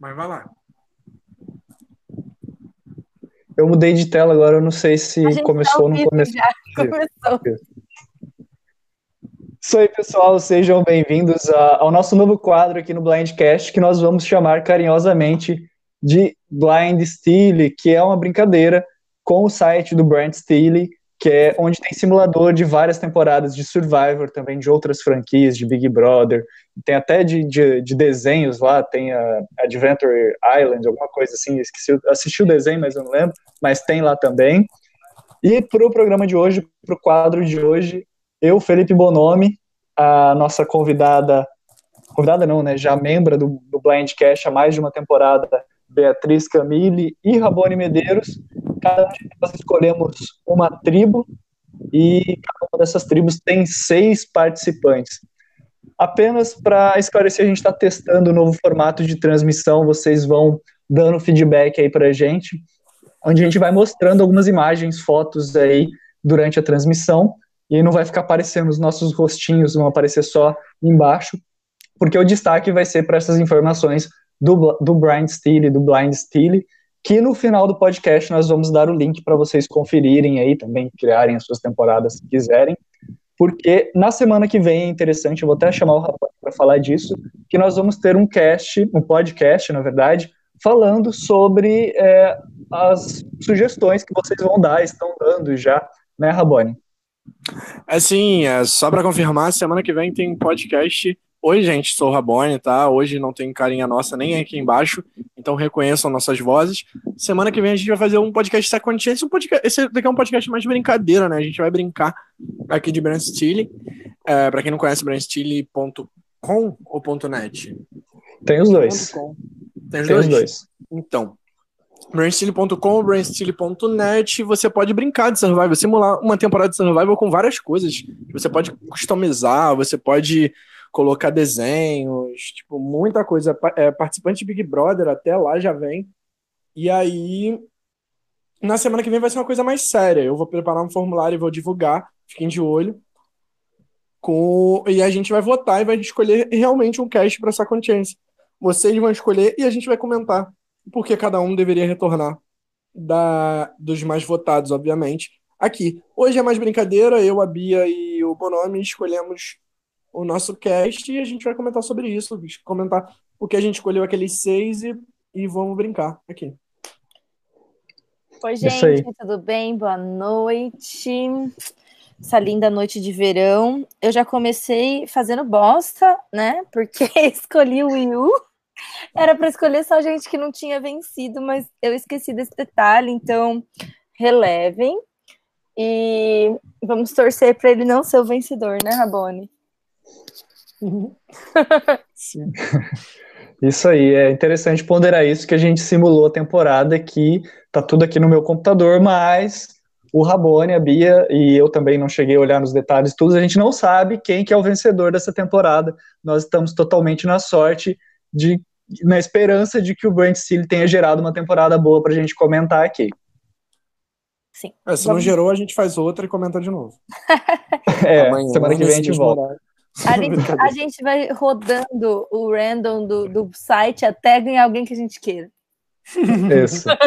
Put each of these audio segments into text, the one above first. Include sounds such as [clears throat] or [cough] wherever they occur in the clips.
Mas vai lá. Eu mudei de tela agora, eu não sei se começou ou não começou. Já [laughs] começou. Isso aí, pessoal, sejam bem-vindos ao nosso novo quadro aqui no Blindcast, que nós vamos chamar carinhosamente de Blind Steely, que é uma brincadeira com o site do Brand Steely, que é onde tem simulador de várias temporadas de Survivor, também de outras franquias, de Big Brother, tem até de, de, de desenhos lá, tem a Adventure Island, alguma coisa assim, esqueci, assisti o desenho, mas eu não lembro, mas tem lá também. E para o programa de hoje, para o quadro de hoje, eu, Felipe Bonomi, a nossa convidada, convidada não, né, já membra do, do Blindcast há mais de uma temporada, Beatriz Camille e Rabone Medeiros, cada um de nós escolhemos uma tribo e cada uma dessas tribos tem seis participantes. Apenas para esclarecer, a gente está testando o um novo formato de transmissão, vocês vão dando feedback aí para a gente, onde a gente vai mostrando algumas imagens, fotos aí durante a transmissão, e não vai ficar aparecendo os nossos rostinhos, vão aparecer só embaixo, porque o destaque vai ser para essas informações do, do Blind Steely, do Blind Steely, que no final do podcast nós vamos dar o link para vocês conferirem aí, também criarem as suas temporadas se quiserem, porque na semana que vem é interessante, eu vou até chamar o rapaz para falar disso, que nós vamos ter um cast, um podcast, na verdade, falando sobre é, as sugestões que vocês vão dar, estão dando já, né, Rabone? Assim, é, só para confirmar, semana que vem tem um podcast Oi, gente, sou o Rabone, tá? Hoje não tem carinha nossa nem aqui embaixo, então reconheçam nossas vozes. Semana que vem a gente vai fazer um podcast Second Chance, um podcast, esse daqui é um podcast mais brincadeira, né? A gente vai brincar aqui de Brand Steele. É, para quem não conhece, brandsteele.com ou .net? Tem os dois. Tem os tem dois? Os dois. Então, brandsteele.com, brandsteele.net, você pode brincar de survival, simular uma temporada de survival com várias coisas. Você pode customizar, você pode colocar desenhos, tipo, muita coisa. É, participante de Big Brother até lá já vem. E aí, na semana que vem vai ser uma coisa mais séria. Eu vou preparar um formulário e vou divulgar, fiquem de olho. Com... E a gente vai votar e vai escolher realmente um cast para essa Chance. Vocês vão escolher e a gente vai comentar porque cada um deveria retornar da... dos mais votados, obviamente. Aqui. Hoje é mais brincadeira, eu, a Bia e o Bonomi escolhemos o nosso cast e a gente vai comentar sobre isso, comentar o que a gente escolheu aqueles seis e, e vamos brincar aqui. Oi, gente, tudo bem? Boa noite. Essa linda noite de verão. Eu já comecei fazendo bosta, né? Porque [laughs] escolhi o Wii U. Era para escolher só gente que não tinha vencido, mas eu esqueci desse detalhe, então relevem. E vamos torcer para ele não ser o vencedor, né, Rabone? [laughs] Sim. Isso aí, é interessante ponderar isso, que a gente simulou a temporada que tá tudo aqui no meu computador, mas o Rabone, a Bia e eu também não cheguei a olhar nos detalhes todos, a gente não sabe quem que é o vencedor dessa temporada. Nós estamos totalmente na sorte de na esperança de que o Brent Steele tenha gerado uma temporada boa para a gente comentar aqui. Sim. É, se não gerou, a gente faz outra e comenta de novo. [laughs] é, Amanhã, semana que vem a gente volta. A [laughs] gente, a gente, vai rodando o random do, do site até ganhar alguém que a gente queira. [laughs] Isso. [laughs]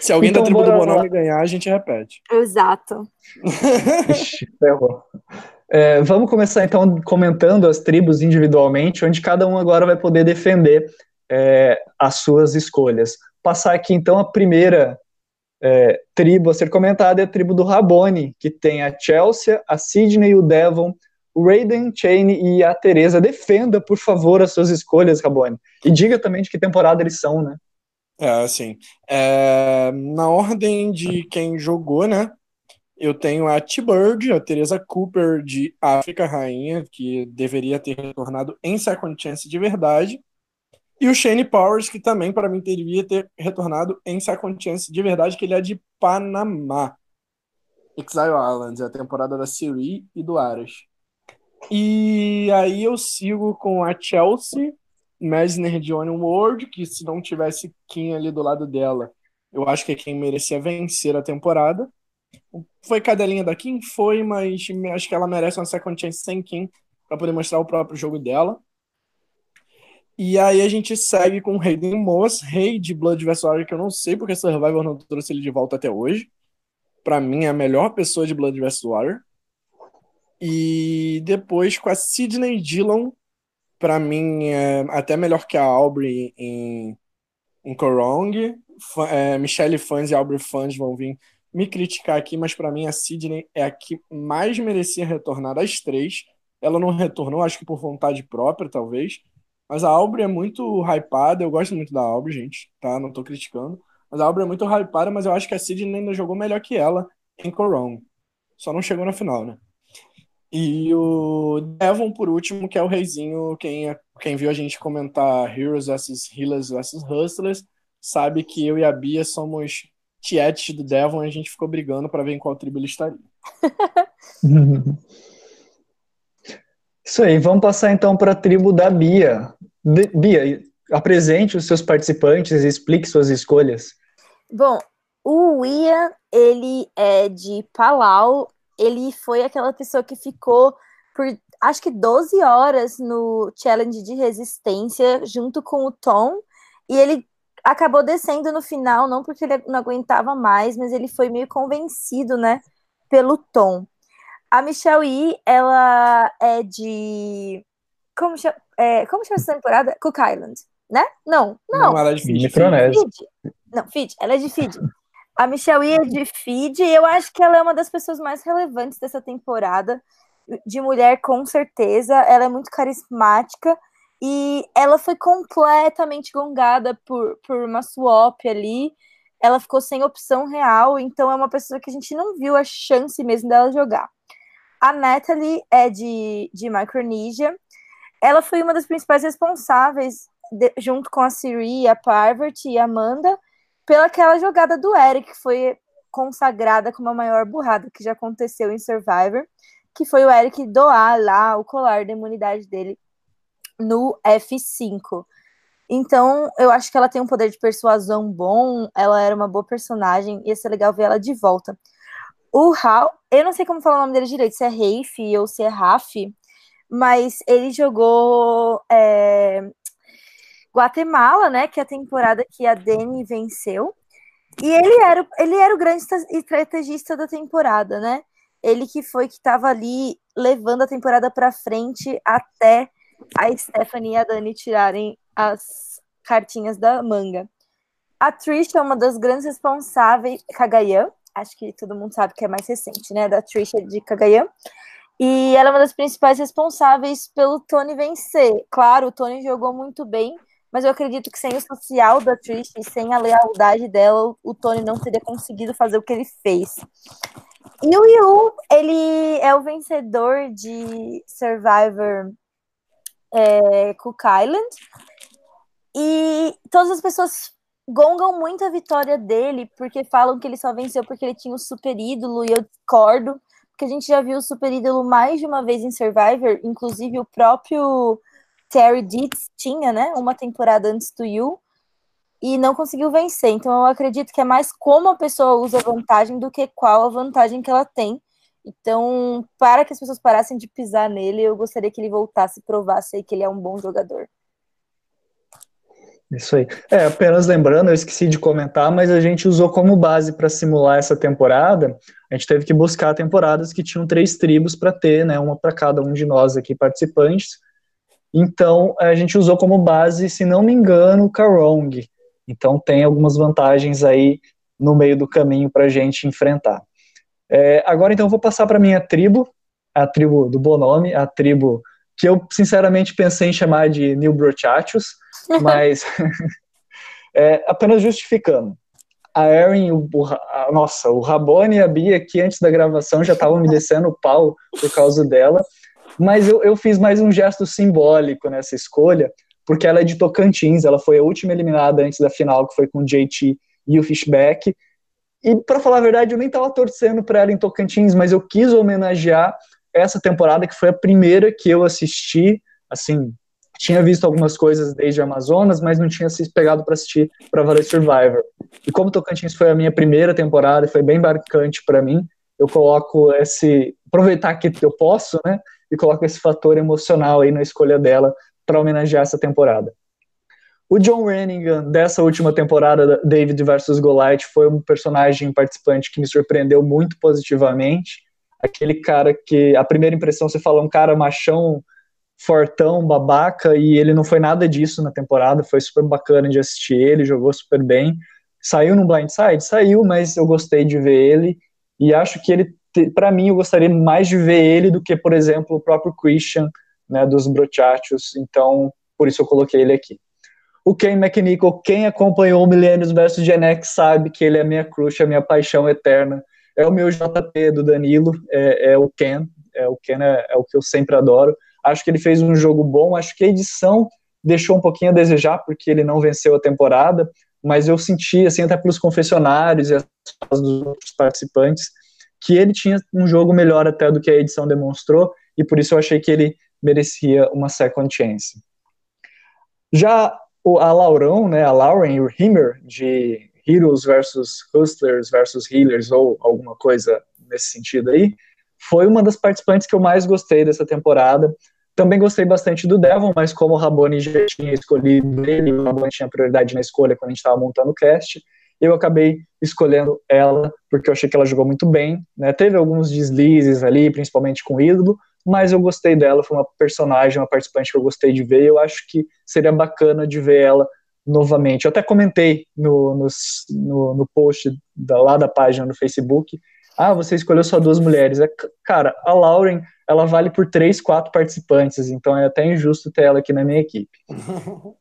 Se alguém então, da tribo do Bonome ganhar, a gente repete. Exato. Ixi, ferrou. É, vamos começar então comentando as tribos individualmente, onde cada um agora vai poder defender é, as suas escolhas. Passar aqui então a primeira é, tribo a ser comentada é a tribo do Rabone, que tem a Chelsea, a Sidney, o Devon, o Raiden, Chain e a Teresa. Defenda, por favor, as suas escolhas, Rabone. E diga também de que temporada eles são, né? É, assim, é, na ordem de quem jogou, né? Eu tenho a T-Bird, a Teresa Cooper de África Rainha, que deveria ter retornado em Second Chance de verdade. E o Shane Powers, que também, para mim, deveria ter retornado em Second Chance de verdade, que ele é de Panamá. Exile Islands, é a temporada da Siri e do Aras. E aí eu sigo com a Chelsea, Mesner de Onion World, que se não tivesse Kim ali do lado dela, eu acho que é quem merecia vencer a temporada. Foi cadelinha da Kim? Foi, mas acho que ela merece uma second chance sem Kim para poder mostrar o próprio jogo dela. E aí a gente segue com o Hayden Moss, rei de Blood vs. Water, que eu não sei porque Survivor não trouxe ele de volta até hoje. Para mim é a melhor pessoa de Blood vs. Water. E depois com a Sidney Dillon, para mim é até melhor que a Aubrey em, em Korong. É, Michelle fãs e Aubrey fãs vão vir me criticar aqui, mas para mim a Sidney é a que mais merecia retornar das três. Ela não retornou, acho que por vontade própria, talvez. Mas a Aubrey é muito hypada, eu gosto muito da Aubrey, gente, tá? Não tô criticando. Mas a Aubrey é muito hypada, mas eu acho que a Sidney ainda jogou melhor que ela em Corong. Só não chegou na final, né? E o Devon, por último, que é o reizinho, quem, quem viu a gente comentar Heroes vs Healers vs Hustlers, sabe que eu e a Bia somos tietes do Devon e a gente ficou brigando para ver em qual tribo ele estaria. [laughs] Isso aí, vamos passar então para a tribo da Bia. Bia, apresente os seus participantes e explique suas escolhas. Bom, o Ian, ele é de Palau, ele foi aquela pessoa que ficou por acho que 12 horas no challenge de resistência junto com o Tom, e ele acabou descendo no final, não porque ele não aguentava mais, mas ele foi meio convencido, né, pelo Tom. A Michelle Yi, ela é de. Como chama, é, como chama essa temporada? Cook Island, né? Não, não. Não, ela é de Fiji. Fiji. Não, Fiji. Ela é de Fiji. A Michelle é de Fiji e eu acho que ela é uma das pessoas mais relevantes dessa temporada. De mulher, com certeza. Ela é muito carismática e ela foi completamente gongada por, por uma swap ali. Ela ficou sem opção real, então é uma pessoa que a gente não viu a chance mesmo dela jogar. A Natalie é de, de Micronesia. Ela foi uma das principais responsáveis, de, junto com a Siri, a Parvati e a Amanda, pelaquela jogada do Eric, que foi consagrada como a maior burrada que já aconteceu em Survivor, que foi o Eric doar lá o colar da imunidade dele no F5. Então, eu acho que ela tem um poder de persuasão bom, ela era uma boa personagem, ia ser legal ver ela de volta. O Hal, eu não sei como falar o nome dele direito, se é Rafe ou se é Raf, mas ele jogou é, Guatemala, né? Que é a temporada que a Dani venceu. E ele era, ele era o grande estrategista da temporada, né? Ele que foi que estava ali levando a temporada para frente até a Stephanie e a Dani tirarem as cartinhas da manga. A Trish é uma das grandes responsáveis, Kagayan, acho que todo mundo sabe que é mais recente, né? Da Trisha de Kagayan. E ela é uma das principais responsáveis pelo Tony vencer. Claro, o Tony jogou muito bem, mas eu acredito que sem o social da Trish e sem a lealdade dela, o Tony não teria conseguido fazer o que ele fez. E o Yu, ele é o vencedor de Survivor é, Cook Island. E todas as pessoas gongam muito a vitória dele, porque falam que ele só venceu porque ele tinha o super ídolo, e eu discordo, porque a gente já viu o super ídolo mais de uma vez em Survivor, inclusive o próprio Terry Dietz tinha, né, uma temporada antes do You, e não conseguiu vencer. Então eu acredito que é mais como a pessoa usa a vantagem do que qual a vantagem que ela tem. Então, para que as pessoas parassem de pisar nele, eu gostaria que ele voltasse e provasse que ele é um bom jogador. Isso aí. É, apenas lembrando, eu esqueci de comentar, mas a gente usou como base para simular essa temporada. A gente teve que buscar temporadas que tinham três tribos para ter, né, uma para cada um de nós aqui participantes. Então, a gente usou como base, se não me engano, o Karong. Então, tem algumas vantagens aí no meio do caminho para a gente enfrentar. É, agora, então, eu vou passar para minha tribo, a tribo do Bonome, a tribo que eu, sinceramente, pensei em chamar de New Brochachos, mas [laughs] é, apenas justificando. A Erin, o, nossa, o Rabone e a Bia aqui antes da gravação já estavam me descendo o pau por causa dela, mas eu, eu fiz mais um gesto simbólico nessa escolha, porque ela é de Tocantins, ela foi a última eliminada antes da final, que foi com o JT e o Fishback, e para falar a verdade, eu nem estava torcendo para ela em Tocantins, mas eu quis homenagear essa temporada que foi a primeira que eu assisti, assim, tinha visto algumas coisas desde Amazonas, mas não tinha se pegado para assistir para valer Survivor. E como Tocantins foi a minha primeira temporada, foi bem marcante para mim, eu coloco esse aproveitar que eu posso, né? E coloco esse fator emocional aí na escolha dela para homenagear essa temporada. O John Renningham, dessa última temporada, David vs. Goliath, foi um personagem participante que me surpreendeu muito positivamente. Aquele cara que, a primeira impressão, você fala, um cara machão, fortão, babaca, e ele não foi nada disso na temporada, foi super bacana de assistir ele, jogou super bem. Saiu no blindside? Saiu, mas eu gostei de ver ele, e acho que ele, para mim, eu gostaria mais de ver ele do que, por exemplo, o próprio Christian, né, dos Brochachos, então, por isso eu coloquei ele aqui. O Ken McNichol, quem acompanhou o Millennials vs Gen X sabe que ele é a minha crush, a minha paixão eterna. É o meu JP do Danilo, é, é o Ken. É, o Ken é, é, o que eu sempre adoro. Acho que ele fez um jogo bom. Acho que a edição deixou um pouquinho a desejar, porque ele não venceu a temporada. Mas eu senti, assim, até pelos confessionários e as dos outros participantes, que ele tinha um jogo melhor até do que a edição demonstrou. E por isso eu achei que ele merecia uma second chance. Já a Laurão, né, a Lauren Himmer, de Heroes versus Hustlers versus Healers, ou alguma coisa nesse sentido aí, foi uma das participantes que eu mais gostei dessa temporada. Também gostei bastante do Devon, mas como o Raboni já tinha escolhido ele, o Raboni tinha prioridade na escolha quando a gente estava montando o cast, eu acabei escolhendo ela, porque eu achei que ela jogou muito bem, né? Teve alguns deslizes ali, principalmente com o ídolo, mas eu gostei dela, foi uma personagem, uma participante que eu gostei de ver, e eu acho que seria bacana de ver ela novamente. Eu até comentei no, no, no, no post da, lá da página no Facebook, ah, você escolheu só duas mulheres. É, cara, a Lauren, ela vale por três, quatro participantes, então é até injusto ter ela aqui na minha equipe. [laughs]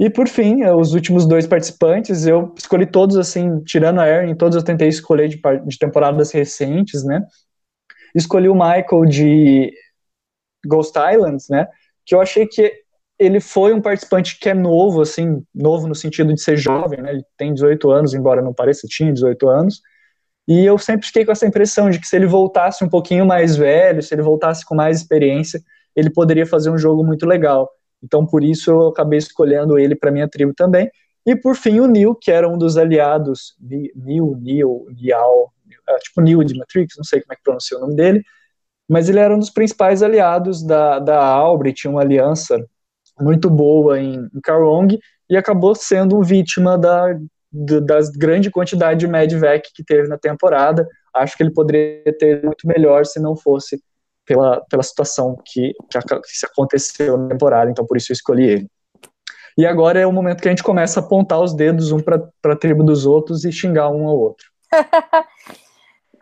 e por fim, é, os últimos dois participantes, eu escolhi todos assim, tirando a Erin, todos eu tentei escolher de, de temporadas recentes, né? escolhi o Michael de Ghost Islands, né? Que eu achei que ele foi um participante que é novo, assim, novo no sentido de ser jovem, né? Ele tem 18 anos, embora não pareça, tinha 18 anos. E eu sempre fiquei com essa impressão de que se ele voltasse um pouquinho mais velho, se ele voltasse com mais experiência, ele poderia fazer um jogo muito legal. Então, por isso, eu acabei escolhendo ele para minha tribo também. E, por fim, o Neil, que era um dos aliados, Neil, Neil, Nial, é, tipo Neo de Matrix, não sei como é que pronuncia o nome dele, mas ele era um dos principais aliados da, da Aubrey, tinha uma aliança muito boa em, em Karong, e acabou sendo vítima da, da, da grande quantidade de Medvac que teve na temporada. Acho que ele poderia ter muito melhor se não fosse pela, pela situação que, que, que aconteceu na temporada, então por isso eu escolhi ele. E agora é o momento que a gente começa a apontar os dedos um para a tribo dos outros e xingar um ao outro. [laughs]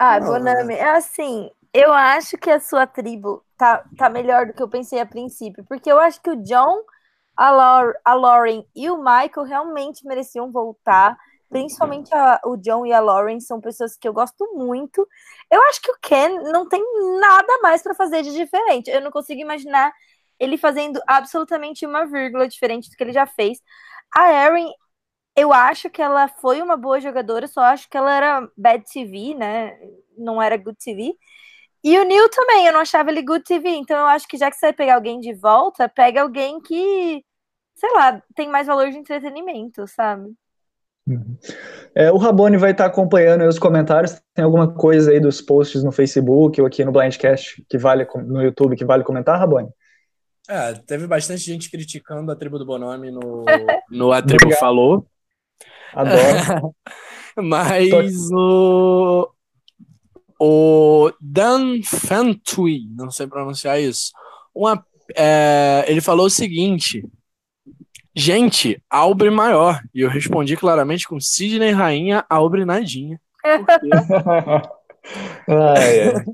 Ah, Bonami, é assim, eu acho que a sua tribo tá, tá melhor do que eu pensei a princípio, porque eu acho que o John, a, a Lauren e o Michael realmente mereciam voltar. Principalmente a, o John e a Lauren são pessoas que eu gosto muito. Eu acho que o Ken não tem nada mais para fazer de diferente. Eu não consigo imaginar ele fazendo absolutamente uma vírgula diferente do que ele já fez. A Erin, eu acho que ela foi uma boa jogadora, só acho que ela era bad TV, né? Não era good TV. E o Neil também, eu não achava ele good TV. Então eu acho que já que você vai pegar alguém de volta, pega alguém que, sei lá, tem mais valor de entretenimento, sabe? É, o Rabone vai estar acompanhando os comentários. Tem alguma coisa aí dos posts no Facebook ou aqui no Blindcast que vale no YouTube que vale comentar, Rabone? É, teve bastante gente criticando a tribo do Bonome no, [laughs] no A Tribo Falou. Adoro. [laughs] Mas o, o Dan Fantui, não sei pronunciar isso, uma, é, ele falou o seguinte: Gente, Albre maior. E eu respondi claramente com Sidney Rainha, Albre Nadinha. ah, [laughs] é.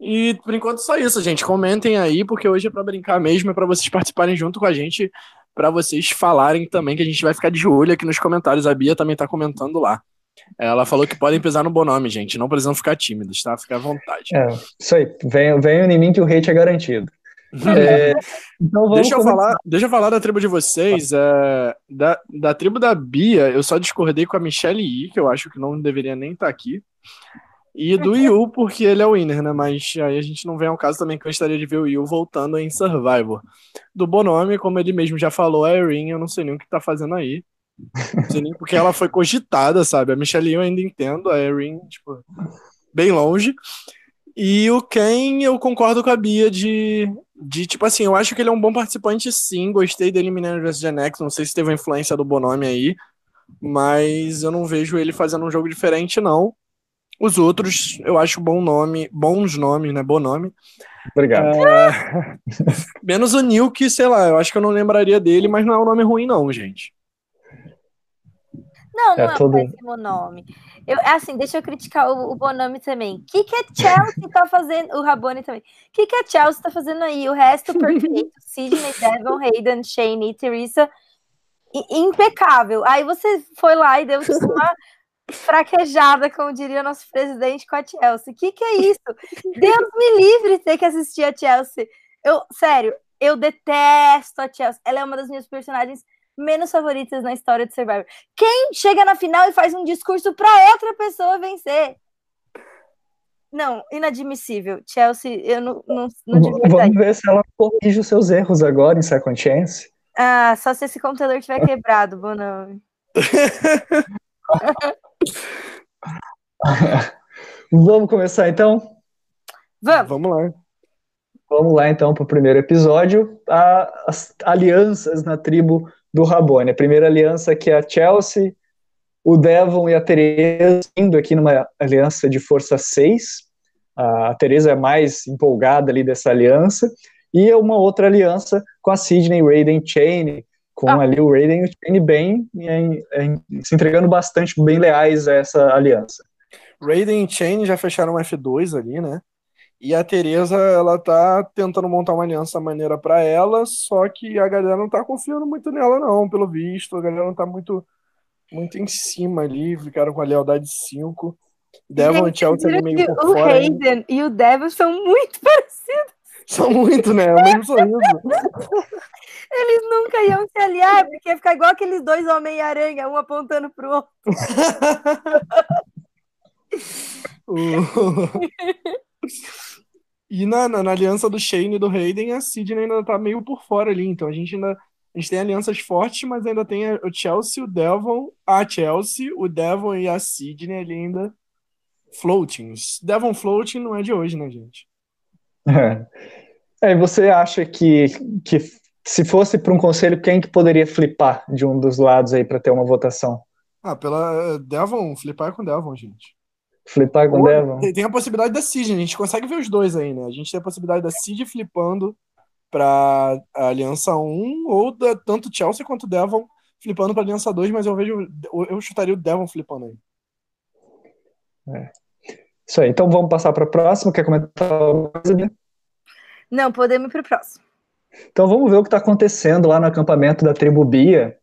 E por enquanto só isso, gente. Comentem aí, porque hoje é para brincar mesmo, é para vocês participarem junto com a gente para vocês falarem também, que a gente vai ficar de olho aqui nos comentários. A Bia também tá comentando lá. Ela falou que podem pisar no Bonome, gente. Não precisam ficar tímidos, tá? Fica à vontade. É, isso aí. Venham, venham em mim que o hate é garantido. É, então deixa, eu falar, deixa eu falar da tribo de vocês. É, da, da tribo da Bia, eu só discordei com a Michelle I, que eu acho que não deveria nem estar tá aqui. E do Yu, porque ele é o winner, né? Mas aí a gente não vem ao caso também que eu gostaria de ver o Yu voltando em Survivor. Do Bonome, como ele mesmo já falou, a Erin, eu não sei nem o que tá fazendo aí. Não sei nem porque ela foi cogitada, sabe? A Michelle eu ainda entendo, a Erin, tipo, bem longe. E o Ken, eu concordo com a Bia de, De tipo assim, eu acho que ele é um bom participante, sim. Gostei dele em Minas Gen X. Não sei se teve a influência do Bonome aí. Mas eu não vejo ele fazendo um jogo diferente, não. Os outros, eu acho bom nome, bons nomes, né? Bom nome. Obrigado. É... [laughs] Menos o Nil, que, sei lá, eu acho que eu não lembraria dele, mas não é um nome ruim, não, gente. Não, não é, é todo... um péssimo nome. Eu, assim, deixa eu criticar o, o Bonami também. O que, que a Chelsea tá fazendo? O Rabone também. O que, que a Chelsea tá fazendo aí? O resto perfeito. [laughs] Sidney, Devon, Hayden, Shane e Teresa. Impecável. Aí você foi lá e deu tipo, uma fraquejada, como diria o nosso presidente com a Chelsea. O que, que é isso? Deus me livre ter que assistir a Chelsea. Eu, sério, eu detesto a Chelsea. Ela é uma das minhas personagens menos favoritas na história de Survivor. Quem chega na final e faz um discurso para outra pessoa vencer? Não, inadmissível. Chelsea, eu não, não, não devia Vamos ver se ela corrige os seus erros agora em Second Chance. Ah, só se esse computador tiver quebrado, Bonão. [laughs] Vamos começar então? Vamos. Vamos lá. Vamos lá então para o primeiro episódio. as alianças na tribo do Rabone. A primeira aliança que é a Chelsea, o Devon e a Teresa indo aqui numa aliança de força 6. A Teresa é mais empolgada ali dessa aliança. E uma outra aliança com a Sidney Raiden Cheney, com ah. ali o Raiden e o Cheney bem em, em, se entregando bastante, bem leais a essa aliança. Raiden e Cheney já fecharam um F2 ali, né? E a Teresa, ela tá tentando montar uma aliança maneira para ela, só que a galera não tá confiando muito nela, não, pelo visto. A galera não tá muito, muito em cima ali, ficaram com a lealdade 5. Devon e Chelsea ali meio por o fora. O Hayden e o Devon são muito [laughs] parecidos. São muito, né? É o mesmo sorriso. [laughs] Eles nunca iam se aliar, porque ia ficar igual aqueles dois Homem-Aranha, um apontando pro outro. [laughs] E na, na, na, aliança do Shane e do Hayden, a Sidney ainda tá meio por fora ali. Então a gente ainda a gente tem alianças fortes, mas ainda tem o Chelsea, o Devon, a Chelsea, o Devon e a Sidney ali ainda floating. Devon floating não é de hoje, né, gente? É. é e você acha que, que se fosse para um conselho, quem que poderia flipar de um dos lados aí para ter uma votação? Ah, pela Devon, flipar com Devon, gente. Flipar com Devon. Tem a possibilidade da Cid, a gente consegue ver os dois aí, né? A gente tem a possibilidade da Cid flipando para a Aliança 1, ou da, tanto Chelsea quanto Devon flipando para a Aliança 2, mas eu vejo. Eu chutaria o Devon flipando aí. É. Isso aí, então vamos passar para a próxima. Quer comentar alguma coisa, Não, podemos ir para o próximo. Então vamos ver o que está acontecendo lá no acampamento da tribo Bia.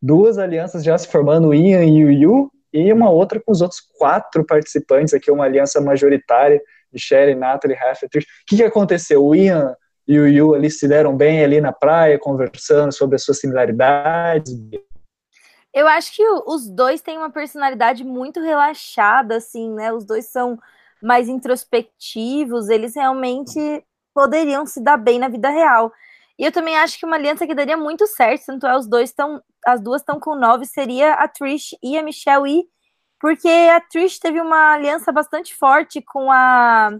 Duas alianças já se formando, o Ian e o Yu, e uma outra com os outros quatro participantes aqui, uma aliança majoritária, Michelle, Natalie, Rafferty. O que, que aconteceu? O Ian e o Yu ali se deram bem ali na praia, conversando sobre as suas similaridades? Eu acho que os dois têm uma personalidade muito relaxada, assim, né? Os dois são mais introspectivos, eles realmente poderiam se dar bem na vida real. E eu também acho que uma aliança que daria muito certo, tanto é os dois estão, as duas estão com nove, seria a Trish e a Michelle E, porque a Trish teve uma aliança bastante forte com a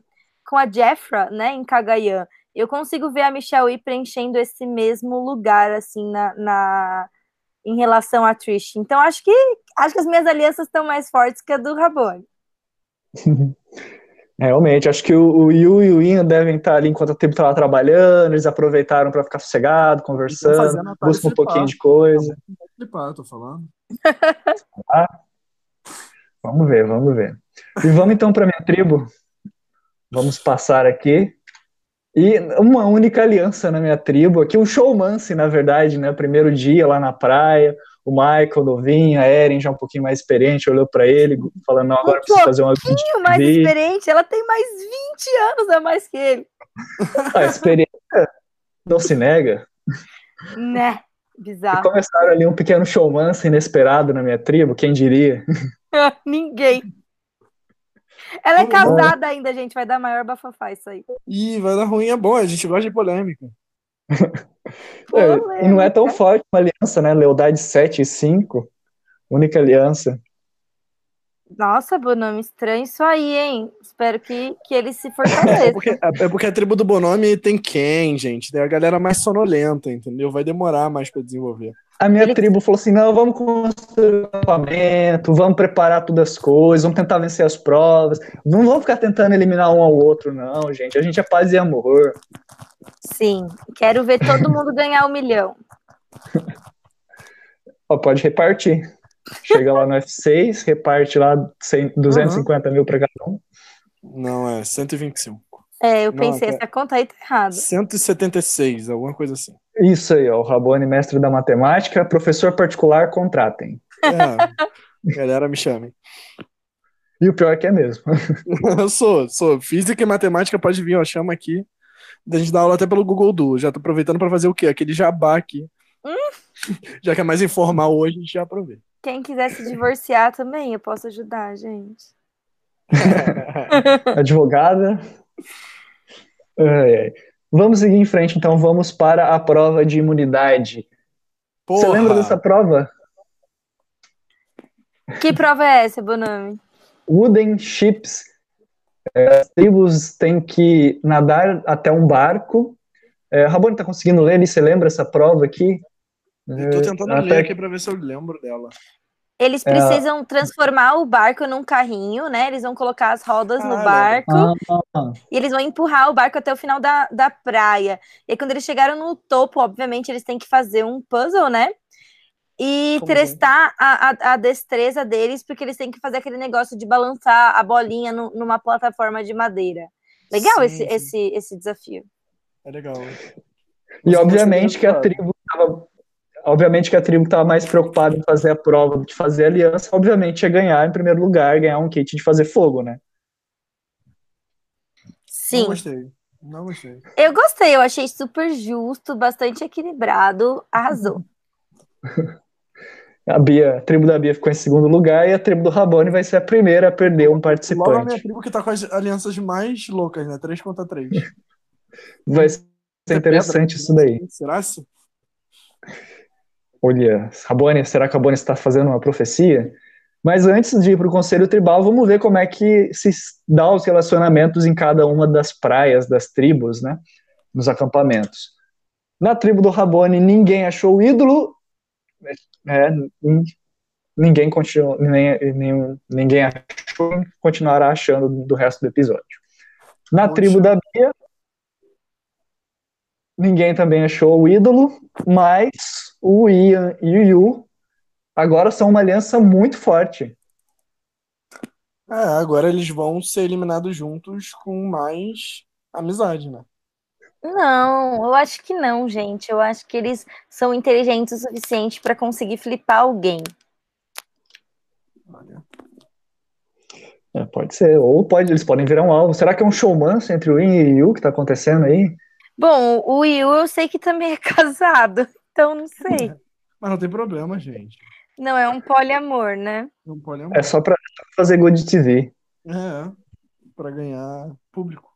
com a Jeffra, né, em Cagayan. Eu consigo ver a Michelle E preenchendo esse mesmo lugar assim na, na em relação a Trish. Então acho que acho que as minhas alianças estão mais fortes que a do Rabone. [laughs] Realmente, acho que o, o Yu e o Ian devem estar ali enquanto o tempo estava trabalhando, eles aproveitaram para ficar sossegado, conversando, buscam um pouquinho de coisa. Tô falando. Ah, vamos ver, vamos ver. E vamos então para minha tribo. Vamos passar aqui. E uma única aliança na minha tribo, aqui um showmance, na verdade, né? Primeiro dia lá na praia, o Michael novinho, a Erin já um pouquinho mais experiente, olhou para ele, falando, não, agora um preciso fazer uma... Um pouquinho mais experiente, ela tem mais 20 anos a mais que ele. A experiência não se nega. Né, bizarro. E começaram ali um pequeno showmance inesperado na minha tribo, quem diria? [laughs] Ninguém. Ela é casada ainda, gente, vai dar maior bafafá isso aí. Ih, vai dar ruim, é bom, a gente gosta de polêmica. É, e não é tão forte uma aliança, né? Lealdade 7 e 5. Única aliança. Nossa, Bonome, estranho isso aí, hein? Espero que, que ele se fortaleça. é, porque, é, é porque a tribo do Bonome tem quem, gente? Tem a galera mais sonolenta, entendeu? Vai demorar mais para desenvolver. A minha ele... tribo falou assim: não, vamos construir o acampamento, vamos preparar todas as coisas, vamos tentar vencer as provas. Não vamos ficar tentando eliminar um ao outro, não, gente. A gente é paz e amor. Sim, quero ver todo mundo ganhar um milhão. [laughs] Ó, pode repartir. Chega lá no F6, reparte lá 100, 250 uhum. mil para cada um. Não, é 125. É, eu pensei, Não, é... essa conta aí tá errada. 176, alguma coisa assim. Isso aí, ó, o Rabone, mestre da matemática, professor particular, contratem. É, galera, me chamem. E o pior é que é mesmo. [laughs] eu sou, sou. Física e matemática pode vir, ó, chama aqui. A gente dá aula até pelo Google Duo. Já tô aproveitando para fazer o quê? Aquele jabá aqui. Hum? [laughs] Já que é mais informal hoje, a gente já aproveita. Quem quiser se divorciar também, eu posso ajudar, gente. [laughs] Advogada. Vamos seguir em frente, então. Vamos para a prova de imunidade. Porra. Você lembra dessa prova? Que prova é essa, Bonami? Wooden Ships. É, as tribos têm que nadar até um barco. É, Rabone, tá conseguindo ler ali? Você lembra essa prova aqui? Eu tô tentando Até... ler aqui pra ver se eu lembro dela. Eles é. precisam é... transformar o barco num carrinho, né? Eles vão colocar as rodas no barco ah. e eles vão empurrar o barco até o final da, da praia. E aí, quando eles chegaram no topo, obviamente, eles têm que fazer um puzzle, né? E Como testar a, a, a, destreza deles, porque eles têm que fazer aquele negócio de balançar a bolinha no, numa plataforma de madeira. Legal sim, esse, esse, esse desafio. É legal. E obviamente que a tribo estava obviamente que a tribo que estava mais preocupada em fazer a prova de fazer aliança, obviamente ia ganhar em primeiro lugar, ganhar um kit de fazer fogo, né? Sim. Não gostei. Não gostei. Eu gostei, eu achei super justo, bastante equilibrado, arrasou. [laughs] a Bia, a tribo da Bia ficou em segundo lugar e a tribo do Rabone vai ser a primeira a perder um participante. Logo a minha tribo que tá com as alianças mais loucas, né? 3 contra 3. Vai ser interessante pedra, isso daí. Será isso? olha, Rabone, será que Rabone está fazendo uma profecia? Mas antes de ir para o Conselho Tribal, vamos ver como é que se dá os relacionamentos em cada uma das praias, das tribos, né? Nos acampamentos. Na tribo do Rabone, ninguém achou o ídolo, é, ninguém, continua, nem, nem, ninguém achou continuará achando do resto do episódio. Na Poxa. tribo da Bia, ninguém também achou o ídolo, mas o Ian e o Yu agora são uma aliança muito forte. É, agora eles vão ser eliminados juntos com mais amizade, né? Não, eu acho que não, gente. Eu acho que eles são inteligentes o suficiente para conseguir flipar alguém. Olha. É, pode ser. Ou pode, eles podem virar um alvo. Será que é um showmance entre o Ian e o Yu que tá acontecendo aí? Bom, o Yu eu sei que também é [laughs] casado. Então, não sei. Mas não tem problema, gente. Não, é um poliamor, né? É um poliamor. É só pra fazer good TV. É, pra ganhar público.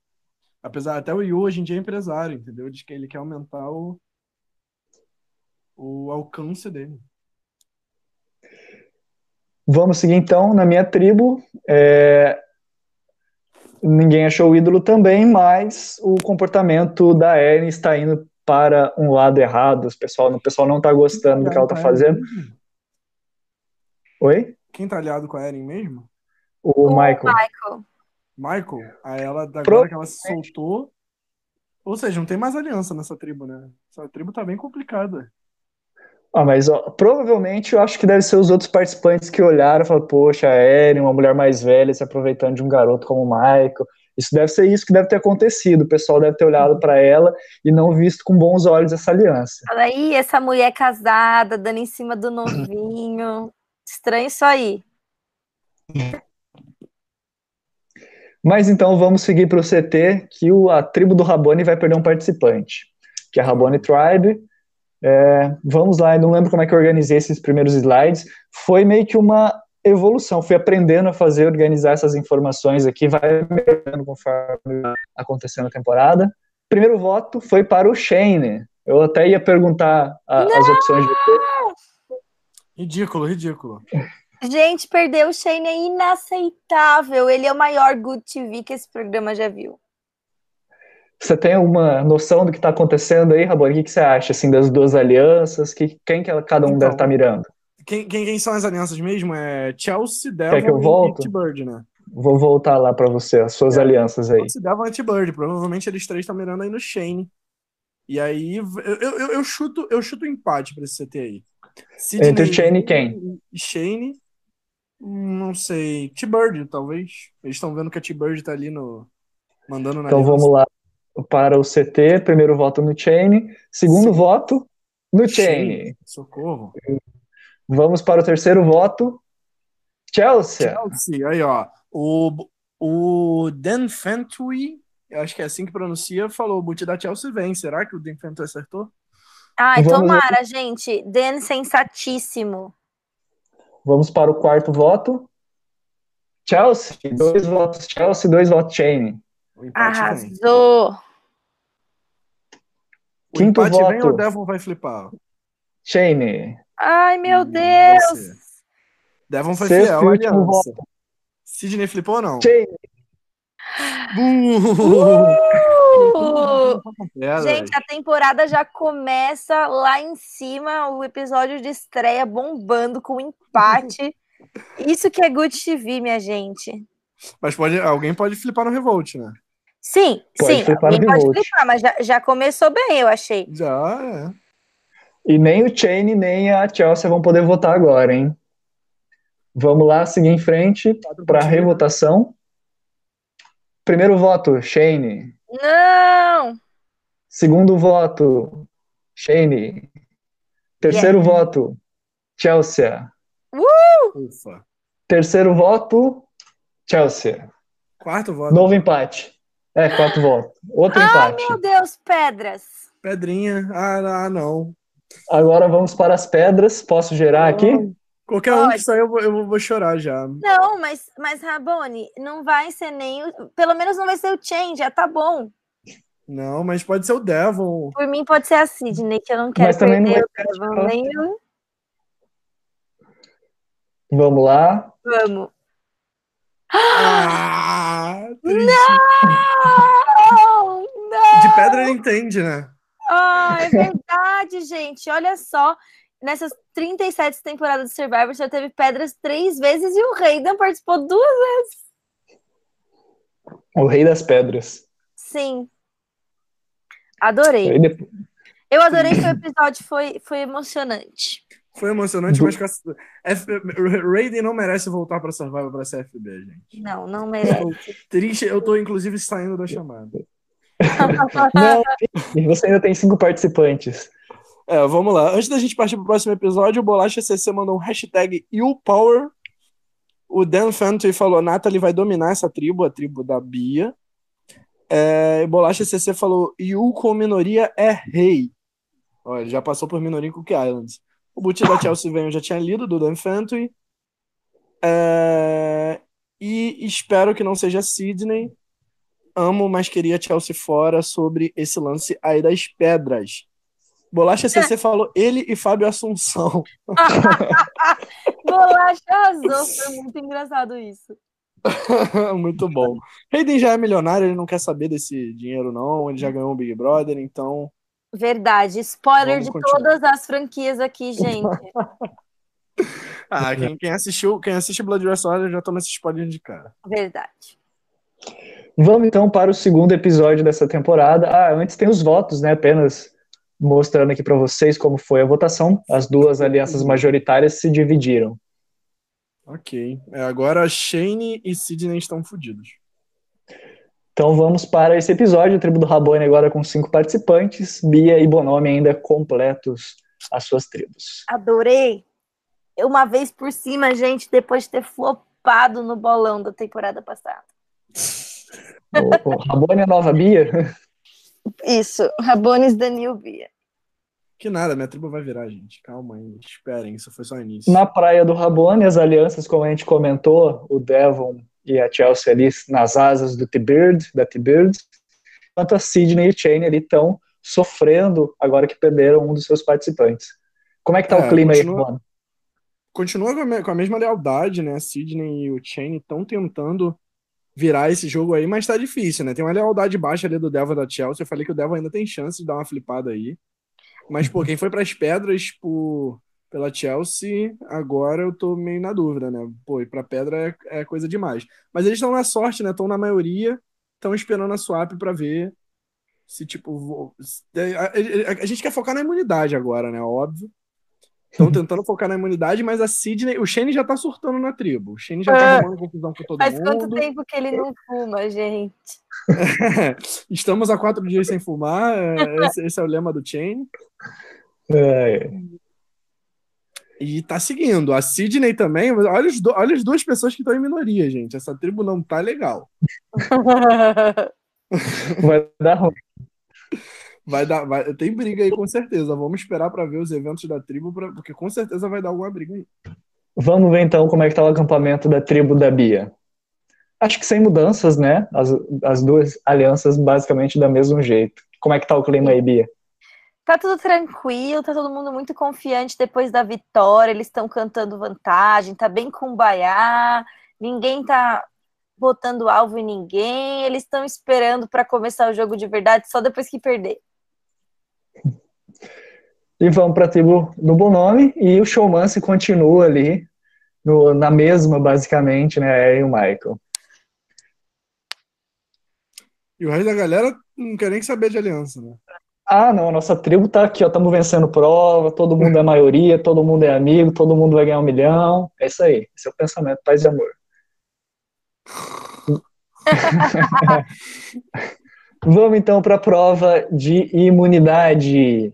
Apesar, até o Yu hoje em dia é empresário, entendeu? Diz que ele quer aumentar o, o alcance dele. Vamos seguir então na minha tribo. É... Ninguém achou o ídolo também, mas o comportamento da Eren está indo para um lado errado, o pessoal, o pessoal não tá gostando do que ela tá fazendo. Oi? Quem tá aliado com a Eren mesmo? O, o Michael. Michael. Michael? A ela, agora Pro... que ela se soltou. Ou seja, não tem mais aliança nessa tribo, né? Essa tribo tá bem complicada. Ah, mas ó, provavelmente eu acho que deve ser os outros participantes que olharam e falaram, poxa, a Eren, uma mulher mais velha, se aproveitando de um garoto como o Michael. Isso deve ser isso que deve ter acontecido. O pessoal deve ter olhado para ela e não visto com bons olhos essa aliança. Olha aí, essa mulher casada, dando em cima do [clears throat] novinho. Estranho isso aí. Mas então vamos seguir para o CT, que o, a tribo do Rabone vai perder um participante, que é a Rabone Tribe. É, vamos lá, eu não lembro como é que eu organizei esses primeiros slides. Foi meio que uma evolução, fui aprendendo a fazer, organizar essas informações aqui, vai melhorando conforme temporada. Primeiro voto foi para o Shane. Eu até ia perguntar a, as opções de. Ridículo, ridículo. Gente, perder o Shane é inaceitável. Ele é o maior Good TV que esse programa já viu. Você tem uma noção do que está acontecendo aí, Rabone? O que, que, você acha assim, das duas alianças? Que, quem que cada um então, deve estar tá mirando? Quem, quem, quem, são as alianças mesmo? É Chelsea, Devon e T-Bird, né? Vou voltar lá para você, as suas é, alianças aí. Chelsea, Devon e T-Bird. Provavelmente eles três estão mirando aí no Shane. E aí, eu, eu, eu, chuto eu chuto empate para esse CT aí. Sidney Entre Shane e quem? Shane, não sei. T-Bird, talvez. Eles estão vendo que a T-Bird tá ali no. Mandando na Então aliança. vamos lá para o CT. Primeiro voto no Chain. Segundo Sim. voto no Chain. Socorro. Vamos para o terceiro voto. Chelsea. Chelsea, aí ó. O, o Dan Fentui eu acho que é assim que pronuncia, falou, o boot da Chelsea vem. Será que o Dan Fenton acertou? Ai, Vamos tomara, ver. gente. Dan sensatíssimo. Vamos para o quarto voto. Chelsea, dois votos Chelsea, dois votos Shane. Arrasou. O Quinto empate voto. vem ou o Devon vai flipar? Shane. Ai, meu hum, Deus. Você. Devon foi Sexto fiel, aliança. Sidney flipou ou não? Shane. Uh! Gente, a temporada já começa lá em cima, o episódio de estreia bombando com empate. [laughs] Isso que é Good TV, minha gente. Mas pode, alguém pode flipar no Revolt, né? Sim, pode sim, alguém pode flipar, mas já, já começou bem, eu achei. Já, é. E nem o Chain nem a Chelsea vão poder votar agora, hein? Vamos lá, seguir em frente para a revotação. Primeiro voto, Shane. Não! Segundo voto, Shane. Terceiro yeah. voto, Chelsea. Uh! Ufa. Terceiro voto, Chelsea. Quarto voto. Novo empate. É, quatro votos. Outro Ai, empate. Ai, meu Deus, pedras. Pedrinha. Ah, ah, não. Agora vamos para as pedras. Posso gerar aqui? Qualquer Pode. um que sair, eu vou, eu vou chorar já. Não, mas, mas Rabone, não vai ser nem. O, pelo menos não vai ser o Change, já tá bom. Não, mas pode ser o Devon. Por mim, pode ser a Sidney, que eu não quero mas perder não o Devon nem o. Vamos lá. Vamos. Ah, [gasps] não! Não! De pedra ele entende, né? Ah, é verdade, gente. Olha só nessas 37 temporadas de Survivor já teve pedras três vezes e o Raiden participou duas vezes. O Rei das Pedras. Sim. Adorei. Eu adorei que o episódio foi, foi emocionante. Foi emocionante, mas F... Raiden não merece voltar para Survivor para CFB, gente. Não, não merece. Triste, eu tô inclusive saindo da chamada. [laughs] não, você ainda tem cinco participantes. É, vamos lá. Antes da gente partir pro próximo episódio, o Bolacha CC mandou um hashtag YouPower. O Dan Fenton falou: Natalie vai dominar essa tribo, a tribo da Bia. É, Bolacha CC falou: Yu com minoria é rei. Olha, já passou por minoria em Cook Islands. O boot da Chelsea vem, eu já tinha lido, do Dan Fenton. É, e espero que não seja Sidney. Amo, mas queria Chelsea fora sobre esse lance aí das pedras. Bolacha [laughs] CC falou ele e Fábio Assunção. [laughs] Bolacha arrasou, foi muito engraçado isso. [laughs] muito bom. Hayden já é milionário, ele não quer saber desse dinheiro, não. Ele já ganhou o Big Brother, então. Verdade. Spoiler Vamos de continuar. todas as franquias aqui, gente. ah, quem, quem, assistiu, quem assiste Blood Wrestling já toma esse spoiler de cara. Verdade. Vamos então para o segundo episódio dessa temporada. Ah, antes tem os votos, né? Apenas mostrando aqui para vocês como foi a votação. As duas alianças majoritárias se dividiram. Ok. É, agora Shane e Sidney estão fodidos. Então vamos para esse episódio. A tribo do Rabone agora com cinco participantes. Bia e Bonomi ainda completos as suas tribos. Adorei! Uma vez por cima, gente, depois de ter flopado no bolão da temporada passada. [laughs] O, o Rabone é nova Bia? Isso, Rabones da Bia. Que nada, minha tribo vai virar, gente. Calma aí, esperem, isso foi só o início. Na praia do Rabone, as alianças, como a gente comentou, o Devon e a Chelsea ali nas asas do T-Bird, da T-Bird, enquanto a Sidney e o Chain ali estão sofrendo agora que perderam um dos seus participantes. Como é que tá é, o clima continua, aí, mano? continua com a, com a mesma lealdade, né? A Sidney e o Chain estão tentando virar esse jogo aí, mas tá difícil, né? Tem uma lealdade baixa ali do Devon da Chelsea. Eu falei que o Devon ainda tem chance de dar uma flipada aí. Mas, pô, quem foi para as pedras por, pela Chelsea, agora eu tô meio na dúvida, né? Pô, ir pra pedra é, é coisa demais. Mas eles estão na sorte, né? Estão na maioria, estão esperando a swap para ver se, tipo. A, a, a, gente quer focar na imunidade agora, né? Óbvio. Estão [laughs] tentando focar na imunidade, mas a Sidney, o Shane já tá surtando na tribo. O Shane já tá é. arrumando confusão com todo Faz mundo. Faz quanto tempo que ele não fuma, gente? [laughs] Estamos há quatro dias sem fumar. É, esse, esse é o lema do Shane. É. E tá seguindo. A Sidney também. Olha, os do, olha as duas pessoas que estão em minoria, gente. Essa tribo não tá legal. [laughs] Vai dar ruim. Vai dar, vai, tem briga aí com certeza. Vamos esperar para ver os eventos da tribo, pra, porque com certeza vai dar alguma briga aí. Vamos ver então como é que tá o acampamento da tribo da Bia. Acho que sem mudanças, né? As, as duas alianças basicamente do mesmo jeito. Como é que tá o clima aí, Bia? Tá tudo tranquilo, tá todo mundo muito confiante depois da vitória, eles estão cantando vantagem, tá bem com baiá, ninguém tá botando alvo em ninguém, eles estão esperando para começar o jogo de verdade só depois que perder. E vamos para a tribo do Bonome e o showmance continua ali no, na mesma, basicamente, né? E o Michael. E o resto da galera não quer nem saber de aliança, né? Ah, não, nossa tribo tá aqui, ó, estamos vencendo prova, todo mundo é maioria, todo mundo é amigo, todo mundo vai ganhar um milhão. É isso aí, esse é o pensamento, paz e amor. [laughs] Vamos então para a prova de imunidade.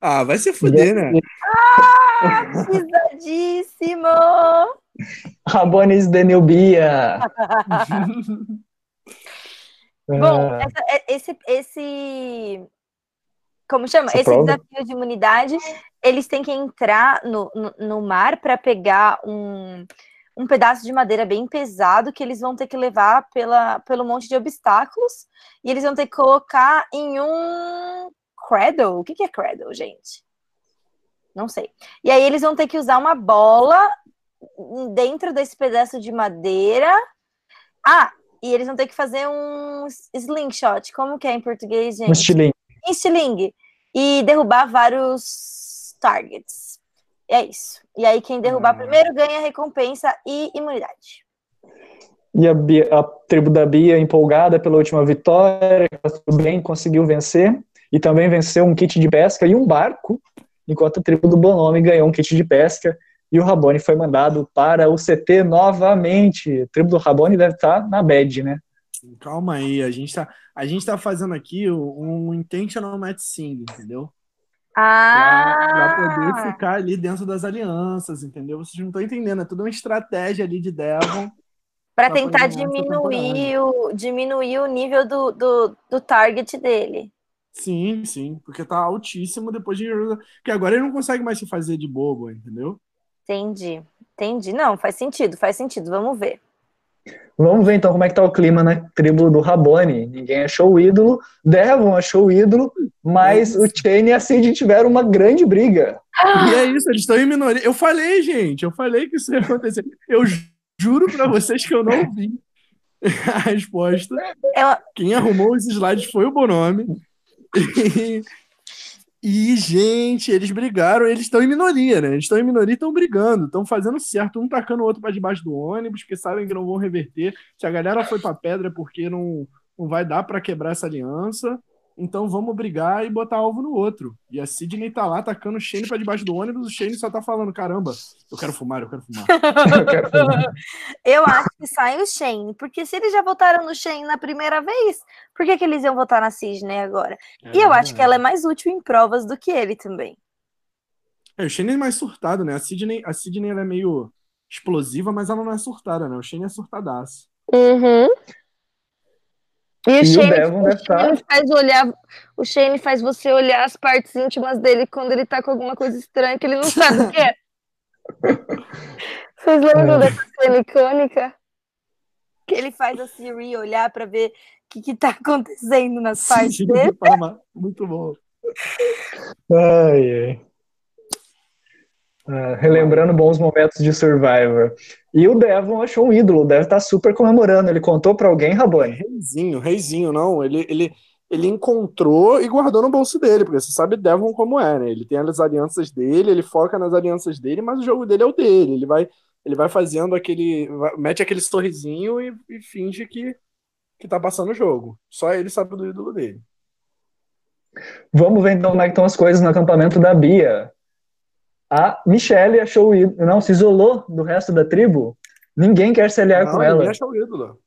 Ah, vai se fuder, né? Ah, pisadíssimo! Rabones Denilbia. [laughs] Bom, essa, é, esse, esse. Como chama? Essa esse prova? desafio de imunidade, eles têm que entrar no, no, no mar para pegar um, um pedaço de madeira bem pesado que eles vão ter que levar pela, pelo monte de obstáculos e eles vão ter que colocar em um cradle. O que, que é cradle, gente? Não sei. E aí eles vão ter que usar uma bola dentro desse pedaço de madeira. Ah, e eles vão ter que fazer um slingshot. Como que é em português, gente? Um estilingue. Estilingue. E derrubar vários targets. É isso. E aí, quem derrubar hum. primeiro ganha recompensa e imunidade. E a, Bia, a, tribo da Bia, empolgada pela última vitória, bem conseguiu vencer. E também venceu um kit de pesca e um barco, enquanto a tribo do Bonome ganhou um kit de pesca. E o Rabone foi mandado para o CT novamente. A tribo do Rabone deve estar na bad, né? Calma aí, a gente está a gente tá fazendo aqui um intentional match sim, entendeu? Ah! Para poder ficar ali dentro das alianças, entendeu? Vocês não estão entendendo, é tudo uma estratégia ali de Devon. Para tentar diminuir o, diminuir o nível do, do, do target dele. Sim, sim, porque tá altíssimo depois de. Porque agora ele não consegue mais se fazer de bobo, entendeu? Entendi, entendi. Não, faz sentido, faz sentido. Vamos ver. Vamos ver então como é que tá o clima na tribo do Rabone. Ninguém achou o ídolo, Devon achou o ídolo, mas o Chain e a Cid tiveram uma grande briga. E é isso, eles estão em minoria. Eu falei, gente, eu falei que isso ia acontecer. Eu juro para vocês que eu não vi a resposta. Quem arrumou os slides foi o Bonome. E e, gente, eles brigaram, eles estão em minoria, né? Eles estão em minoria e estão brigando, estão fazendo certo, um tacando o outro para debaixo do ônibus, porque sabem que não vão reverter. Se a galera foi para pedra é porque não, não vai dar para quebrar essa aliança. Então vamos brigar e botar alvo no outro. E a Sidney tá lá tacando o Shane pra debaixo do ônibus, o Shane só tá falando: caramba, eu quero fumar, [laughs] eu quero fumar. eu acho que sai o Shane, porque se eles já votaram no Shane na primeira vez, por que, que eles iam votar na Sidney agora? É, e eu acho que ela é mais útil em provas do que ele também. É, o Shane é mais surtado, né? A Sidney, a Sidney ela é meio explosiva, mas ela não é surtada, né? O Shane é surtadaço. Uhum. E, o, Shane, o, Shane faz olhar, o Shane faz você olhar as partes íntimas dele quando ele tá com alguma coisa estranha que ele não sabe o que é. [laughs] Vocês lembram é. dessa cena icônica? Que ele faz a Siri olhar para ver o que, que tá acontecendo nas Sim, partes dele. Muito bom. [laughs] Ai, ai. Uh, relembrando bons momentos de Survivor. E o Devon achou um ídolo, deve estar super comemorando. Ele contou para alguém, Rabone? Reizinho, reizinho, não. Ele, ele, ele encontrou e guardou no bolso dele, porque você sabe Devon como é, né? Ele tem as alianças dele, ele foca nas alianças dele, mas o jogo dele é o dele. Ele vai, ele vai fazendo aquele. Vai, mete aquele sorrisinho e, e finge que, que tá passando o jogo. Só ele sabe do ídolo dele. Vamos ver então como é que estão as coisas no acampamento da Bia. A Michelle achou o ídolo, não, se isolou do resto da tribo. Ninguém quer se aliar não, com ela. Ninguém achou o ídolo.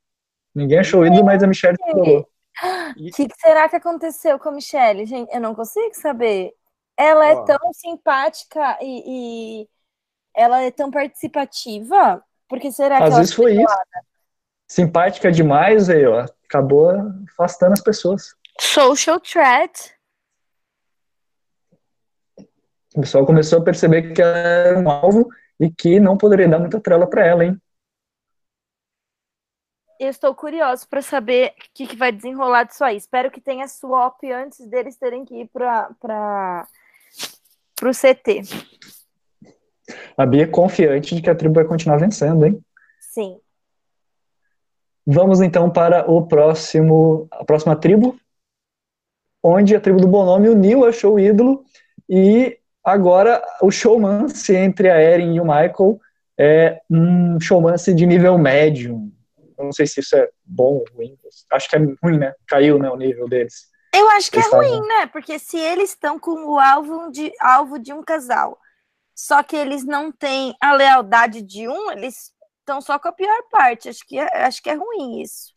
Ninguém achou o ídolo, mas a Michelle se isolou. O [gasps] que, que, será que aconteceu com a Michelle? Gente, eu não consigo saber. Ela é tão simpática e, e, ela é tão participativa. Porque será que Às vezes foi isso. Simpática demais, aí, ó. Acabou afastando as pessoas. Social threat. O pessoal começou a perceber que ela era um alvo e que não poderia dar muita trela para ela, hein? Eu estou curioso para saber o que, que, vai desenrolar disso aí. Espero que tenha swap antes deles terem que ir para o CT. A Bia é confiante de que a tribo vai continuar vencendo, hein? Sim. Vamos então para o próximo, a próxima tribo, onde a tribo do Bonome uniu achou o ídolo e Agora, o showmance entre a Erin e o Michael é um showmance de nível médio. Eu não sei se isso é bom ou ruim. Acho que é ruim, né? Caiu né, o nível deles. Eu acho que eles é ruim, né? Porque se eles estão com o alvo de, alvo de um casal, só que eles não têm a lealdade de um, eles estão só com a pior parte. Acho que é, acho que é ruim isso.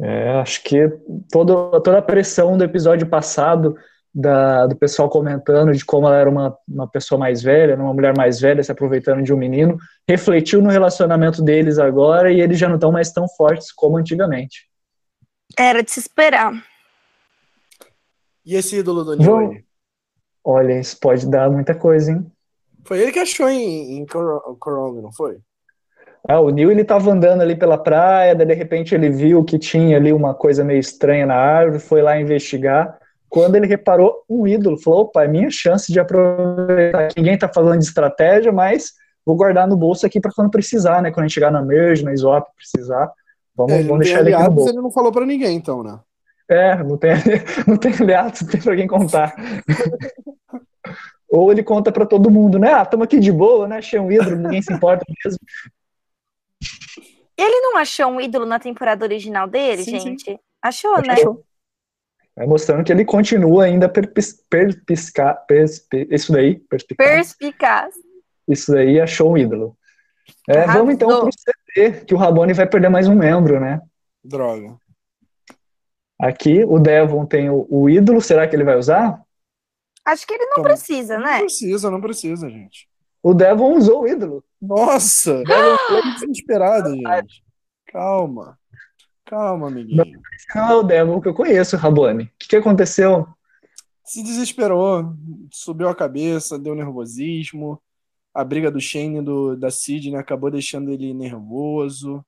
É, acho que todo, toda a pressão do episódio passado da, do pessoal comentando de como ela era uma, uma pessoa mais velha, uma mulher mais velha se aproveitando de um menino, refletiu no relacionamento deles agora e eles já não estão mais tão fortes como antigamente. Era de se esperar. E esse ídolo do Neil? Olha, isso pode dar muita coisa, hein? Foi ele que achou em, em Corong, não foi? Ah, o Neil ele tava andando ali pela praia, daí de repente ele viu que tinha ali uma coisa meio estranha na árvore, foi lá investigar quando ele reparou um ídolo, falou: opa, é minha chance de aproveitar. Ninguém está falando de estratégia, mas vou guardar no bolso aqui para quando precisar, né? Quando a gente chegar na merge, na swap, precisar. Vamos, é, vamos deixar ele aqui no bolso. Ele não falou para ninguém, então, né? É, não tem, [laughs] não tem aliados, não tem para quem contar. Ou ele conta para todo mundo, né? Ah, estamos aqui de boa, né? Achei um ídolo, ninguém se importa mesmo. Ele não achou um ídolo na temporada original dele, sim, gente? Sim. Achou, Acho né? Achou. É mostrando que ele continua ainda perpis, perpisca, perspi, isso daí, perspicaz. perspicaz. Isso daí achou um ídolo. É, vamos então para o CT, que o Rabone vai perder mais um membro, né? Droga. Aqui o Devon tem o, o ídolo, será que ele vai usar? Acho que ele não precisa, né? Não precisa, não precisa, gente. O Devon usou o ídolo. Nossa! [gasps] Devon foi desesperado, gente. Calma. Calma, amiguinho. Não é o Devil que eu conheço, Rabone. O que, que aconteceu? Se desesperou, subiu a cabeça, deu nervosismo. A briga do Shane e do, da Sidney acabou deixando ele nervoso.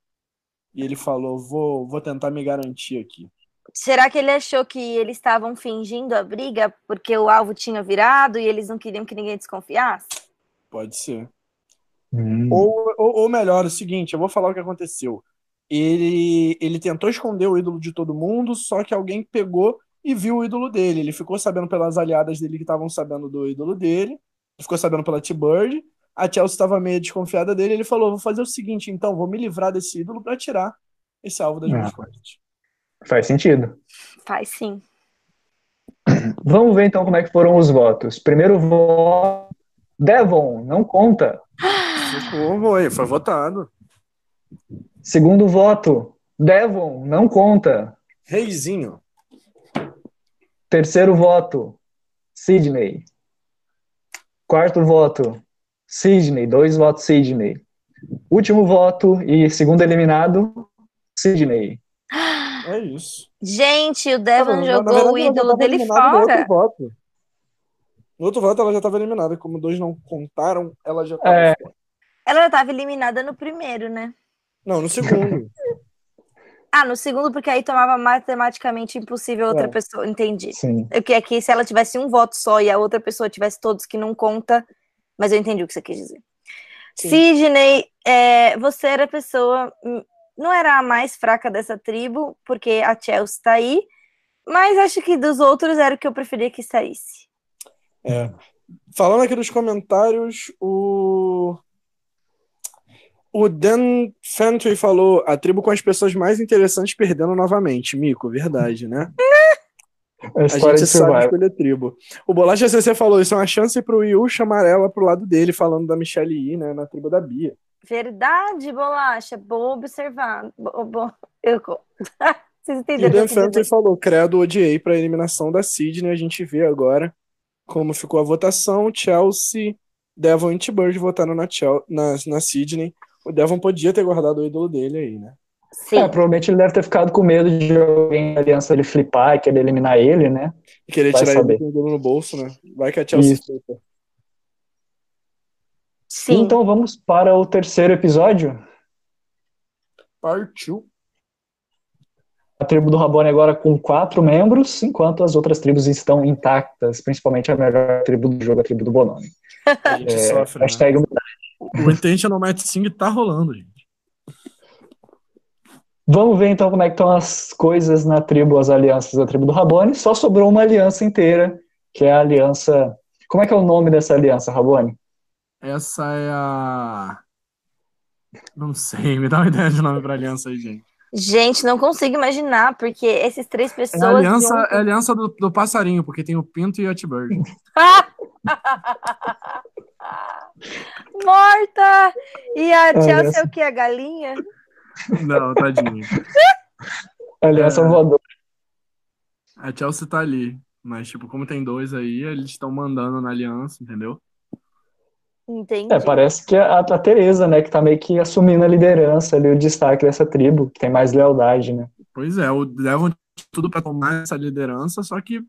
E ele falou: vou, vou tentar me garantir aqui. Será que ele achou que eles estavam fingindo a briga porque o alvo tinha virado e eles não queriam que ninguém desconfiasse? Pode ser. Hum. Ou, ou, ou melhor, é o seguinte: eu vou falar o que aconteceu ele, ele tentou esconder o ídolo de todo mundo, só que alguém pegou e viu o ídolo dele. Ele ficou sabendo pelas aliadas dele que estavam sabendo do ídolo dele, ele ficou sabendo pela T-Bird. A Chelsea estava meio desconfiada dele. Ele falou: Vou fazer o seguinte, então, vou me livrar desse ídolo para tirar esse alvo das minhas costas. Faz sentido. Faz sim. [clears throat] Vamos ver então como é que foram os votos. Primeiro voto. Devon, não conta. Foi, foi votado. Segundo voto, Devon, não conta. Reizinho. Terceiro voto, Sidney. Quarto voto, Sidney. Dois votos, Sidney. Último voto e segundo eliminado, Sidney. É isso. Gente, o Devon jogou verdade, o ídolo dele fora. No outro voto. No outro voto ela já estava eliminada. Como dois não contaram, ela já estava é. Ela já estava eliminada no primeiro, né? Não, no segundo. [laughs] ah, no segundo, porque aí tomava matematicamente impossível outra é. pessoa. Entendi. Sim. O que é que se ela tivesse um voto só e a outra pessoa tivesse todos que não conta, mas eu entendi o que você quis dizer. Sim. Sidney, é, você era a pessoa, não era a mais fraca dessa tribo, porque a Chelsea tá aí, mas acho que dos outros era o que eu preferia que saísse. É. Falando aqui dos comentários, o o Dan Fentry falou: a tribo com as pessoas mais interessantes perdendo novamente. Mico, verdade, né? a, a gente sabe escolher tribo. O Bolacha CC falou: isso é uma chance pro Yu chamar ela pro lado dele, falando da Michelle Yi, né? Na tribo da Bia. Verdade, Bolacha. Bom observar. Bom, eu... [laughs] Vocês entenderam? E o Dan Fentry falou: credo, odiei pra eliminação da Sidney. A gente vê agora como ficou a votação. Chelsea, Devon e T-Bird votaram na, Chelsea, na, na Sidney o Devon podia ter guardado o ídolo dele aí, né? Sim. É, provavelmente ele deve ter ficado com medo de alguém da aliança ele flipar e querer eliminar ele, né? E querer Vai tirar saber. ele do no bolso, né? Vai que a Chelsea flipa. Sim. Então vamos para o terceiro episódio. Partiu. A tribo do Rabone agora com quatro membros, enquanto as outras tribos estão intactas, principalmente a melhor tribo do jogo, a tribo do Bononi. A gente é, sofre, hashtag né? O Intentional Matching tá rolando, gente. Vamos ver então como é que estão as coisas na tribo, as alianças da tribo do Rabone. Só sobrou uma aliança inteira, que é a aliança. Como é que é o nome dessa aliança, Rabone? Essa é a. Não sei, me dá uma ideia de nome pra aliança aí, gente. Gente, não consigo imaginar, porque esses três pessoas. É a aliança, é a aliança do, do passarinho, porque tem o Pinto e o Atbird. [laughs] Morta! E a Chelsea é o que? A galinha? Não, tadinho. Aliança é, voadora. A Chelsea tá ali. Mas, tipo, como tem dois aí, eles estão mandando na aliança, entendeu? Entendi. É, parece que a, a Tereza, né, que tá meio que assumindo a liderança ali, o destaque dessa tribo, que tem mais lealdade, né? Pois é, o Devon tudo para tomar essa liderança, só que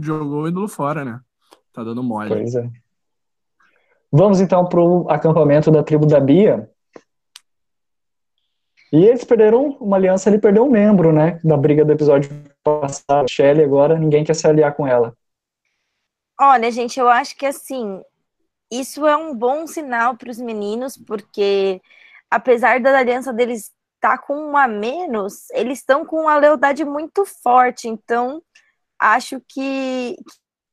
jogou o ídolo fora, né? Tá dando mole. Pois é. Vamos então para o acampamento da tribo da Bia. E eles perderam uma aliança, ele perdeu um membro, né? Da briga do episódio passado. Shelly agora, ninguém quer se aliar com ela. Olha, gente, eu acho que assim, isso é um bom sinal para os meninos, porque apesar da aliança deles estar tá com um a menos, eles estão com uma lealdade muito forte. Então, acho que,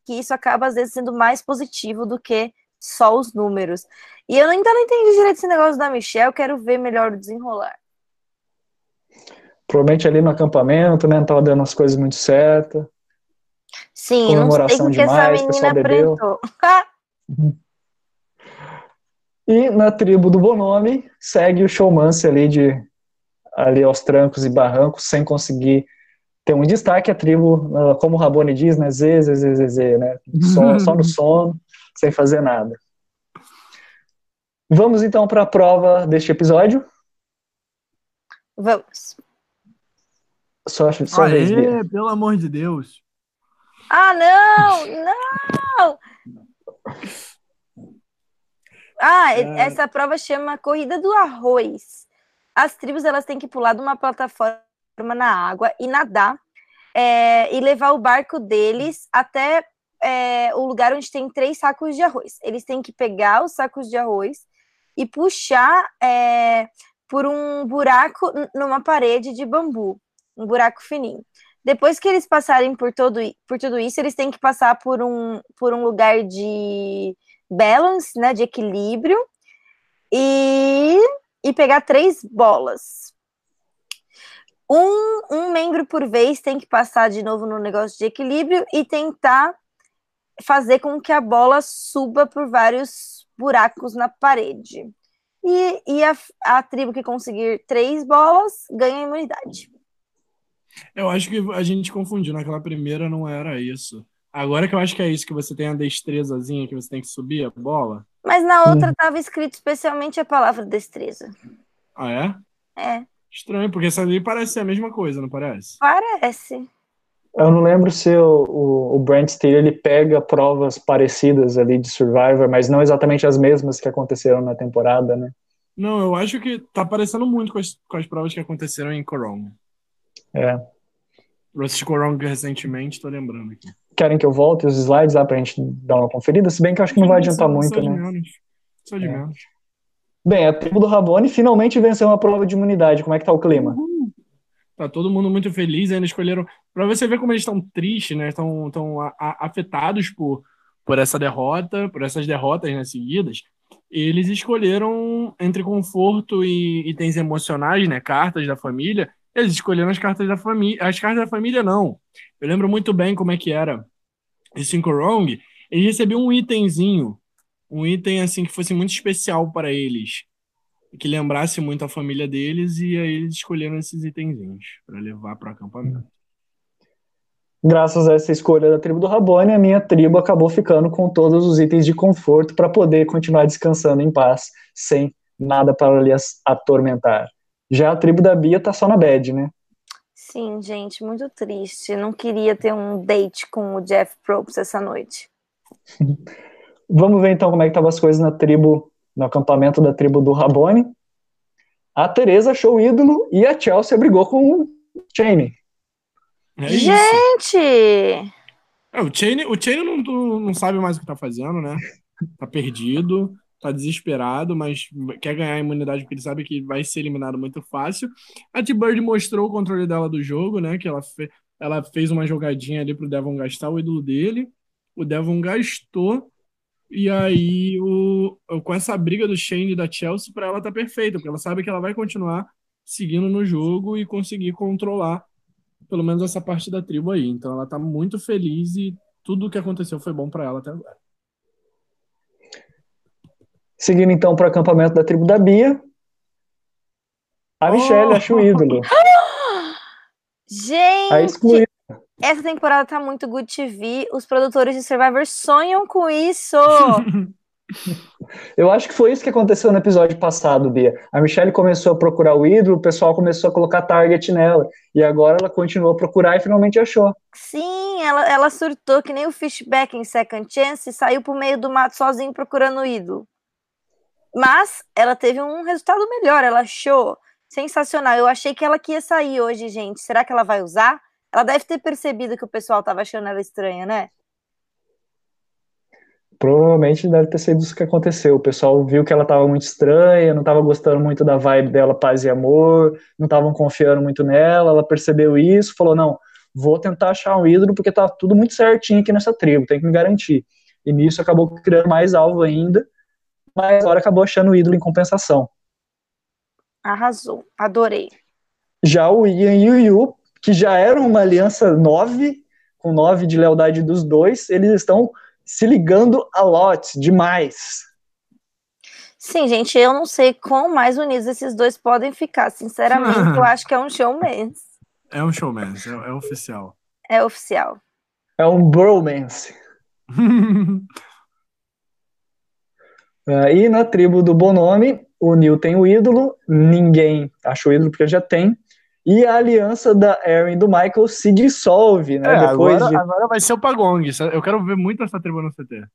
que isso acaba às vezes sendo mais positivo do que só os números. E eu ainda não entendi direito esse negócio da Michelle, quero ver melhor o desenrolar. Provavelmente ali no acampamento, né? Não tava dando as coisas muito certas. Sim, não sei o que demais, essa menina aprentou. [laughs] Uhum. E na tribo do Bonome segue o showmance ali de ali aos trancos e barrancos, sem conseguir ter um destaque. A tribo, ah, como o Rabone diz, né? Zê, zê, zê, zê, zê né? Só, [laughs] só no sono sem fazer nada. Vamos então para a prova deste episódio? Vamos. Só, só Aê, pelo amor de Deus. Ah, não! Não! Ah, é. essa prova chama Corrida do Arroz. As tribos elas têm que pular de uma plataforma na água e nadar é, e levar o barco deles até é, o lugar onde tem três sacos de arroz. Eles têm que pegar os sacos de arroz e puxar é, por um buraco numa parede de bambu, um buraco fininho. Depois que eles passarem por, todo, por tudo isso, eles têm que passar por um, por um lugar de balance, né, de equilíbrio, e, e pegar três bolas. Um, um membro por vez tem que passar de novo no negócio de equilíbrio e tentar fazer com que a bola suba por vários buracos na parede. E, e a, a tribo que conseguir três bolas ganha imunidade. Eu acho que a gente confundiu. Naquela primeira não era isso. Agora que eu acho que é isso, que você tem a destrezazinha que você tem que subir a bola. Mas na outra estava hum. escrito especialmente a palavra destreza. Ah, é? É. Estranho, porque essa ali parece ser a mesma coisa, não parece? Parece. Eu não lembro se o, o, o Brent Steele ele pega provas parecidas ali de Survivor, mas não exatamente as mesmas que aconteceram na temporada, né? Não, eu acho que tá parecendo muito com as, com as provas que aconteceram em Corong. É. Eu assisti Corong recentemente, tô lembrando aqui. Querem que eu volte os slides lá pra gente dar uma conferida? Se bem que eu acho que não vai adiantar muito, né? Menos. Só de é. menos. Bem, a tribo do Rabone finalmente venceu uma prova de imunidade. Como é que tá o clima? Uhum. Tá todo mundo muito feliz, ainda escolheram. Pra você ver como eles estão tristes, né? Estão tão afetados por, por essa derrota, por essas derrotas né, seguidas. Eles escolheram entre conforto e itens emocionais, né? Cartas da família. Eles escolheram as cartas da família. As cartas da família, não. Eu lembro muito bem como é que era esse Cinco Wrong. Eles recebiam um itemzinho um item assim que fosse muito especial para eles, que lembrasse muito a família deles e aí eles escolheram esses itenzinhos para levar para o acampamento. Graças a essa escolha da tribo do Rabone, a minha tribo acabou ficando com todos os itens de conforto para poder continuar descansando em paz, sem nada para lhes atormentar. Já a tribo da Bia tá só na bad, né? Sim, gente, muito triste. Não queria ter um date com o Jeff Probst essa noite. [laughs] Vamos ver então como é que estavam as coisas na tribo, no acampamento da tribo do Rabone. A Teresa achou o ídolo e a Chelsea brigou com o Chain. É Gente! É, o Chain, o não, não sabe mais o que tá fazendo, né? Tá perdido, tá desesperado, mas quer ganhar a imunidade porque ele sabe que vai ser eliminado muito fácil. A T-Bird mostrou o controle dela do jogo, né? Que ela, fe, ela fez uma jogadinha ali pro Devon gastar o ídolo dele. O Devon gastou e aí, o, com essa briga do Shane e da Chelsea, para ela tá perfeita, porque ela sabe que ela vai continuar seguindo no jogo e conseguir controlar pelo menos essa parte da tribo aí. Então ela tá muito feliz e tudo o que aconteceu foi bom para ela até agora. Seguindo então para o acampamento da tribo da Bia, a Michelle oh! acha o ídolo. [gasps] Gente! Essa temporada tá muito good TV. Os produtores de Survivor sonham com isso. [laughs] Eu acho que foi isso que aconteceu no episódio passado, Bia. A Michelle começou a procurar o ídolo, o pessoal começou a colocar target nela. E agora ela continuou a procurar e finalmente achou. Sim, ela, ela surtou que nem o Fishback em Second Chance e saiu pro meio do mato sozinho procurando o ídolo. Mas ela teve um resultado melhor, ela achou sensacional. Eu achei que ela que ia sair hoje, gente. Será que ela vai usar? Ela deve ter percebido que o pessoal tava achando ela estranha, né? Provavelmente deve ter sido isso que aconteceu. O pessoal viu que ela estava muito estranha, não estava gostando muito da vibe dela, paz e amor, não estavam confiando muito nela. Ela percebeu isso, falou: não, vou tentar achar um ídolo porque tá tudo muito certinho aqui nessa tribo, tem que me garantir. E nisso acabou criando mais alvo ainda, mas agora acabou achando o ídolo em compensação. Arrasou, adorei. Já o Ian e o Yu que já era uma aliança nove, com nove de lealdade dos dois, eles estão se ligando a lot demais. Sim, gente, eu não sei quão mais unidos esses dois podem ficar. Sinceramente, eu acho que é um showman. É um showman, é, é oficial. É oficial. É um bromance. [laughs] uh, e na tribo do Bonome, o Neil tem o ídolo, ninguém acha o ídolo porque já tem e a aliança da Erin e do Michael se dissolve, né? É, depois agora, de... agora vai ser o Pagong. Eu quero ver muito essa tribo no CT.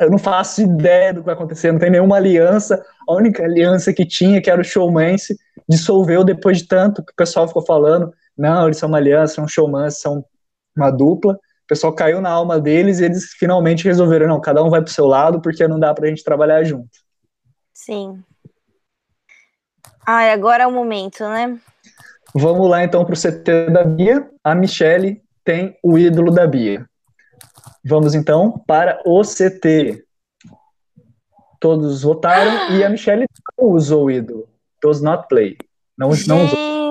Eu não faço ideia do que vai acontecer, não tem nenhuma aliança. A única aliança que tinha, que era o Showmance, dissolveu depois de tanto que o pessoal ficou falando. Não, eles são uma aliança, são showmance, são uma dupla. O pessoal caiu na alma deles e eles finalmente resolveram, não, cada um vai pro seu lado porque não dá pra gente trabalhar junto. Sim. Ai, agora é o momento, né? Vamos lá então para o CT da Bia. A Michelle tem o ídolo da Bia. Vamos então para o CT. Todos votaram e a [gasps] Michelle não usou o ídolo. Does not play. Não, Gente, não usou.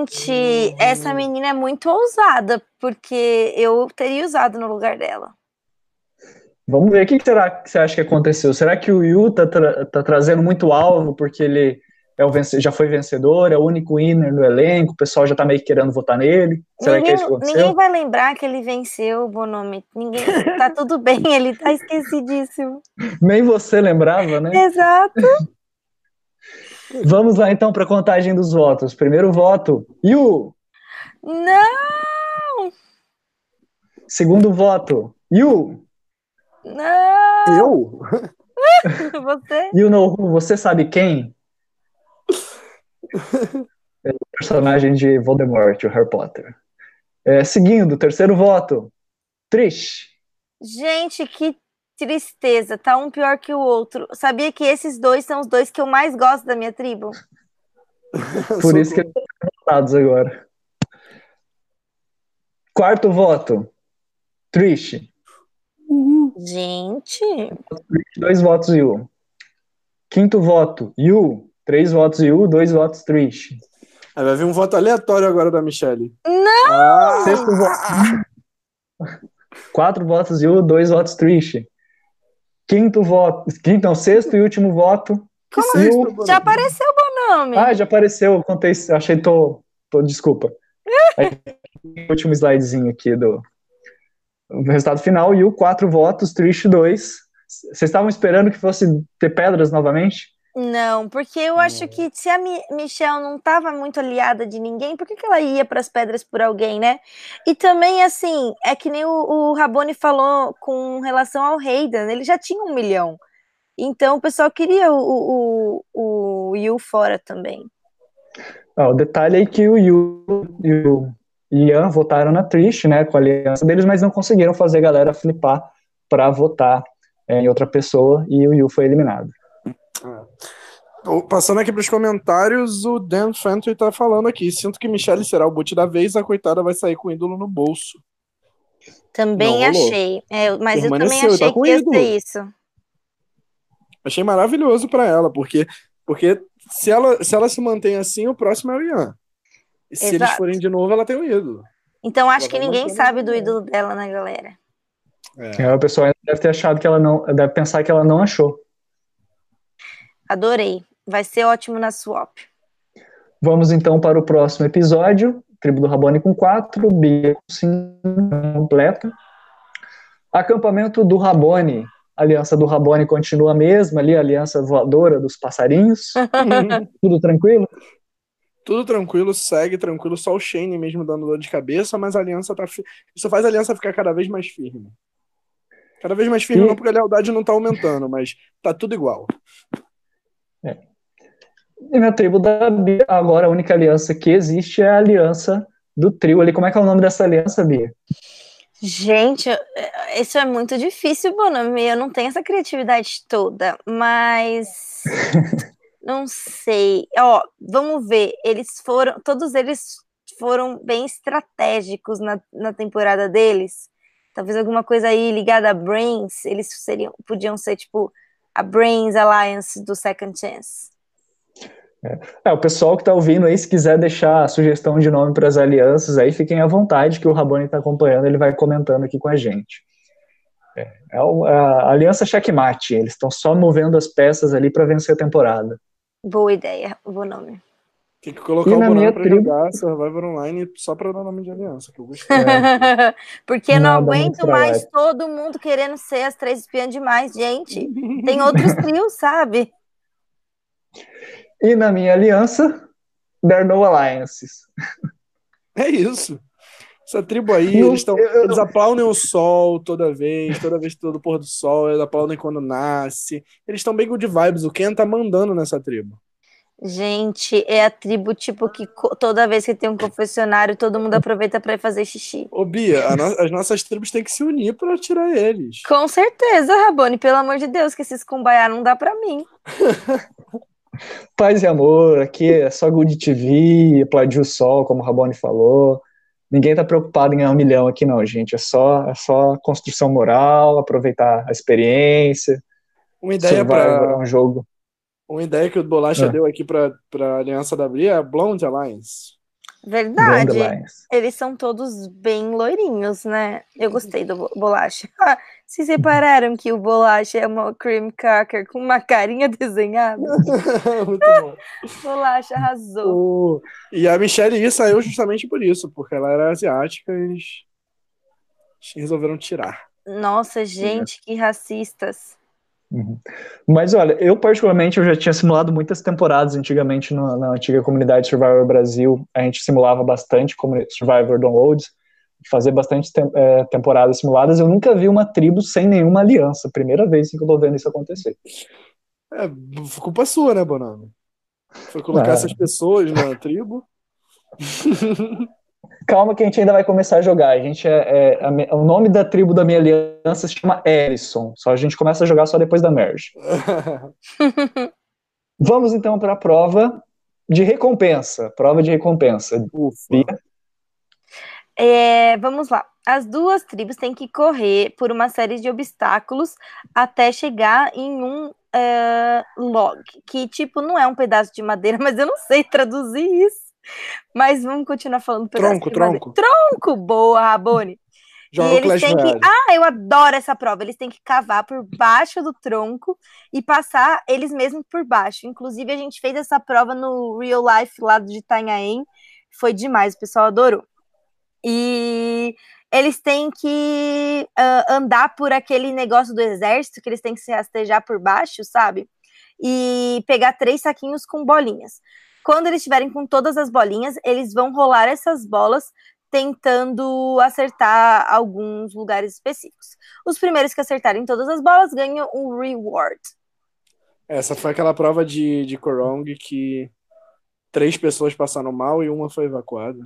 Essa menina é muito ousada, porque eu teria usado no lugar dela. Vamos ver o que será que você acha que aconteceu. Será que o Yu tá, tra tá trazendo muito alvo porque ele é o já foi vencedor, é o único winner no elenco, o pessoal já tá meio querendo votar nele. Será ninguém, que é isso que Ninguém vai lembrar que ele venceu o Bonome. Ninguém, tá tudo bem, ele tá esquecidíssimo. [laughs] Nem você lembrava, né? Exato. Vamos lá então para a contagem dos votos. Primeiro voto, Yu. Não! Segundo voto, Yu. Não! Eu? [laughs] você? You know who? Você sabe quem? é o personagem de Voldemort, o Harry Potter. É, seguindo, terceiro voto, Trish. Gente, que tristeza. Tá um pior que o outro. Sabia que esses dois são os dois que eu mais gosto da minha tribo? [laughs] Por isso que eles estão votados agora. Quarto voto. Trish. Gente. Dois votos Yu. Quinto voto, Yu. Três votos Yu, dois votos Trish. Aí vai vir um voto aleatório agora da Michelle. Não! Ah! Sexto voto. [laughs] Quatro votos Yu, dois votos Trish. Quinto voto. Quinto, não, sexto e último voto. Como Yu. Já apareceu o nome. Ah, já apareceu. Eu contei. Achei, tô. tô desculpa. Aí, [laughs] último slidezinho aqui do, o resultado final, Yu, quatro votos, Trish, dois. Vocês estavam esperando que fosse ter pedras novamente? Não, porque eu acho que se a Mi Michelle não estava muito aliada de ninguém, por que, que ela ia para as pedras por alguém, né? E também, assim, é que nem o, o Rabone falou com relação ao Hayden, ele já tinha um milhão. Então o pessoal queria o, o, o Yu fora também. Ah, o detalhe é que o Yu, e Ian votaram na Trish, né, com a aliança deles, mas não conseguiram fazer a galera flipar para votar é, em outra pessoa e o Yu foi eliminado. É. Passando aqui para os comentários, o Dan Fenton está falando aqui. Sinto que Michelle será o boot da vez, a coitada vai sair com o ídolo no bolso. Também achei. É, mas eu também achei tá que ia ser isso. Achei maravilhoso para ela, porque, porque se, ela, se ela se mantém assim, o próximo é o Ian. E se Exato. eles forem de novo, ela tem um ídolo. Então acho ela que ninguém sabe do ídolo dela, né, galera? É. é. O pessoal ainda deve ter achado que ela não. Deve pensar que ela não achou. Adorei. Vai ser ótimo na swap. Vamos então para o próximo episódio. Tribo do Rabone com 4, Bia com 5 completa. Acampamento do Rabone. A aliança do Rabone continua a mesma ali, a aliança voadora dos passarinhos. [laughs] Tudo tranquilo? Tudo tranquilo, segue tranquilo, só o Shane mesmo dando dor de cabeça, mas a aliança tá. Fi... Isso faz a aliança ficar cada vez mais firme. Cada vez mais firme, e... não porque a lealdade não tá aumentando, mas tá tudo igual. É. E na tribo da Bia, agora a única aliança que existe é a aliança do trio ali. Como é que é o nome dessa aliança, Bia? Gente, isso é muito difícil, Bonami. Eu não tenho essa criatividade toda, mas [laughs] Não sei. Ó, vamos ver. Eles foram. Todos eles foram bem estratégicos na, na temporada deles. Talvez alguma coisa aí ligada a Brains. Eles seriam, podiam ser tipo a Brains Alliance do Second Chance. É, é o pessoal que está ouvindo aí, se quiser deixar sugestão de nome para as alianças, aí fiquem à vontade, que o Rabone está acompanhando, ele vai comentando aqui com a gente. É, é a Aliança Checkmate, eles estão só movendo as peças ali para vencer a temporada. Boa ideia, bom nome. Tem que colocar e o Bonano pra tribo... jogar Survivor Online só pra dar nome de aliança, que eu gostei. É. [laughs] Porque não aguento mais todo mundo querendo ser as três espiãs demais, gente. Tem outros [laughs] trios, sabe? E na minha aliança, there no alliances. É isso. Essa tribo aí, não, eles, tão, eu, eles aplaudem o sol toda vez, toda vez todo pôr do sol, eles aplaudem quando nasce. Eles estão bem good vibes. O Ken tá mandando nessa tribo. Gente, é a tribo tipo que toda vez que tem um confessionário, todo mundo aproveita para ir fazer xixi. Ô, Bia, no as nossas tribos têm que se unir para tirar eles. Com certeza, Rabone, pelo amor de Deus, que esses cumbaiá não dá para mim. [laughs] Paz e amor, aqui é só Good TV, aplaudir o sol, como o Rabone falou. Ninguém está preocupado em ganhar um milhão aqui, não, gente. É só, é só construção moral, aproveitar a experiência. Uma ideia para um jogo. Uma ideia que o Bolacha é. deu aqui para a Aliança da Bria é a Blonde Alliance. Verdade. Eles são todos bem loirinhos, né? Eu gostei do bolacha. [laughs] Ah, se separaram que o bolacha é uma cream cracker com uma carinha [laughs] desenhada? [laughs] Muito bom. bolacha arrasou. O... E a Michelle saiu justamente por isso, porque ela era asiática e eles resolveram tirar. Nossa, gente, é. que racistas. Uhum. Mas olha, eu particularmente eu já tinha simulado muitas temporadas antigamente no, na antiga comunidade Survivor Brasil. A gente simulava bastante como Survivor Downloads, fazer bastante te é, temporadas simuladas. Eu nunca vi uma tribo sem nenhuma aliança. Primeira vez que eu tô vendo isso acontecer. É culpa sua, né, Bonano? Foi colocar é. essas pessoas na tribo. [laughs] Calma que a gente ainda vai começar a jogar. A gente é, é a, o nome da tribo da minha aliança se chama Ellison. Só a gente começa a jogar só depois da merge. [laughs] Vamos então para a prova de recompensa. Prova de recompensa. Ufa. É, vamos lá. As duas tribos têm que correr por uma série de obstáculos até chegar em um uh, log, que tipo não é um pedaço de madeira, [laughs] mas eu não sei traduzir isso. Mas vamos continuar falando tronco, tronco. Tronco, boa, Rabone. [laughs] Joga e eles têm que. Ah, eu adoro essa prova. Eles têm que cavar por baixo do tronco e passar eles mesmos por baixo. Inclusive, a gente fez essa prova no Real Life lá de Itanhaém. Foi demais, o pessoal adorou. E eles têm que uh, andar por aquele negócio do exército, que eles têm que se rastejar por baixo, sabe? E pegar três saquinhos com bolinhas. Quando eles estiverem com todas as bolinhas, eles vão rolar essas bolas tentando acertar alguns lugares específicos. Os primeiros que acertarem todas as bolas ganham um reward. Essa foi aquela prova de, de Korong que três pessoas passaram mal e uma foi evacuada.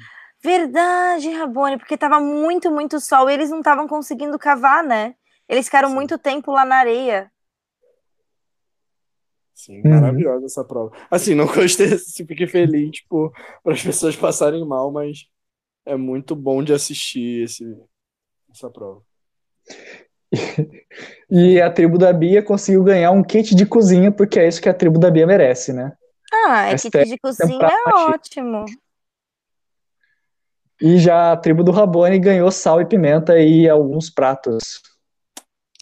Verdade, Rabone, porque tava muito, muito sol e eles não estavam conseguindo cavar, né? Eles ficaram Sim. muito tempo lá na areia. Sim, uhum. maravilhosa essa prova. Assim, não [laughs] gostei, fiquei feliz, tipo, para as pessoas passarem mal, mas é muito bom de assistir esse, essa prova. e a tribo da Bia conseguiu ganhar um kit de cozinha, porque é isso que a tribo da Bia merece, né? Ah, é kit de cozinha é ótimo. E já a tribo do Rabone ganhou sal e pimenta e alguns pratos.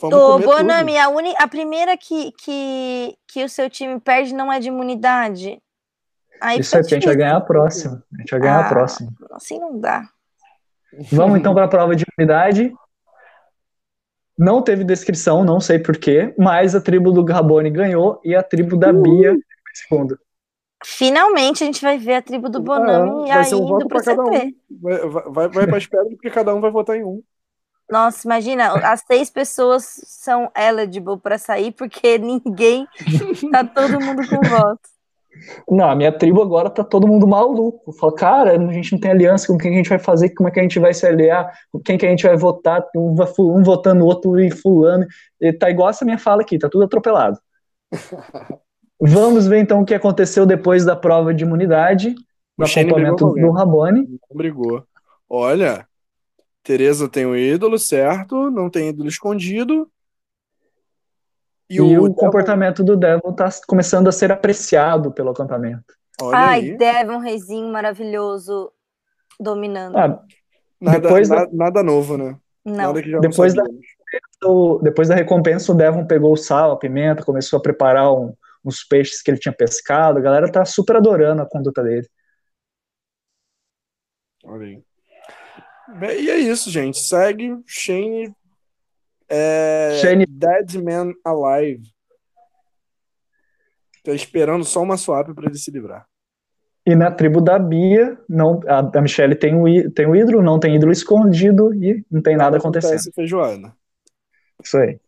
Ô, Bonami, a, uni... a primeira que, que, que o seu time perde não é de imunidade. Aí Isso é, a gente vai ganhar a próxima. A gente vai ganhar ah, a próxima. Assim não dá. Vamos [laughs] então para a prova de imunidade. Não teve descrição, não sei porquê, mas a tribo do Rabone ganhou e a tribo da Bia segundo. Finalmente a gente vai ver a tribo do Bonami é, aí um indo pro CT. Um. Vai, vai, vai pra [laughs] espera porque cada um vai votar em um. Nossa, imagina, as seis pessoas são eligible para sair porque [laughs] ninguém tá todo mundo com voto. Não, a minha tribo agora tá todo mundo maluco. Fala, cara, a gente não tem aliança, com quem a gente vai fazer, como é que a gente vai se aliar, com quem que a gente vai votar, um, um votando o outro e fulano. E tá igual essa minha fala aqui, tá tudo atropelado. [laughs] Vamos ver então o que aconteceu depois da prova de imunidade, no acompanhamento do Rabone. Brigou. Olha, Tereza tem um ídolo, certo? Não tem ídolo escondido. E, e o, o comportamento do Devon está começando a ser apreciado pelo acampamento. Olha Ai, aí. Devon, reizinho maravilhoso, dominando. Ah, nada, depois da... nada novo, né? Não. depois, da, depois da recompensa, o Devon pegou o sal, a pimenta, começou a preparar um, uns peixes que ele tinha pescado. A galera tá super adorando a conduta dele. Olha aí. E é isso, gente. Segue Shane. É, Shane. Dead Man Alive. Tô esperando só uma swap para ele se livrar. E na tribo da Bia, não, a, Michelle tem o, tem o ídolo, não tem ídolo escondido e não tem nada, nada acontecendo. Feijoada. Isso aí.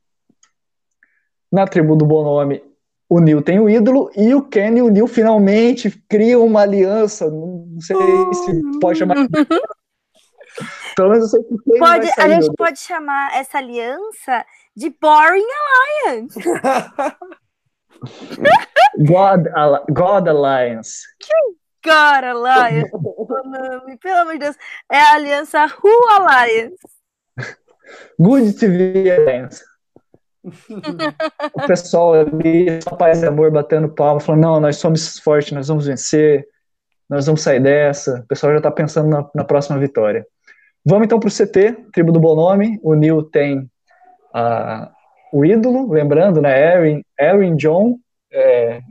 Na tribo do Bonome, o Neil tem o ídolo e o Ken e o Neil finalmente criam uma aliança. Não sei se pode chamar. [laughs] Pelo menos eu sei que pode, A gente pode chamar essa aliança de Boring Alliance. [laughs] God, God Alliance. God Alliance. Pelo amor de Deus. É a aliança Who Alliance. Good TV Alliance [laughs] o pessoal ali, só paz e amor, batendo palma, falando, não, nós somos fortes, nós vamos vencer, nós vamos sair dessa. O pessoal já está pensando na, na, próxima vitória. Vamos então para o CT, tribo do Bonome. O Neil tem uh, o ídolo, lembrando, né? Erin, Erin John, é,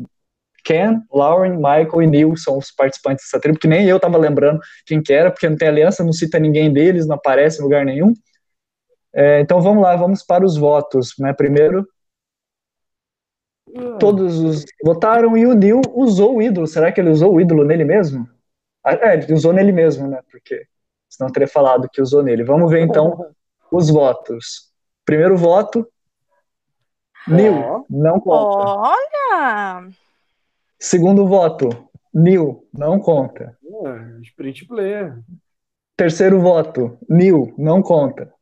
Ken, Lauren, Michael e Neil são os participantes dessa tribo, que nem eu estava lembrando quem que era, porque não tem aliança, não cita ninguém deles, não aparece em lugar nenhum. É, então vamos lá, vamos para os votos. Né? Primeiro, hum. todos os votaram e o Neil usou o ídolo. Será que ele usou o ídolo nele mesmo? Ah, é, ele usou nele mesmo, né? Porque senão teria falado que usou nele. Vamos ver então [laughs] os votos. Primeiro voto, Neil, não conta. Olha! Segundo voto, Neil, não conta. Uh, sprint player. Terceiro voto, Neil, não conta.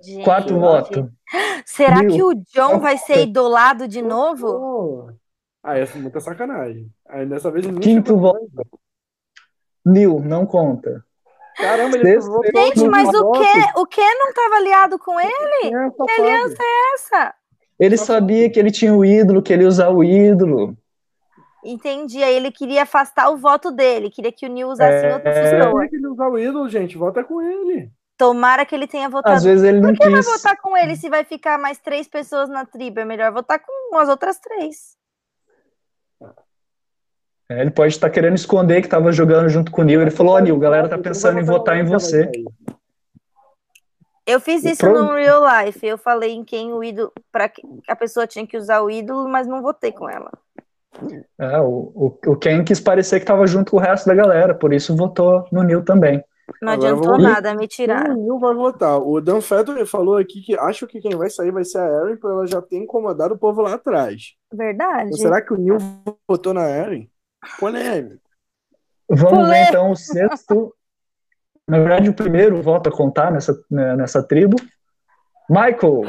Gente, Quarto voto. [gasps] Será Neil, que o John vai ser idolado de novo? Oh. Ah, essa é muita sacanagem. Aí dessa vez Quinto voto. Neil, não conta. Caramba, ele Gente, mas o que, o que não estava aliado com ele? Que aliança é essa? Ele sabia que ele tinha o ídolo, que ele ia usar o ídolo. Entendi. Aí ele queria afastar o voto dele, queria que o Neil usasse é... outra pessoa. Ele queria usar o ídolo, gente. Vota com ele. Tomara que ele tenha votado. Às vezes ele não Por que quis. vai votar com ele se vai ficar mais três pessoas na tribo? É melhor votar com as outras três. É, ele pode estar querendo esconder que estava jogando junto com o Neil. Ele falou: Ó, oh, Neil, a galera tá pensando em votar em você. Eu fiz isso no real life. Eu falei em quem o ídolo. para a pessoa tinha que usar o ídolo, mas não votei com ela. É, o, o, o Ken quis parecer que estava junto com o resto da galera, por isso votou no Neil também. Não Agora adiantou vou... nada, me tirar. O Neil vai votar. O Dan Fetter falou aqui que acho que quem vai sair vai ser a Erin, porque ela já tem incomodado o povo lá atrás. Verdade. Então, será que o Neil votou na Erin? Polêmico. Vamos Polêmico. ver então o sexto. Na verdade, o primeiro voto a contar nessa, né, nessa tribo. Michael.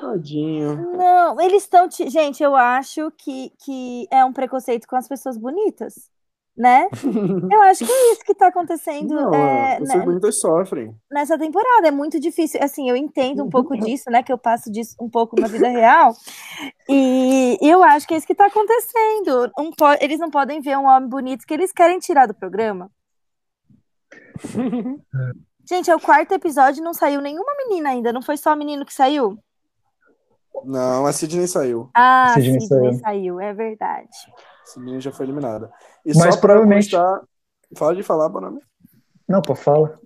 Tadinho. Não, eles estão. Gente, eu acho que, que é um preconceito com as pessoas bonitas. Né? [laughs] Eu acho que é isso que está acontecendo. Não, é, né, bonitas sofrem. Nessa temporada. É muito difícil. Assim, eu entendo um pouco [laughs] disso, né? Que eu passo disso um pouco na vida real. E eu acho que é isso que está acontecendo. Um, eles não podem ver um homem bonito que eles querem tirar do programa. [laughs] Gente, é o quarto episódio não saiu nenhuma menina ainda. Não foi só o menino que saiu? Não, a Sidney saiu. Ah, a Sidney, Sidney saiu. saiu. é verdade. A Sidney já foi eliminada. E Mas só provavelmente. Constar... Fala de falar, Bonami. Não, pô, fala.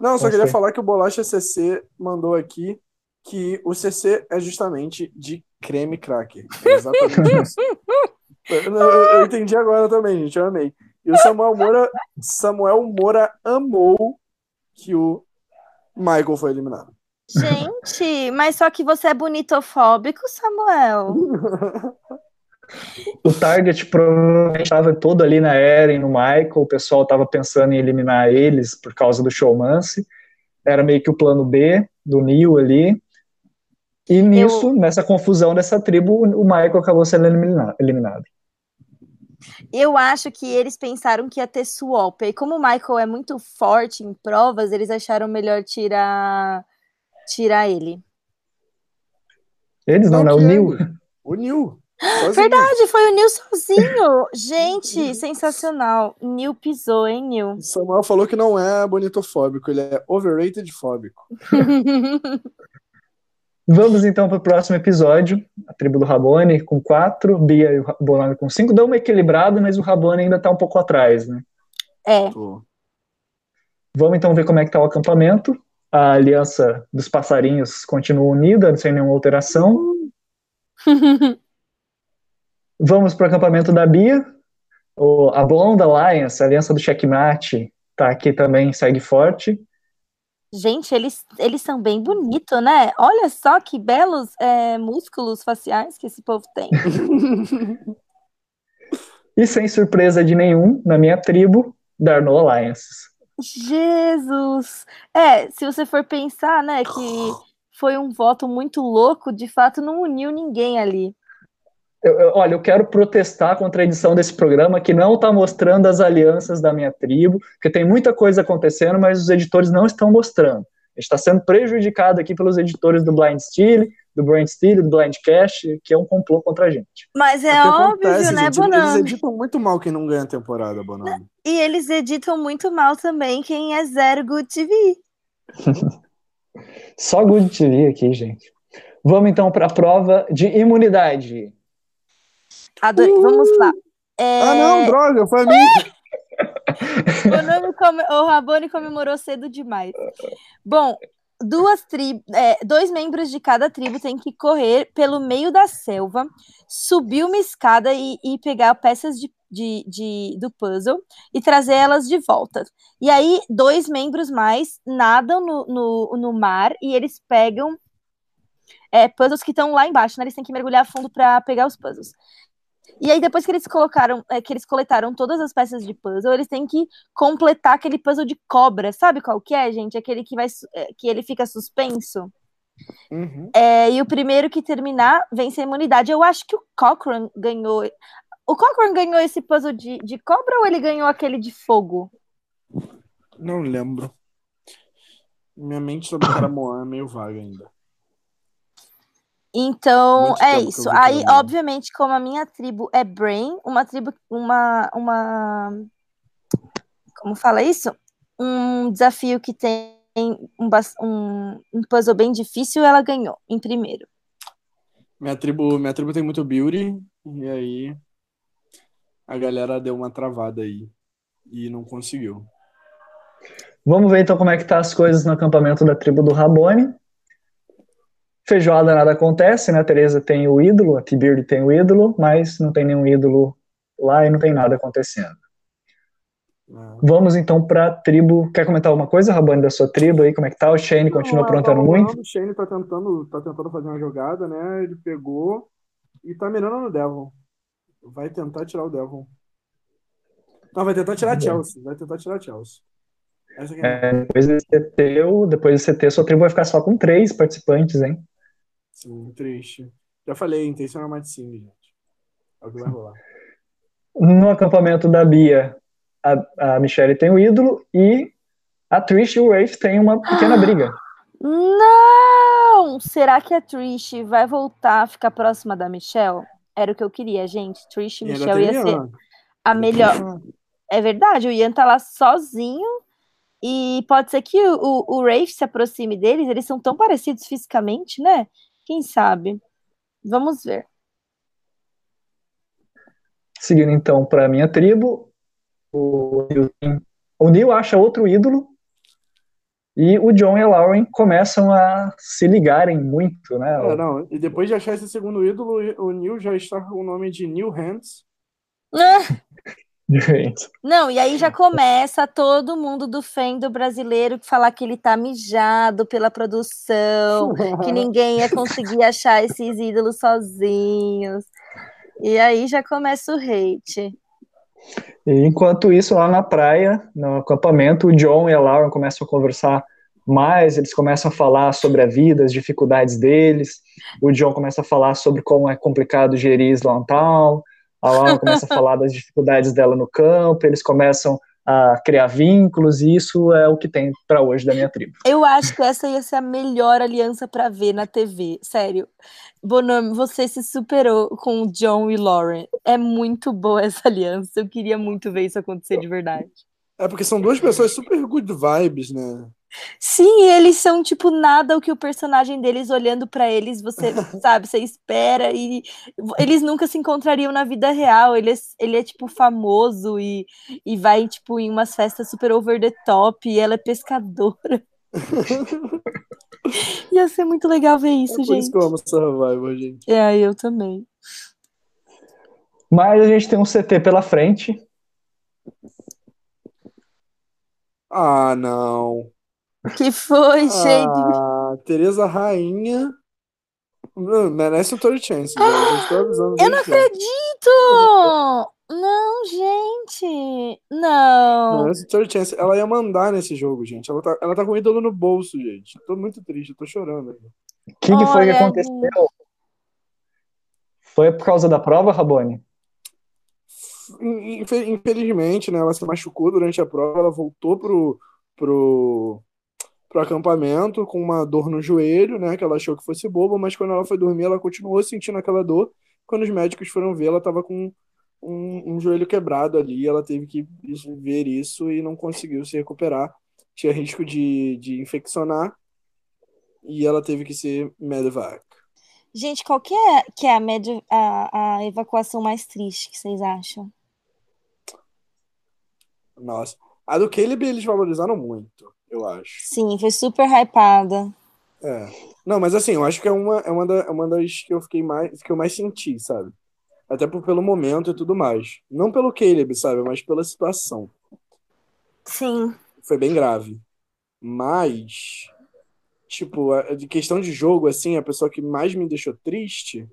Não, só queria falar que o Bolacha CC mandou aqui que o CC é justamente de creme cracker. É exatamente [laughs] isso. eu, eu, eu, entendi agora também, gente. Eu amei. E o Samuel Moura, Samuel Moura amou que o Michael foi eliminado. Gente, mas só que você é bonitofóbico, Samuel. [laughs] o target provavelmente estava todo ali na Eren, no Michael, o pessoal estava pensando em eliminar eles por causa do showmance. Era meio que o plano B do Neil ali. E nisso, Eu... nessa confusão dessa tribo, o Michael acabou sendo eliminado. Eu acho que eles pensaram que ia ter swap. E como o Michael é muito forte em provas, eles acharam melhor tirar tirar ele. Eles não, não, né? O Neil. O Neil. Verdade, foi o Neil sozinho. [laughs] Gente, sensacional. Neil pisou, hein, Neil? Samuel falou que não é bonitofóbico, ele é overrated fóbico. [laughs] Vamos então para o próximo episódio. A tribo do Rabone com quatro, Bia e o Bonami com cinco. Deu uma equilibrada, mas o Rabone ainda está um pouco atrás, né? É. Vamos então ver como é que tá o acampamento a aliança dos passarinhos continua unida, sem nenhuma alteração. [laughs] Vamos para o acampamento da Bia. O, a Blonde Alliance, a aliança do checkmate, tá aqui também, segue forte. Gente, eles, eles são bem bonitos, né? Olha só que belos é, músculos faciais que esse povo tem. [laughs] e sem surpresa de nenhum, na minha tribo, Darno Alliances. Jesus! É, se você for pensar, né, que foi um voto muito louco, de fato não uniu ninguém ali. Eu, eu, olha, eu quero protestar contra a edição desse programa que não está mostrando as alianças da minha tribo, porque tem muita coisa acontecendo, mas os editores não estão mostrando. A gente está sendo prejudicado aqui pelos editores do Blind Steel, do Brand Steel, do Blindcast, que é um complô contra a gente. Mas é, é óbvio, acontece, né, gente, Bonami? Eles editam muito mal quem não ganha a temporada, Bonami. E eles editam muito mal também quem é zero Good TV. [laughs] Só Good TV aqui, gente. Vamos então para a prova de imunidade. Adorei. Uh! Vamos lá. É... Ah, não, droga, foi a mim. o, nome come... o Rabone comemorou cedo demais. Bom, duas tribos, é, dois membros de cada tribo têm que correr pelo meio da selva, subir uma escada e, e pegar peças de, de, de, do puzzle e trazer elas de volta. E aí, dois membros mais nadam no, no, no mar e eles pegam é, puzzles que estão lá embaixo, né? Eles têm que mergulhar fundo para pegar os puzzles. E aí, depois que eles colocaram, é, que eles coletaram todas as peças de puzzle, eles têm que completar aquele puzzle de cobra. Sabe qual que é, gente? Aquele que vai é, que ele fica suspenso. Uhum. É, e o primeiro que terminar vence a imunidade. Eu acho que o Cochrane ganhou. O Cochrane ganhou esse puzzle de, de cobra ou ele ganhou aquele de fogo? Não lembro. Minha mente sobre Caramoan é meio vaga ainda. Então, Muito é isso. Aí, obviamente, como a minha tribo é Brain, uma tribo, uma, uma. Como fala isso? Um desafio que tem um, um, um puzzle bem difícil, ela ganhou em primeiro. Minha tribo, minha tribo tem muito beauty, e aí a galera deu uma travada aí e não conseguiu. Vamos ver então como é que tá as coisas no acampamento da tribo do Rabone. Feijoada nada acontece, né? A Tereza tem o ídolo, a Tibird tem o ídolo, mas não tem nenhum ídolo lá e não tem nada acontecendo. Ah. Vamos então para a tribo. Quer comentar alguma coisa, Rabone, da sua tribo aí? Como é que tá? O Shane continua não, aprontando tá muito? O Shane tá tentando, tá tentando fazer uma jogada, né? Ele pegou e tá mirando no Devon. Vai tentar tirar o Devon. Não, vai tentar tirar a Chelsea. Vai tentar tirar a Chelsea. É, é depois desse CT, depois desse CT, sua tribo vai ficar só com três participantes, hein? Sim, triste. Já falei, intenção é sim, gente. É o que vai rolar. No acampamento da Bia, a, a Michelle tem o ídolo e a Trish e o Rafe têm uma pequena briga. Não! Será que a Trish vai voltar a ficar próxima da Michelle? Era o que eu queria, gente. Trish e Michelle ia ser a melhor. É verdade, o Ian tá lá sozinho e pode ser que o, o, o Rafe se aproxime deles, eles são tão parecidos fisicamente, né? Quem sabe? Vamos ver. Seguindo então para a minha tribo, o Neil, o Neil acha outro ídolo e o John e a Lauren começam a se ligarem muito, né? É, não, e depois de achar esse segundo ídolo, o Neil já está com o nome de Neil Hands. Não, e aí já [laughs] começa todo mundo do fendo brasileiro falar que ele tá mijado pela produção, que [laughs] ninguém ia conseguir achar esses ídolos sozinhos. E aí já começa o hate. E enquanto isso, lá na praia, no acampamento, o John e a Laura começam a conversar mais, eles começam a falar sobre a vida, as dificuldades deles. O John começa a falar sobre como é complicado gerir Slantown, a Laura começa a [laughs] falar das dificuldades dela no campo, eles começam a criar vínculos, e isso é o que tem para hoje da minha tribo. Eu acho que essa ia ser a melhor aliança para ver na TV, sério. Bonome, você se superou com o John e Lauren. É muito boa essa aliança. Eu queria muito ver isso acontecer de verdade. É porque são duas pessoas super good vibes, né? Sim, eles são tipo nada o que o personagem deles olhando para eles, você [laughs] sabe, você espera e eles nunca se encontrariam na vida real. Ele é, ele é tipo famoso e, e vai tipo em umas festas super over the top e ela é pescadora. [laughs] Ia ser muito legal ver isso, é por gente. Isso que eu amo Survivor, gente. É, eu também. Mas a gente tem um CT pela frente. Ah, não. Que foi, gente? Ah, Tereza Rainha. Merece o Tory Chance. Ah, eu não acredito! Não, gente. Não. Merece o Tory Chance. Ela ia mandar nesse jogo, gente. Ela tá, ela tá com o ídolo no bolso, gente. Tô muito triste, tô chorando. O que, que foi que aconteceu? Foi por causa da prova, Rabone? Infelizmente, né? Ela se machucou durante a prova, ela voltou pro, pro, pro acampamento com uma dor no joelho, né? Que ela achou que fosse boba, mas quando ela foi dormir, ela continuou sentindo aquela dor. Quando os médicos foram ver, ela estava com um, um, joelho quebrado ali. Ela teve que ver isso e não conseguiu se recuperar. Tinha risco de, de infeccionar e ela teve que ser medevac. Gente, qual que é, que é a, med, a, a evacuação mais triste que vocês acham? Nossa, a do Caleb eles valorizaram muito eu acho. Sim, foi super hypada. É. Não, mas assim, eu acho que é uma, é uma, da, é uma das que eu fiquei mais. que eu mais senti, sabe? Até por, pelo momento e tudo mais. Não pelo Caleb, sabe? Mas pela situação. Sim. Foi bem grave. Mas. Tipo, a, de questão de jogo, assim, a pessoa que mais me deixou triste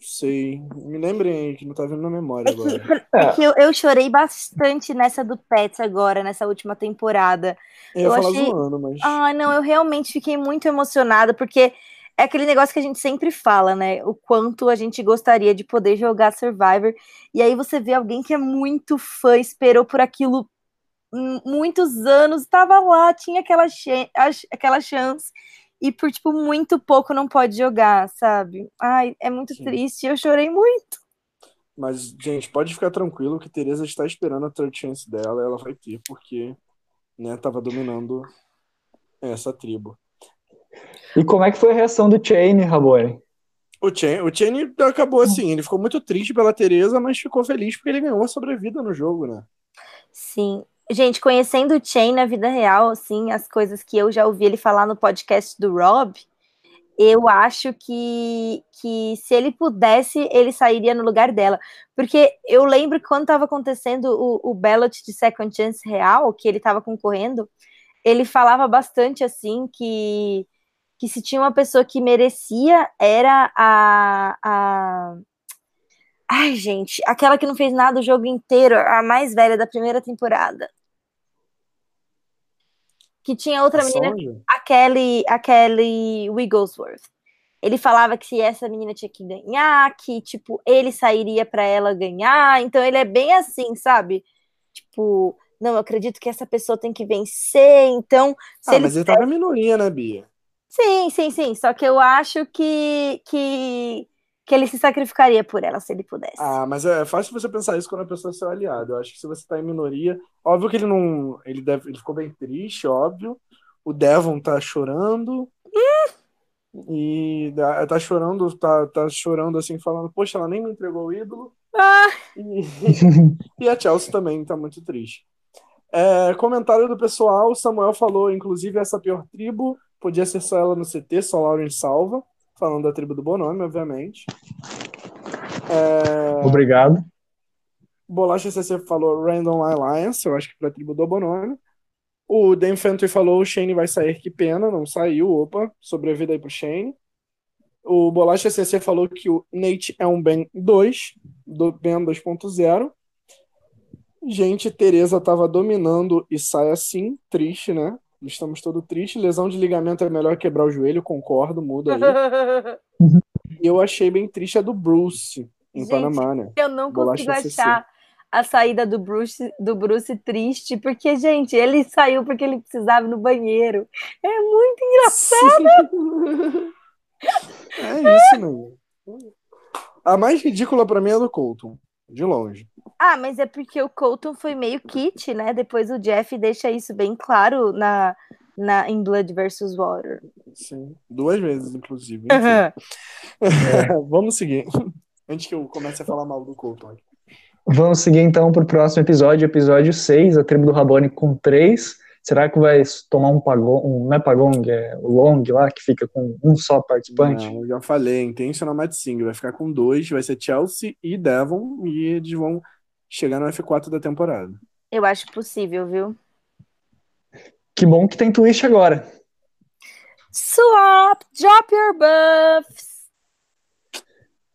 sei. Me lembrem que não tá vindo na memória é que, agora. [laughs] É que eu, eu, chorei bastante nessa do Pets agora, nessa última temporada. Eu eu achei... zoando, mas. Ah, não, eu realmente fiquei muito emocionada, porque é aquele negócio que a gente sempre fala, né? O quanto a gente gostaria de poder jogar Survivor. E aí você vê alguém que é muito fã, esperou por aquilo muitos anos, estava lá, tinha aquela, aquela chance e por tipo muito pouco não pode jogar, sabe? Ai, é muito Sim. triste, eu chorei muito. Mas, gente, pode ficar tranquilo que Teresa está esperando a third chance dela, ela vai ter, porque, né, tava dominando essa tribo. E como é que foi a reação do Chain, Rabone? O Chain, o Chain acabou assim, ele ficou muito triste pela Teresa, mas ficou feliz porque ele ganhou a sobrevida no jogo, né? Sim, Gente, conhecendo o Chain na vida real, assim, as coisas que eu já ouvi ele falar no podcast do Rob, eu acho que, que se ele pudesse, ele sairia no lugar dela. Porque eu lembro que quando estava acontecendo o, o ballot de Second Chance real, que ele estava concorrendo, ele falava bastante assim que, que se tinha uma pessoa que merecia, era a, a. Ai, gente, aquela que não fez nada o jogo inteiro, a mais velha da primeira temporada que tinha outra a menina, a Kelly, a Kelly Wigglesworth. Ele falava que se essa menina tinha que ganhar, que tipo, ele sairia para ela ganhar. Então ele é bem assim, sabe? Tipo, não, eu acredito que essa pessoa tem que vencer. Então, ah, ele mas ele tá na minoria, né, Bia? Sim, sim, sim. Só que eu acho que, que que ele se sacrificaria por ela se ele pudesse. Ah, mas é fácil você pensar isso quando a pessoa é seu aliado. Eu acho que se você tá em minoria, óbvio que ele não, ele deve, ele ficou bem triste, óbvio. O Devon tá chorando. E tá chorando, tá, tá chorando assim, falando, poxa, ela nem me entregou o ídolo. Ah. E, e a Chelsea também tá muito triste. É, comentário do pessoal, Samuel falou, inclusive, essa pior tribo podia ser só ela no CT, só Lauren salva falando da tribo do Bonome, obviamente. É... Obrigado. Bolacha CC falou Random Alliance, eu acho que pra tribo do Bonome. O Dan Fenton falou o Shane vai sair, que pena, não saiu, opa, sobrevida aí pro Shane. O Bolacha CC falou que o Nate é um Ben 2, do Ben 2.0. Gente, Tereza tava dominando e sai assim, triste, né? Estamos todos tristes. Lesão de ligamento é melhor quebrar o joelho, concordo, muda aí. [laughs] e eu achei bem triste a do Bruce, em Gente, Panamá, né? Eu não Bolacha consigo achar a saída do Bruce, do Bruce triste, porque, gente, ele saiu porque ele precisava ir no banheiro. É muito engraçado. [laughs] é isso, né? A mais ridícula para mim é a do Colton, de longe. Ah, mas é porque o Colton foi meio kit, né? Depois o Jeff deixa isso bem claro na, na, em Blood vs. Water. Sim, duas vezes, inclusive. é, [laughs] vamos seguir. Antes que eu comece a falar mal do Colton. Vamos seguir então para o próximo episódio, episódio 6, a tribo do Rabone com 3. Será que vai tomar um pagong, um, não é pagong, é o long lá, que fica com um só participante? Não, eu já falei, intentional match sim, vai ficar com dois, vai ser Chelsea e Devon, e eles vão chegar no F4 da temporada. Eu acho possível, viu? Que bom que tem twist agora. Swap, drop your buffs.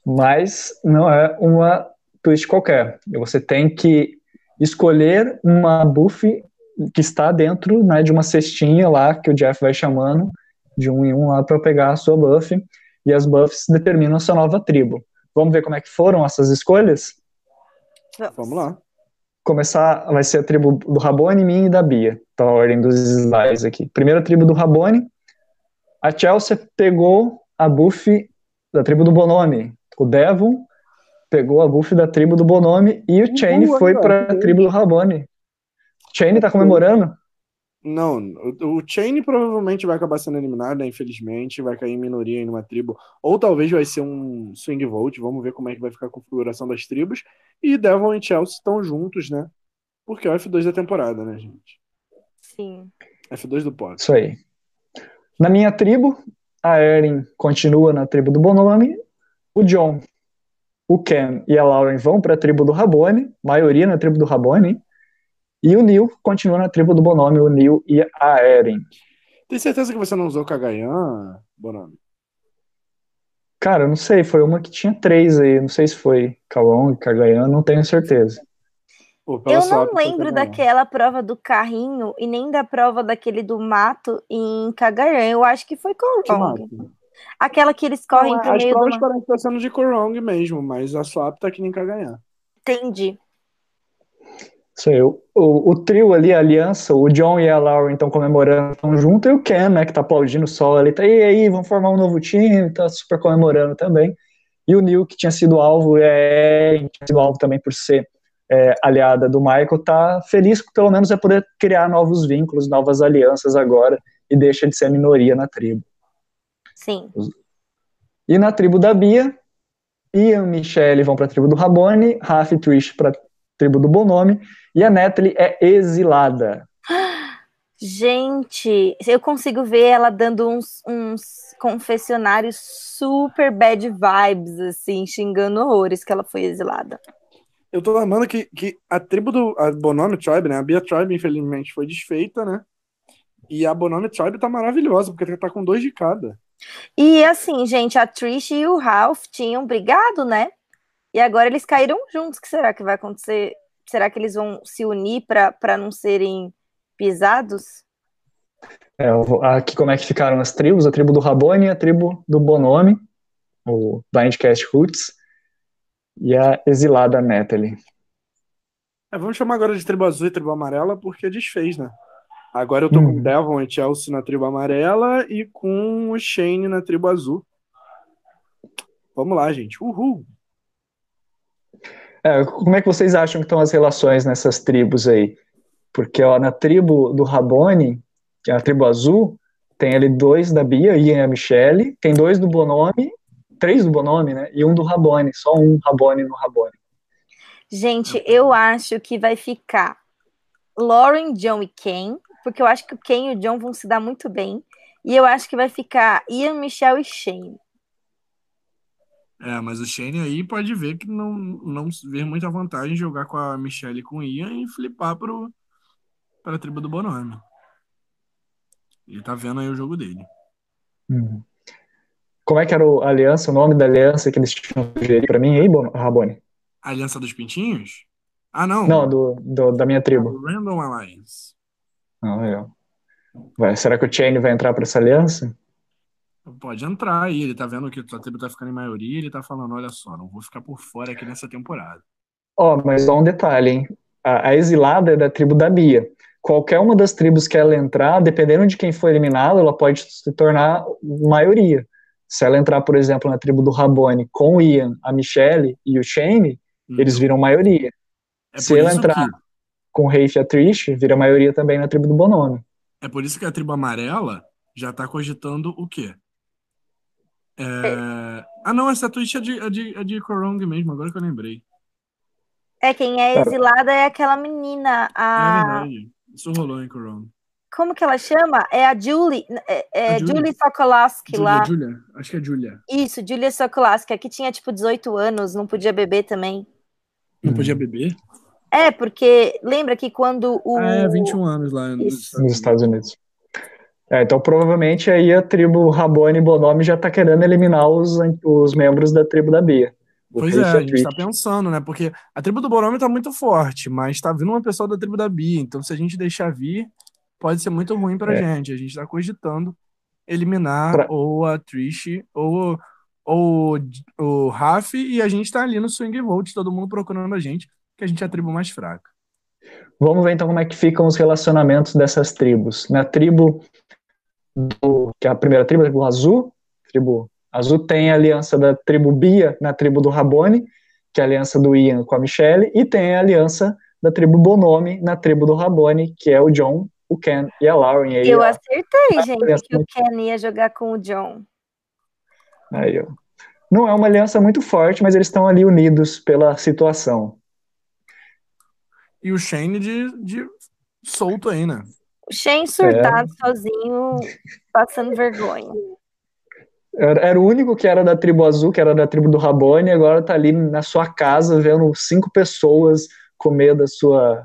Mas não é uma twist qualquer. Você tem que escolher uma buff que está dentro né, de uma cestinha lá que o Jeff vai chamando de um em um lá para pegar a sua buff. E as buffs determinam a sua nova tribo. Vamos ver como é que foram essas escolhas? Vamos lá. Começar, vai ser a tribo do Rabone, mim e da Bia. Tá a ordem dos slides aqui. Primeira tribo do Rabone. A Chelsea pegou a buff da tribo do Bonome. O Devon pegou a buff da tribo do Bonome e o Chain foi para a tribo do Rabone. Chain tá comemorando? Não, o, o Chain provavelmente vai acabar sendo eliminado, né, infelizmente, vai cair em minoria em uma tribo, ou talvez vai ser um swing vote, vamos ver como é que vai ficar a configuração das tribos, e Devon e Chelsea estão juntos, né, porque é o F2 da temporada, né, gente? Sim. F2 do pod. Isso aí. Na minha tribo, a Erin continua na tribo do Bonome, o John, o Ken e a Lauren vão para a tribo do Rabone, maioria na tribo do Rabone, e o Neil continua na tribo do Bonome, o Neil e a Eren. Tem certeza que você não usou Kagayan, Bonome? Cara, eu não sei, foi uma que tinha três aí, não sei se foi Kalong, Kagayan, não tenho certeza. Pô, eu não lembro daquela prova do carrinho e nem da prova daquele do mato em Cagayan. Eu acho que foi Korong. Aquela que eles correm não, pro as meio do... As provas parecem sendo de Korong mesmo, mas a Swap tá aqui em Cagayan. Entendi. Isso aí, o, o, trio ali, a aliança, o John e a Laura estão comemorando, estão junto, e o Ken, né, que tá aplaudindo o sol ali, tá, e aí, vamos formar um novo time, tá super comemorando também. E o Neil, que tinha sido alvo, é, tinha sido alvo também por ser é, aliada do Michael, tá feliz que pelo menos é poder criar novos vínculos, novas alianças agora, e deixa de ser a minoria na tribo. Sim. E na tribo da Bia, Ian e Michelle vão para a tribo do Rabone, Raf e Trish para a tribo do Bonome, e a Natalie é exilada. Gente, eu consigo ver ela dando uns, uns confessionários super bad vibes, assim, xingando horrores que ela foi exilada. Eu tô lembrando que, que a tribo do a Bonome Tribe, né? A Bia Tribe, infelizmente, foi desfeita, né? E a Bonome Tribe tá maravilhosa, porque tá com dois de cada. E assim, gente, a Trish e o Ralph tinham brigado, né? E agora eles caíram juntos. O que será que vai acontecer será que eles vão se unir para não serem pisados? É, aqui como é que ficaram as tribos, a tribo do Rabone e a tribo do Bonome, o Blindcast Roots, e a exilada Natalie. É, vamos chamar agora de tribo azul e tribo amarela, porque desfez, né? Agora eu tô com o. Devon e Chelsea na tribo amarela e com o Shane na tribo azul. Vamos lá, gente. Uhul! É, como é que vocês acham que estão as relações nessas tribos aí? Porque ó, na tribo do Rabone, que é a tribo azul, tem ali dois da Bia, Ian e a Michelle, tem dois do Bonome, três do Bonome, né? E um do Rabone, só um Rabone no Rabone. Gente, eu acho que vai ficar Lauren, John e Ken, porque eu acho que o Ken e o John vão se dar muito bem. E eu acho que vai ficar Ian, Michelle e Shane. É, mas o Shane aí pode ver que não, não vê muita vantagem jogar com a Michelle e com o Ian e flipar pro, para a tribo do Bonome. Ele tá vendo aí o jogo dele. Hum. Como é que era a aliança, o nome da aliança que eles tinham sugerido pra mim aí, Rabone? Aliança dos Pintinhos? Ah, não. Não, do, do da minha tribo. Random Alliance. Ah, legal. Vai, será que o Chain vai entrar pra essa aliança? Pode entrar aí, ele tá vendo que o tribo tá ficando em maioria, ele tá falando, olha só, não vou ficar por fora aqui nessa temporada. Ó, oh, mas só um detalhe, hein? A, a, exilada é da tribo da Bia. Qualquer uma das tribos que ela entrar, dependendo de quem for eliminado, ela pode se tornar maioria. Se ela entrar, por exemplo, na tribo do Rabone com o Ian, a Michelle e o Shane, hum. eles viram maioria. É Se ela entrar que... com o Rafe e a Trish, vira maioria também na tribo do Bonome. É por isso que a tribo amarela já tá cogitando o quê? É... Ah, não, essa Twitch é de, é, de, é de Korong mesmo, agora que eu lembrei. É, quem é exilada é aquela menina, a... É verdade, isso rolou em Korong. Como que ela chama? É a Julie, é, é a Julie, Julie Sokolaski lá. Julia, acho que é Julia. Isso, Julia Sokolaski, que tinha tipo 18 anos, não podia beber também. Não podia beber? É, porque lembra que quando o. Ah, é, 21 anos lá nos Estados Unidos. É, então provavelmente aí a tribo Rabone Bonome já tá querendo eliminar os, os membros da tribo da Bia. Pois é, a gente tá pensando, né? Porque a tribo do Bonome tá muito forte, mas tá vindo uma pessoa da tribo da Bia, então se a gente deixar vir, pode ser muito ruim pra é. gente. A gente tá cogitando eliminar pra... ou a Trish ou, ou o Raf e a gente tá ali no Swing Vote, todo mundo procurando a gente, que a gente é a tribo mais fraca. Vamos ver então como é que ficam os relacionamentos dessas tribos. Na tribo do, que é a primeira tribo, a tribo azul, tribo azul tem a aliança da tribo Bia na tribo do Rabone, que é a aliança do Ian com a Michelle, e tem a aliança da tribo Bonome na tribo do Rabone, que é o John, o Ken e a Lauren. Aí, Eu acertei, gente, que o Ken ia jogar com o John. Aí, ó. Não é uma aliança muito forte, mas eles estão ali unidos pela situação. E o Shane de, de solto aí, né? O Shane surtado é. sozinho, passando vergonha. Era, era, o único que era da tribo azul, que era da tribo do Rabone, e agora tá ali na sua casa vendo cinco pessoas comer da sua,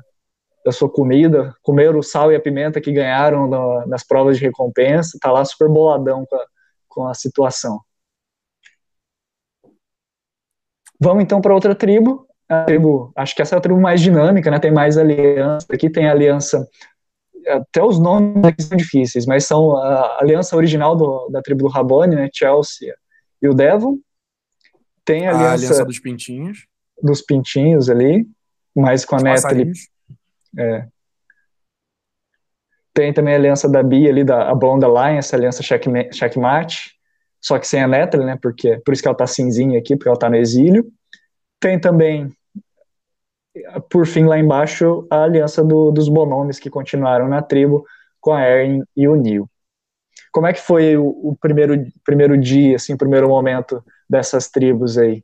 da sua comida, comer o sal e a pimenta que ganharam nas provas de recompensa, tá lá super boladão com a, com a situação. Vamos então para outra tribo. A tribo, acho que essa é a tribo mais dinâmica, né? Tem mais aliança. Aqui tem a aliança. Até os nomes aqui são difíceis, mas são a aliança original do, da tribo do Rabone, né? Chelsea e o Devon. Tem a aliança, a aliança dos pintinhos. Dos pintinhos ali, mais com a neta ali. É. Tem também a aliança da Bia ali, da a Blonde Alliance, a aliança checkmate, checkmate, só que sem a Natalie, né? Porque, por isso que ela tá cinzinha aqui, porque ela tá no exílio. Tem também, por fim, lá embaixo, a aliança do, dos Bonomes que continuaram na tribo com a Erin e o Neil. Como é que foi o, o primeiro, primeiro dia, assim, primeiro momento dessas tribos aí?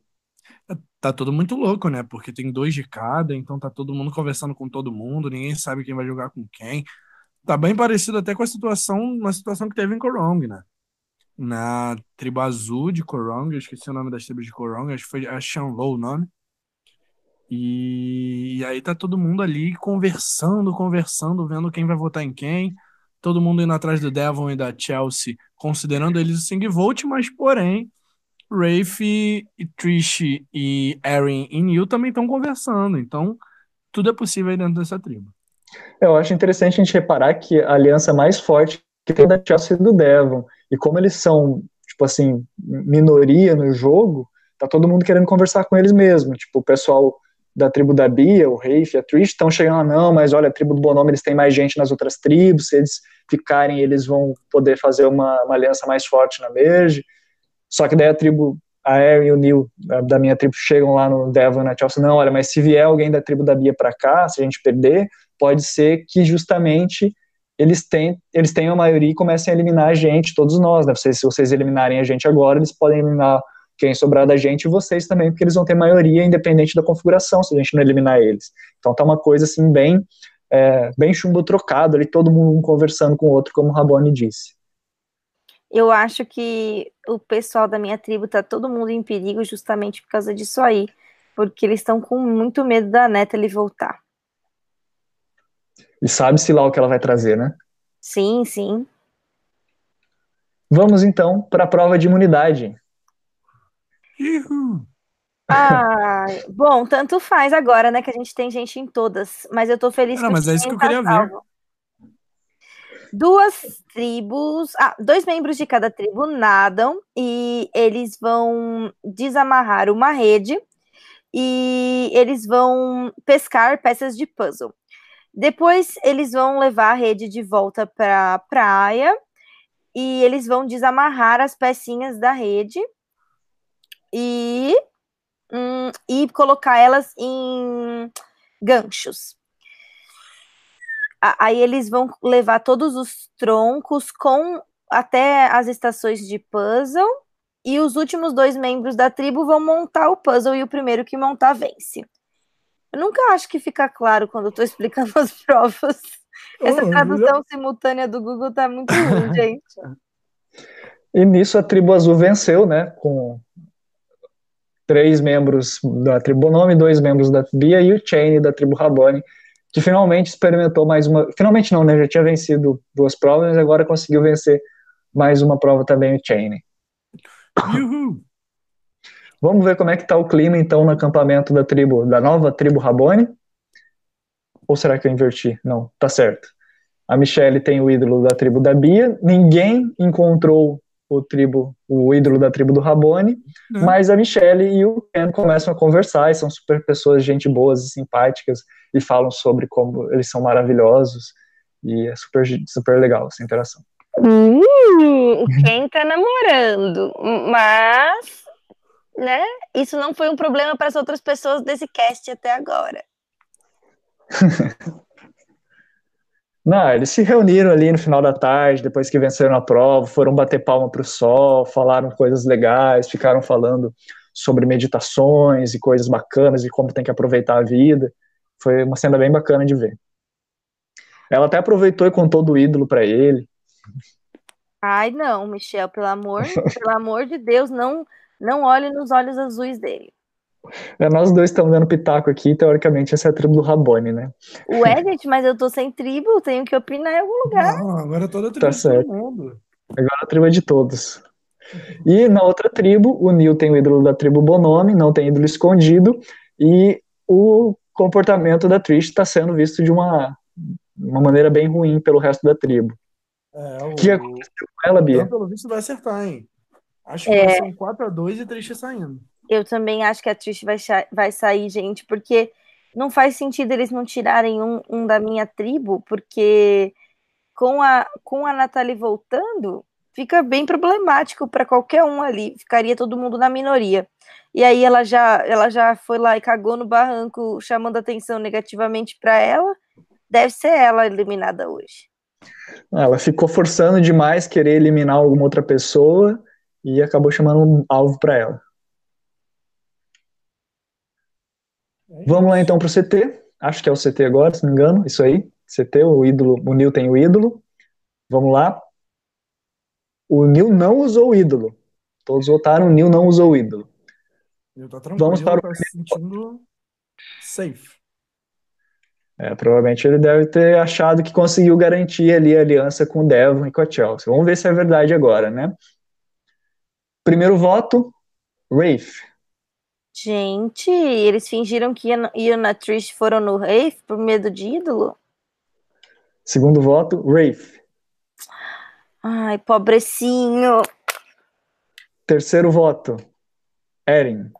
Tá tudo muito louco, né? Porque tem dois de cada, então tá todo mundo conversando com todo mundo, ninguém sabe quem vai jogar com quem. Tá bem parecido até com a situação, uma situação que teve em Korong, né? Na tribo azul de Korong, eu esqueci o nome das tribos de Korong, acho que foi a Shanlou o nome. E, e aí tá todo mundo ali conversando, conversando, vendo quem vai votar em quem. Todo mundo indo atrás do Devon e da Chelsea, considerando eles o Sing Vote, mas porém, Rafe, Trish e Erin e Neil também estão conversando. Então, tudo é possível aí dentro dessa tribo. Eu acho interessante a gente reparar que a aliança mais forte que tem da Chelsea e do Devon, e como eles são, tipo assim, minoria no jogo, tá todo mundo querendo conversar com eles mesmo, tipo, o pessoal da tribo da Bia, o Rafe, a Trish, estão chegando lá, não, mas olha, a tribo do Bonome, eles têm mais gente nas outras tribos, se eles ficarem, eles vão poder fazer uma, uma aliança mais forte na Merge, só que daí a tribo, a Aaron e o Neil da minha tribo chegam lá no Devon na Chelsea, não, olha, mas se vier alguém da tribo da Bia para cá, se a gente perder, pode ser que justamente eles, têm, eles tenham a maioria e comecem a eliminar a gente, todos nós, né? Se vocês eliminarem a gente agora, eles podem eliminar quem sobrar da gente e vocês também, porque eles vão ter maioria independente da configuração, se a gente não eliminar eles. Então tá uma coisa assim bem, é, bem chumbo trocado ali, todo mundo conversando com o outro, como o Rabone disse. Eu acho que o pessoal da minha tribo tá todo mundo em perigo justamente por causa disso aí, porque eles estão com muito medo da neta ele voltar. E sabe-se lá o que ela vai trazer, né? Sim, sim. Vamos então para a prova de imunidade. Ah, bom, tanto faz agora, né? Que a gente tem gente em todas. Mas eu tô feliz Não, mas é isso que eu queria ver. Duas tribos, ah, dois membros de cada tribo nadam e eles vão desamarrar uma rede e eles vão pescar peças de puzzle. Depois eles vão levar a rede de volta para a praia e eles vão desamarrar as pecinhas da rede e, hum, e colocar elas em ganchos. Aí eles vão levar todos os troncos com até as estações de puzzle e os últimos dois membros da tribo vão montar o puzzle e o primeiro que montar vence. Eu nunca acho que fica claro quando eu tô [laughs] explicando as provas. Essa oh, tradução simultânea do Google tá muito ruim, [laughs] gente. E nisso a tribo azul venceu, né? Com três membros da tribo Nome, dois membros da Bia e o Chain da tribo Rabone, que finalmente experimentou mais uma. Finalmente não, né? Já tinha vencido duas provas, mas agora conseguiu vencer mais uma prova também o Chain. Uhul. Vamos ver como é que tá o clima, então, no acampamento da tribo, da nova tribo Rabone? Ou será que eu inverti? Não, tá certo. A Michelle tem o ídolo da tribo da Bia, ninguém encontrou o tribo, o ídolo da tribo do Rabone, uhum. mas a Michelle e o Ken começam a conversar, e são super pessoas, gente boas e simpáticas, e falam sobre como eles são maravilhosos, e é super, super legal essa interação. Uh, o Ken tá namorando, mas né? Isso não foi um problema para as outras pessoas desse cast até agora. [laughs] Não, eles se reuniram ali no final da tarde, depois que venceram a prova, foram bater palma para o sol, falaram coisas legais, ficaram falando sobre meditações e coisas bacanas e como tem que aproveitar a vida. Foi uma cena bem bacana de ver. Ela até aproveitou e contou do ídolo para ele. Ai, não, Michel, pelo amor, pelo amor de Deus, não não olhe nos olhos azuis dele. É, nós dois estamos dando pitaco aqui, teoricamente essa é a tribo do Rabone, né? Ué, gente, mas eu tô sem tribo, tenho que opinar em algum lugar. Não, agora toda a tribo tá certo. mundo. Agora a tribo é de todos. E na outra tribo, o Neil tem o ídolo da tribo Bonome, não tem ídolo escondido, e o comportamento da Trish está sendo visto de uma, uma maneira bem ruim pelo resto da tribo. É, o que aconteceu com ela, Bia? Então, pelo visto vai acertar, hein? Acho que é... um 4x2 e Trish saindo. Eu também acho que a Trish vai, vai sair, gente, porque não faz sentido eles não tirarem um, um da minha tribo, porque com a, com a Nathalie voltando, fica bem problemático para qualquer um ali, ficaria todo mundo na minoria. E aí ela já, ela já foi lá e cagou no barranco, chamando atenção negativamente para ela. Deve ser ela eliminada hoje. Ela ficou forçando demais querer eliminar alguma outra pessoa e acabou chamando um alvo para ela. É Vamos lá então para o CT. Acho que é o CT agora, se não me engano. Isso aí. CT, o ídolo, o Nil tem o ídolo. Vamos lá. O Nil não usou o ídolo. Todos votaram, o Nil não usou o ídolo. Tá Vamos para o tá se sentindo safe. É, provavelmente ele deve ter achado que conseguiu garantir ali a aliança com o Devon e com a Chelsea. Vamos ver se é verdade agora, né? Primeiro voto, Rafe. Gente, eles fingiram que Ian e a Trish foram no Rafe por medo de ídolo? Segundo voto, Rafe. Ai, pobrecinho. Terceiro voto, Erin.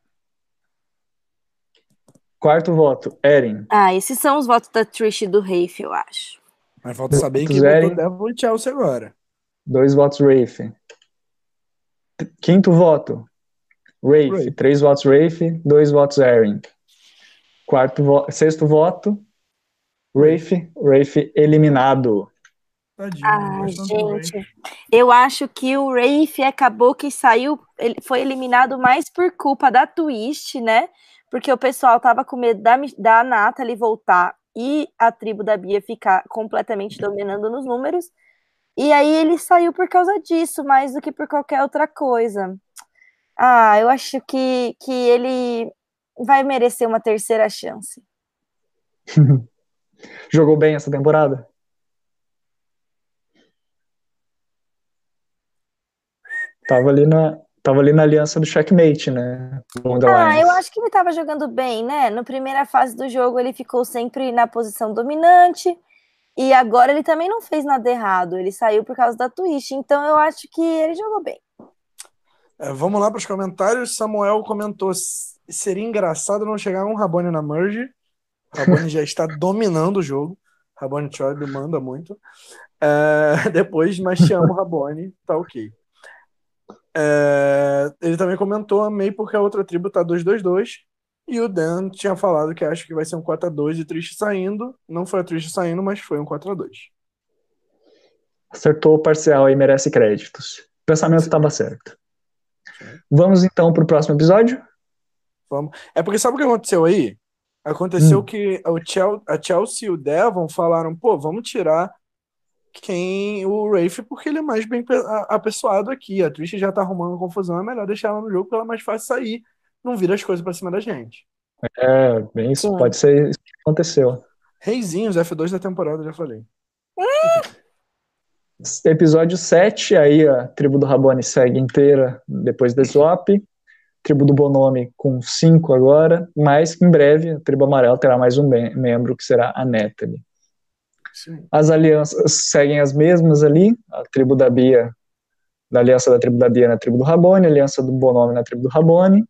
Quarto voto, Erin. Ah, esses são os votos da Trish e do Rafe, eu acho. Mas falta saber quem votou Devil e Chelsea agora. Dois votos Rafe. Quinto voto, Rafe. Rafe. Três votos Rafe, dois votos Erin. Quarto vo sexto voto, Rafe. Rafe eliminado. Tadinho, ah, gente, eu acho que o Rafe acabou que saiu, ele foi eliminado mais por culpa da Twist, né? porque o pessoal tava com medo da, da Nathalie voltar e a tribo da Bia ficar completamente dominando nos números. E aí ele saiu por causa disso, mais do que por qualquer outra coisa. Ah, eu acho que, que ele vai merecer uma terceira chance. [laughs] Jogou bem essa temporada? Tava ali na, tava ali na aliança do checkmate, né? Ah, eu acho que ele tava jogando bem, né? Na primeira fase do jogo ele ficou sempre na posição dominante e agora ele também não fez nada errado. Ele saiu por causa da Twitch, então eu acho que ele jogou bem. É, vamos lá para os comentários. Samuel comentou: seria engraçado não chegar um Rabone na merge. Rabone já está [laughs] dominando o jogo. Rabone Choi manda muito. É, [laughs] depois, mas te amo, Rabone. Tá ok. É, ele também comentou, amei porque a outra tribo tá 2-2-2. E o Dan tinha falado que acha que vai ser um 4x2 e Trish saindo. Não foi a Trish saindo, mas foi um 4x2. Acertou o parcial e merece créditos. O pensamento estava certo. Vamos então para o próximo episódio? Vamos. É porque sabe o que aconteceu aí? Aconteceu hum. que o Chelsea, a Chelsea e o Devon falaram, pô, vamos tirar quem o Rafe, porque ele é mais bem apessoado aqui. A Trish já tá arrumando confusão, é melhor deixar ela no jogo, porque ela é mais fácil sair, não vira as coisas pra cima da gente. É, bem isso, pode ser isso que aconteceu. Reizinhos, F2 da temporada, já falei. [laughs] Episódio 7, aí a tribo do Rabone segue inteira depois da swap. Tribo do Bonome com 5 agora, mas em breve a tribo amarela terá mais um membro, que será a Natalie. As alianças seguem as mesmas ali, a tribo da Bia, da aliança da tribo da Bia na tribo do Rabone, a aliança do Bonome na tribo do Rabone,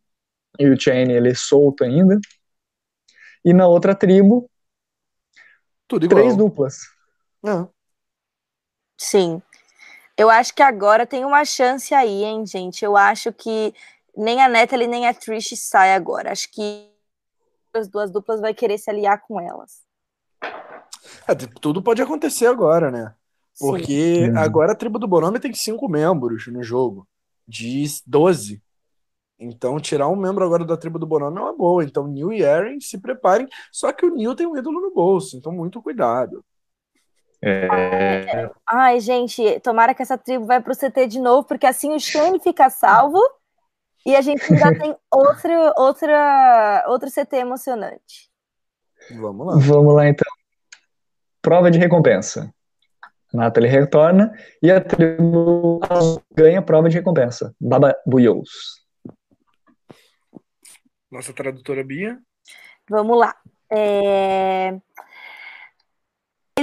e o Chain ele é solto ainda. E na outra tribo, Tudo igual. três duplas. É. Sim. Eu acho que agora tem uma chance aí, hein, gente? Eu acho que nem a Natalie nem a Trish sai agora. Acho que as duas duplas vai querer se aliar com elas. É, tudo pode acontecer agora, né? Porque Sim. agora a tribo do Bonome tem cinco membros no jogo, de 12. Então, tirar um membro agora da tribo do Bonome é uma boa. Então, Neil e Aaron se preparem. Só que o Neil tem um ídolo no bolso, então muito cuidado. É... Ai, gente, tomara que essa tribo vai pro CT de novo, porque assim o Shane fica salvo e a gente ainda tem outro, outra, outro CT emocionante. Vamos lá. Vamos lá, então. Prova de recompensa. Nathalie retorna e a tribo ganha prova de recompensa. Baba Buyos. Nossa tradutora Bia. Vamos lá. É...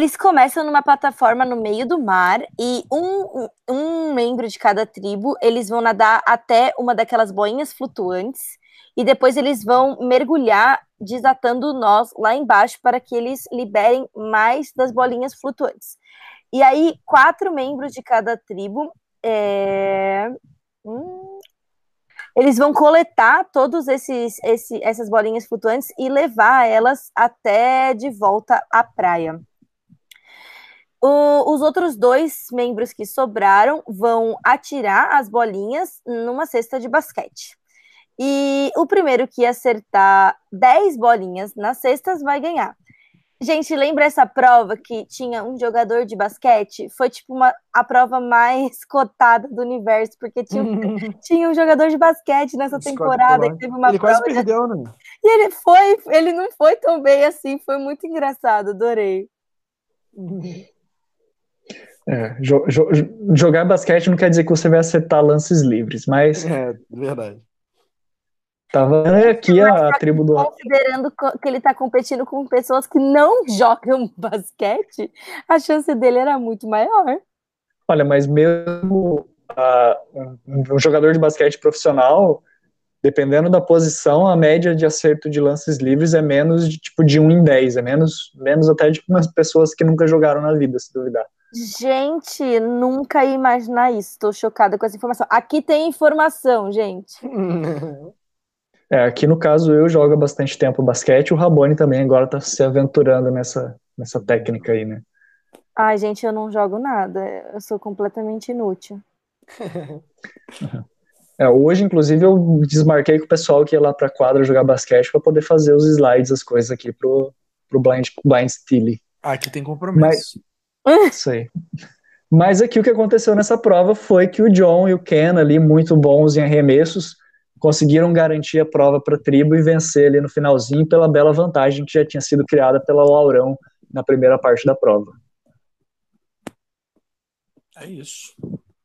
Eles começam numa plataforma no meio do mar e um, um membro de cada tribo, eles vão nadar até uma daquelas boinhas flutuantes e depois eles vão mergulhar desatando nós lá embaixo para que eles liberem mais das bolinhas flutuantes. E aí, quatro membros de cada tribo é... hum... eles vão coletar todos esses, esse, essas bolinhas flutuantes e levar elas até de volta à praia. O, os outros dois membros que sobraram vão atirar as bolinhas numa cesta de basquete. E o primeiro que acertar 10 bolinhas nas cestas vai ganhar. Gente, lembra essa prova que tinha um jogador de basquete? Foi tipo uma, a prova mais [laughs] cotada do universo, porque tinha, [laughs] tinha um jogador de basquete nessa temporada que teve uma ele prova. Ele quase perdeu, né? E ele foi, ele não foi tão bem assim, foi muito engraçado, adorei. [laughs] É, jo jo jogar basquete não quer dizer que você vai acertar lances livres, mas. É, verdade. Tava aqui a, a tribo do. Considerando que ele tá competindo com pessoas que não [laughs] jogam basquete, a chance dele era muito maior. Olha, mas mesmo uh, um jogador de basquete profissional, dependendo da posição, a média de acerto de lances livres é menos de tipo de 1 em 10, é menos, menos até de umas pessoas que nunca jogaram na vida, se duvidar. Gente, nunca ia imaginar isso. Estou chocada com essa informação. Aqui tem informação, gente. [laughs] É, aqui no caso eu jogo há bastante tempo basquete, o Rabone também agora está se aventurando nessa, nessa técnica aí, né? Ai, gente, eu não jogo nada. Eu sou completamente inútil. [laughs] É, hoje, inclusive, eu desmarquei com o pessoal que ia lá pra quadra jogar basquete para poder fazer os slides, as coisas aqui pro, pro Blind, Blind Steely. Ah, aqui tem compromisso. Mas, [laughs] isso aí. Mas aqui o que aconteceu nessa prova foi que o John e o Ken ali, muito bons em arremessos, conseguiram garantir a prova para a tribo e vencer ali no finalzinho pela bela vantagem que já tinha sido criada pela Laurão na primeira parte da prova. É isso.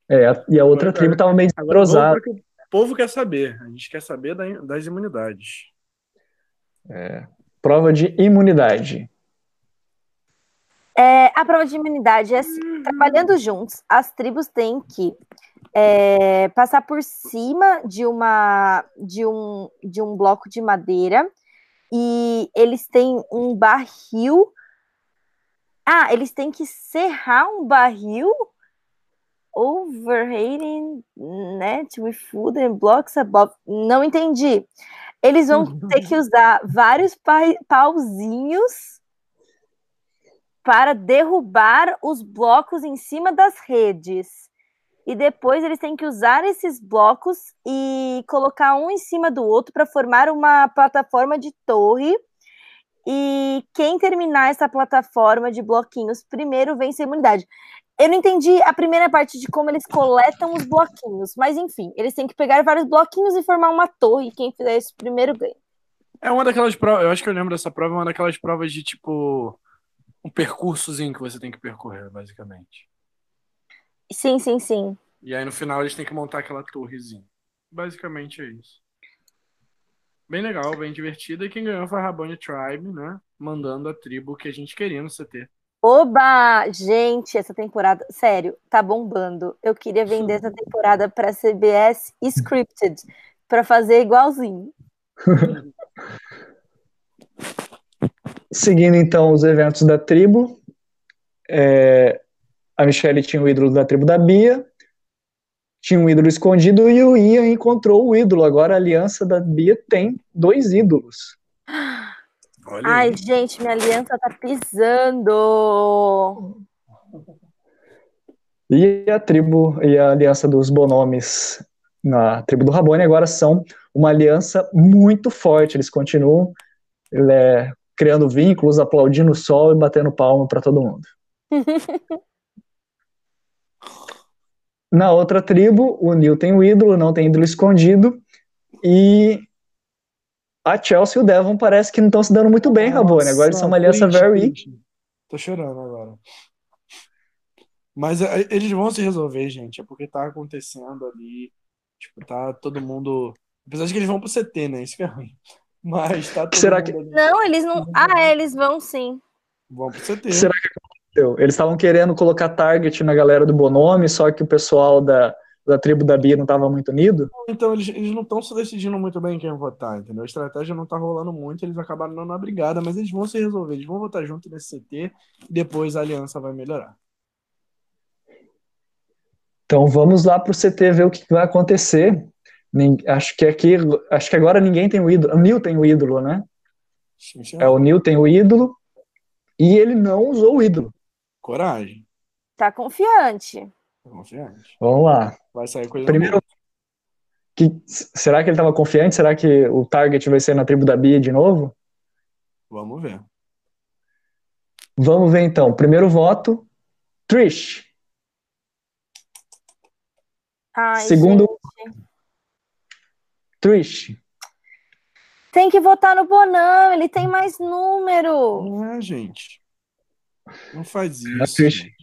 É, e a outra tribo estava meio desentrosada. O povo quer saber. A gente quer saber das imunidades. É, prova de imunidade. É, a prova de imunidade é assim, trabalhando juntos, as tribos têm que é, passar por cima de uma de um, de um bloco de madeira e eles têm um barril. Ah, eles têm que serrar um barril overrating net with food and blocks above. Não entendi. Eles vão ter que usar vários pauzinhos para derrubar os blocos em cima das redes. E depois eles têm que usar esses blocos e colocar um em cima do outro para formar uma plataforma de torre. E quem terminar essa plataforma de bloquinhos primeiro vence a imunidade. Eu não entendi a primeira parte de como eles coletam os bloquinhos, mas enfim, eles têm que pegar vários bloquinhos e formar uma torre, e quem fizer isso primeiro ganha. É uma daquelas provas, eu acho que eu lembro dessa prova, é uma daquelas provas de tipo um percursozinho que você tem que percorrer, basicamente. Sim, sim, sim. E aí no final eles têm que montar aquela torrezinha. Basicamente é isso. Bem legal, bem divertido. E quem ganhou foi a Rabone Tribe, né? Mandando a tribo que a gente queria no CT. Oba! Gente, essa temporada, sério, tá bombando. Eu queria vender essa temporada para CBS scripted, para fazer igualzinho. [laughs] Seguindo então os eventos da tribo, é, a Michelle tinha o ídolo da tribo da Bia, tinha um ídolo escondido e o Ian encontrou o ídolo. Agora a aliança da Bia tem dois ídolos. Olha Ai, aí. gente, minha aliança tá pisando. E a tribo e a aliança dos Bonomes na tribo do Rabone agora são uma aliança muito forte. Eles continuam é, criando vínculos, aplaudindo o sol e batendo palma para todo mundo. [laughs] Na outra tribo, o Neil tem o ídolo, não tem ídolo escondido. E a Chelsea e o Devon parece que não estão se dando muito bem, Rabone. Agora eles são uma aliança very. Tô chorando agora. Mas é, eles vão se resolver, gente. É porque tá acontecendo ali. Tipo, tá todo mundo. Apesar de que eles vão pro CT, né? Isso que é ruim. Mas tá Será que... ali. Não, eles não. Ah, é, eles vão sim. Vão pro CT. Será que aconteceu? Eles estavam querendo colocar target na galera do Bonome, só que o pessoal da, da tribo da Bia não estava muito unido? Então, eles, eles não estão se decidindo muito bem quem votar, entendeu? A estratégia não tá rolando muito, eles acabaram não na brigada, mas eles vão se resolver, eles vão votar junto nesse CT e depois a aliança vai melhorar. Então vamos lá pro CT ver o que vai acontecer. Acho que aqui, acho que agora ninguém tem o ídolo. O Neil tem o ídolo, né? Sim, sim. É, o Neil tem o ídolo e ele não usou o ídolo. Coragem. Tá confiante. Tô confiante. Vamos lá. Vai sair coisa Primeiro, boa. que, será que ele estava confiante? Será que o target vai ser na tribo da Bia de novo? Vamos ver. Vamos ver então. Primeiro voto, Trish. Ai, Segundo, gente. Trish. Tem que votar no Bonão, ele tem mais número. Não é, gente. Não faz A isso. Trish, gente.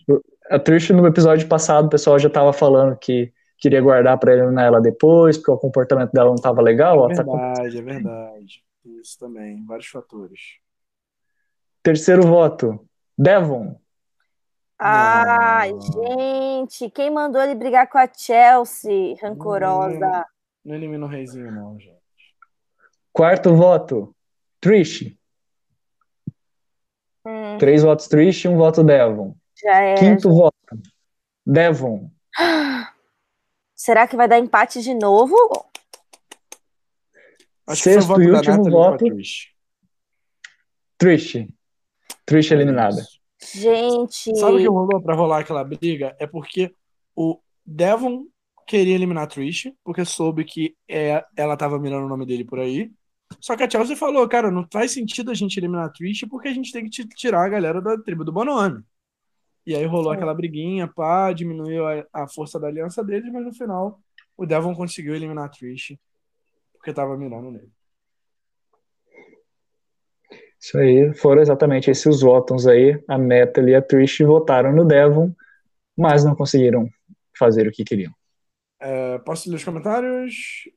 a Trish, no episódio passado, o pessoal já estava falando que queria guardar para eliminar ela depois, porque o comportamento dela não estava legal. É tá com- verdade, é verdade. Isso também, vários fatores. Terceiro voto, Devon. Ai, Não. gente, quem mandou ele brigar com a Chelsea, rancorosa? Não elimina o reizinho, não, gente. Quarto voto, Trish. Hum, Três votos Trish e um voto Devon. já é. Quinto voto, Devon. [gasps] Será que vai dar empate de novo? Acho que foi o Sexto voto e último voto, pra Trish. Trish. Trish eliminada. Gente, Sabe o que rolou pra rolar aquela briga? É porque o Devon queria eliminar a Trish, porque soube que é, ela tava mirando o nome dele por aí. Só que a Chelsea falou, cara, não faz sentido a gente eliminar a Trish porque a gente tem que ti- tirar a galera da tribo do Bonome. E aí rolou aquela briguinha, pá, diminuiu a, a força da aliança deles, mas no final o Devon conseguiu eliminar a Trish porque tava mirando nele. Isso aí, foram exatamente esses os votos aí. A Natalie e a Trish votaram no Devon, mas não conseguiram fazer o que queriam. É, posso ler os comentários?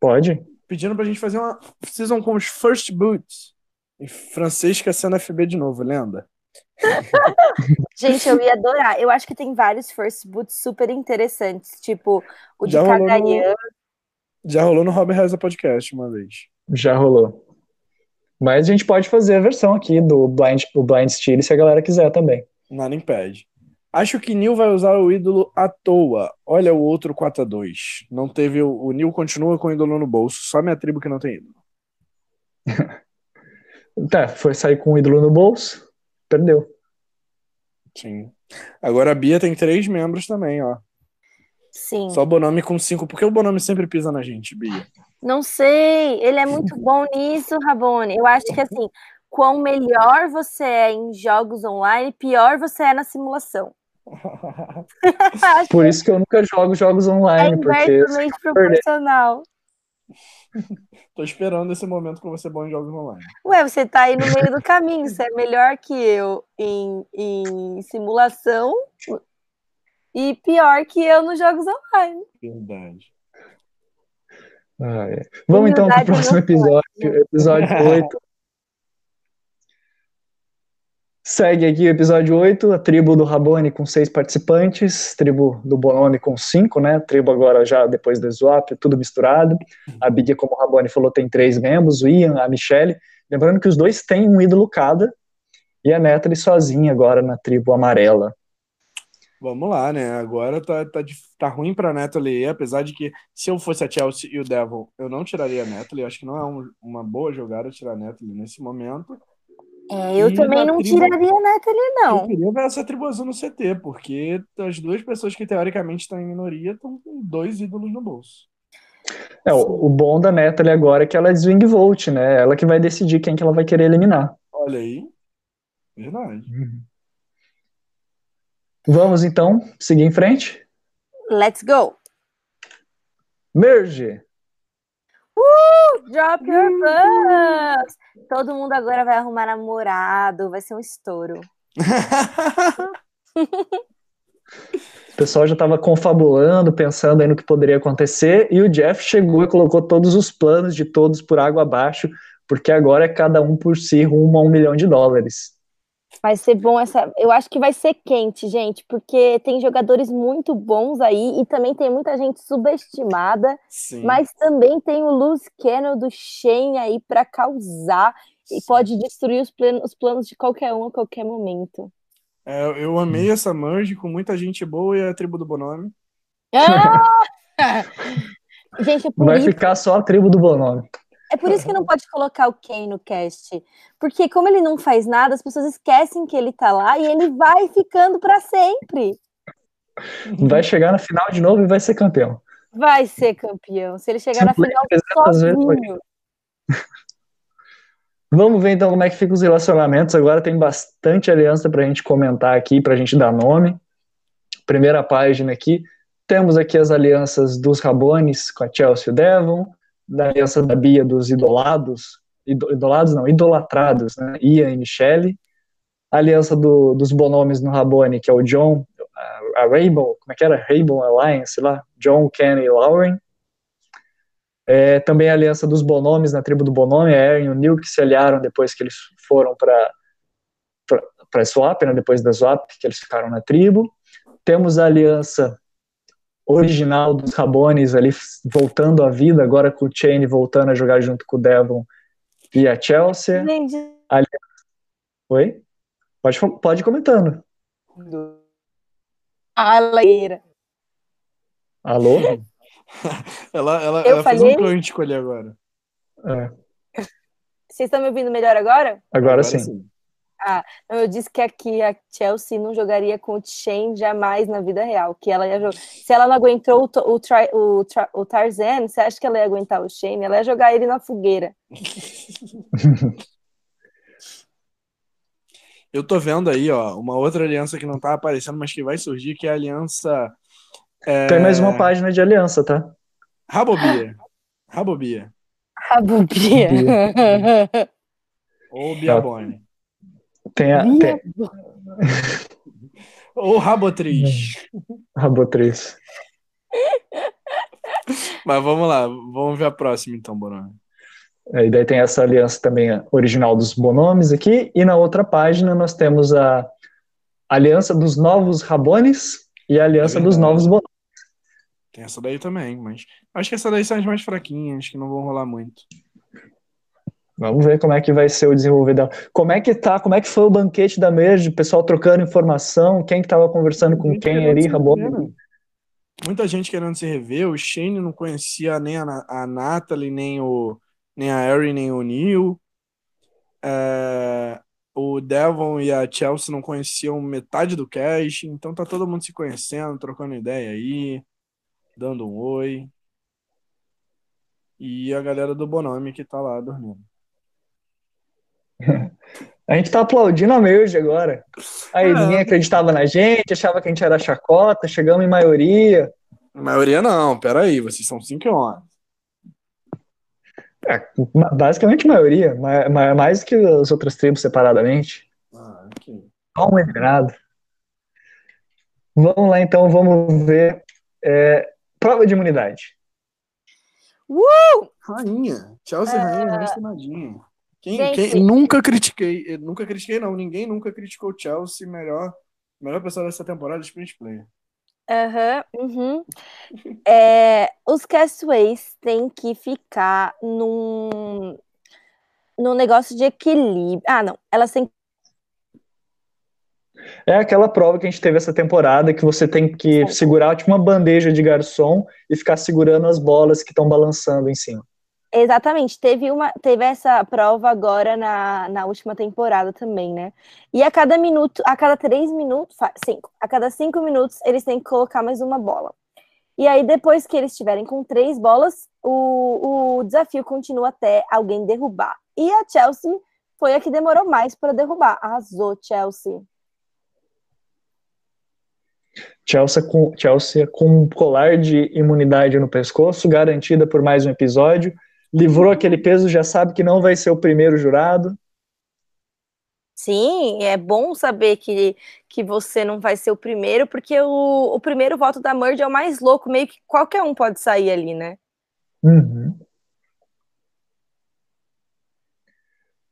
Pode? Pedindo pra gente fazer uma season com os First Boots. Em francês que é CNFB de novo, lenda. [laughs] gente, eu ia adorar. Eu acho que tem vários first boots super interessantes, tipo o de Já rolou no- Cagayan. Já rolou no Robert Reza Podcast uma vez. Já rolou. Mas a gente pode fazer a versão aqui do Blind, o Blind Steel se a galera quiser também. Nada impede. Acho que Neil vai usar o ídolo à toa. Olha o outro 4x2. Não teve. O, o Neil continua com o ídolo no bolso. Só minha tribo que não tem ídolo. [laughs] Tá, foi sair com o ídolo no bolso, perdeu. Sim. Agora a Bia tem três membros também, ó. Sim. Só o Bonome com cinco. Por que o Bonome sempre pisa na gente, Bia? Não sei, ele é muito [laughs] bom nisso, Rabone. Eu acho que assim, quão melhor você é em jogos online, pior você é na simulação. [laughs] Por isso que eu nunca jogo jogos que é online, porque inversamente proporcional. [laughs] Tô esperando esse momento pra você bom em jogos online. Ué, você tá aí no meio do caminho, você é melhor que eu em, em simulação e pior que eu nos jogos online. Verdade. Ah, é. Vamos então para o Humildade próximo episódio, episódio [laughs] 8. Segue aqui o episódio 8, a tribo do Rabone com seis participantes, tribo do Bonome com cinco, né? Tribo agora já depois do swap, tudo misturado. A Big, como o Rabone falou, tem três membros, o Ian, a Michelle. Lembrando que os dois têm um ídolo cada, e a Natalie sozinha agora na tribo amarela. Vamos lá, né? Agora tá, tá, tá ruim pra Natalie, apesar de que se eu fosse a Chelsea e o Devil, eu não tiraria a Natalie. Acho que não é um- uma boa jogada tirar a Natalie nesse momento. É, eu E também não tribo- tiraria a Natalie, Eu não. queria ver essa tribo azul no CT, porque as duas pessoas que teoricamente estão em minoria estão com dois ídolos no bolso. É, o, o bom da Natalie agora é que ela é swing vote, né? Ela que vai decidir quem que ela vai querer eliminar. Olha aí. Verdade. Vamos então seguir em frente. Let's go! Merge! Drop your bugs! Todo mundo agora vai arrumar namorado, vai ser um estouro. [laughs] O pessoal já estava confabulando, pensando aí no que poderia acontecer, e o Jeff chegou e colocou todos os planos de todos por água abaixo, porque agora é cada um por si rumo a um milhão de dólares. Vai ser bom essa. Eu acho que vai ser quente, gente, porque tem jogadores muito bons aí e também tem muita gente subestimada. Sim. Mas também tem o Luz Cannon do Shen aí para causar Sim. e pode destruir os, planos, os planos de qualquer um a qualquer momento. É, eu amei essa merge com muita gente boa e a tribo do Bonome. Ah! [laughs] gente, é Vai isso... ficar só a tribo do Bonome. É por isso que não pode colocar o Ken no cast. Porque como ele não faz nada, as pessoas esquecem que ele tá lá e ele vai ficando para sempre. Vai chegar na final de novo e vai ser campeão. Vai ser campeão. Se ele chegar na final sozinho. Vamos ver então como é que ficam os relacionamentos. Agora tem bastante aliança para a gente comentar aqui, para a gente dar nome. Primeira página aqui. Temos aqui as alianças dos Rabones com a Chelsea e o Devon, da aliança da Bia dos idolados, idolados não, idolatrados, né? Ian e Michelle. A aliança do, dos Bonomes no Rabone, que é o John, a, a Rainbow, como é que era? Rainbow Alliance, lá, John, Ken e Lauren. É, também a aliança dos Bonomes na tribo do Bonome, a Aaron e o Neil, que se aliaram depois que eles foram para para Swap, né, depois da Swap, que eles ficaram na tribo. Temos a aliança original dos Rabones ali voltando à vida, agora com o Chain voltando a jogar junto com o Devon e a Chelsea. Ali... Oi? Pode, pode ir comentando. Aleira. Alô? [laughs] ela ela, ela fez um plano de escolher agora. É. Vocês estão me ouvindo melhor agora? Agora, agora sim. sim. Ah, eu disse que aqui a Chelsea não jogaria com o Shane jamais na vida real. Que ela ia jogar. Se ela não aguentou o, o, o, o Tarzan, você acha que ela ia aguentar o Shane? Ela ia jogar ele na fogueira. [laughs] Eu tô vendo aí, ó, uma outra aliança que não tá aparecendo, mas que vai surgir, que é a aliança. É... Tem mais uma página de aliança, tá? Rabobia. Rabobia. Rabobia. Ou Biabone. Tem a. Tem... [laughs] Ou Rabotriz. Rabotriz. Mas vamos lá, vamos ver a próxima então, Bonome. É, e daí tem essa aliança também original dos Bonomes aqui, e na outra página nós temos a aliança dos novos Rabones e a aliança é dos novos Bonomes. Tem essa daí também, mas acho que essa daí são as mais fraquinhas, que não vão rolar muito. Vamos ver como é que vai ser o desenvolver dela. Como é que tá? Como é que foi o banquete da mesa? O pessoal trocando informação, quem que tava conversando com quem ali, Rabone? Né? Muita gente querendo se rever. O Shane não conhecia nem a, a Natalie, nem o nem a Harry, nem o Neil. É, o Devon e a Chelsea não conheciam metade do cast, então tá todo mundo se conhecendo, trocando ideia aí, dando um oi. E a galera do Bonome que tá lá dormindo. [laughs] A gente tá aplaudindo a Merge agora. Aí é. ninguém acreditava na gente, achava que a gente era chacota, chegamos em maioria. Maioria não, peraí, vocês são 5 horas. É, basicamente maioria, mais que as outras tribos separadamente. Ah, ok. Um eliminado. Vamos lá então, vamos ver. É, prova de imunidade. Uh! Rainha. Chelsea é... Rainha, Rainha quem, quem, nunca critiquei, nunca critiquei não, ninguém nunca criticou o Chelsea, melhor, melhor pessoa dessa temporada de sprint player. Uhum, uhum. [laughs] É, os castaways têm que ficar num, num negócio de equilíbrio. Ah, não. Elas têm é aquela prova que a gente teve essa temporada que você tem que segurar tipo uma bandeja de garçom e ficar segurando as bolas que estão balançando em cima. Exatamente, teve uma, teve essa prova agora na, na última temporada também, né? E a cada minuto, a cada três minutos, cinco, a cada cinco minutos eles têm que colocar mais uma bola. E aí, depois que eles estiverem com três bolas, o, o desafio continua até alguém derrubar. E a Chelsea foi a que demorou mais para derrubar. Arrasou, Chelsea. Chelsea com, Chelsea com um colar de imunidade no pescoço, garantida por mais um episódio livrou aquele peso, já sabe que não vai ser o primeiro jurado. Sim, é bom saber que, que você não vai ser o primeiro, porque o, o primeiro voto da Merge é o mais louco, meio que qualquer um pode sair ali, né? Uhum.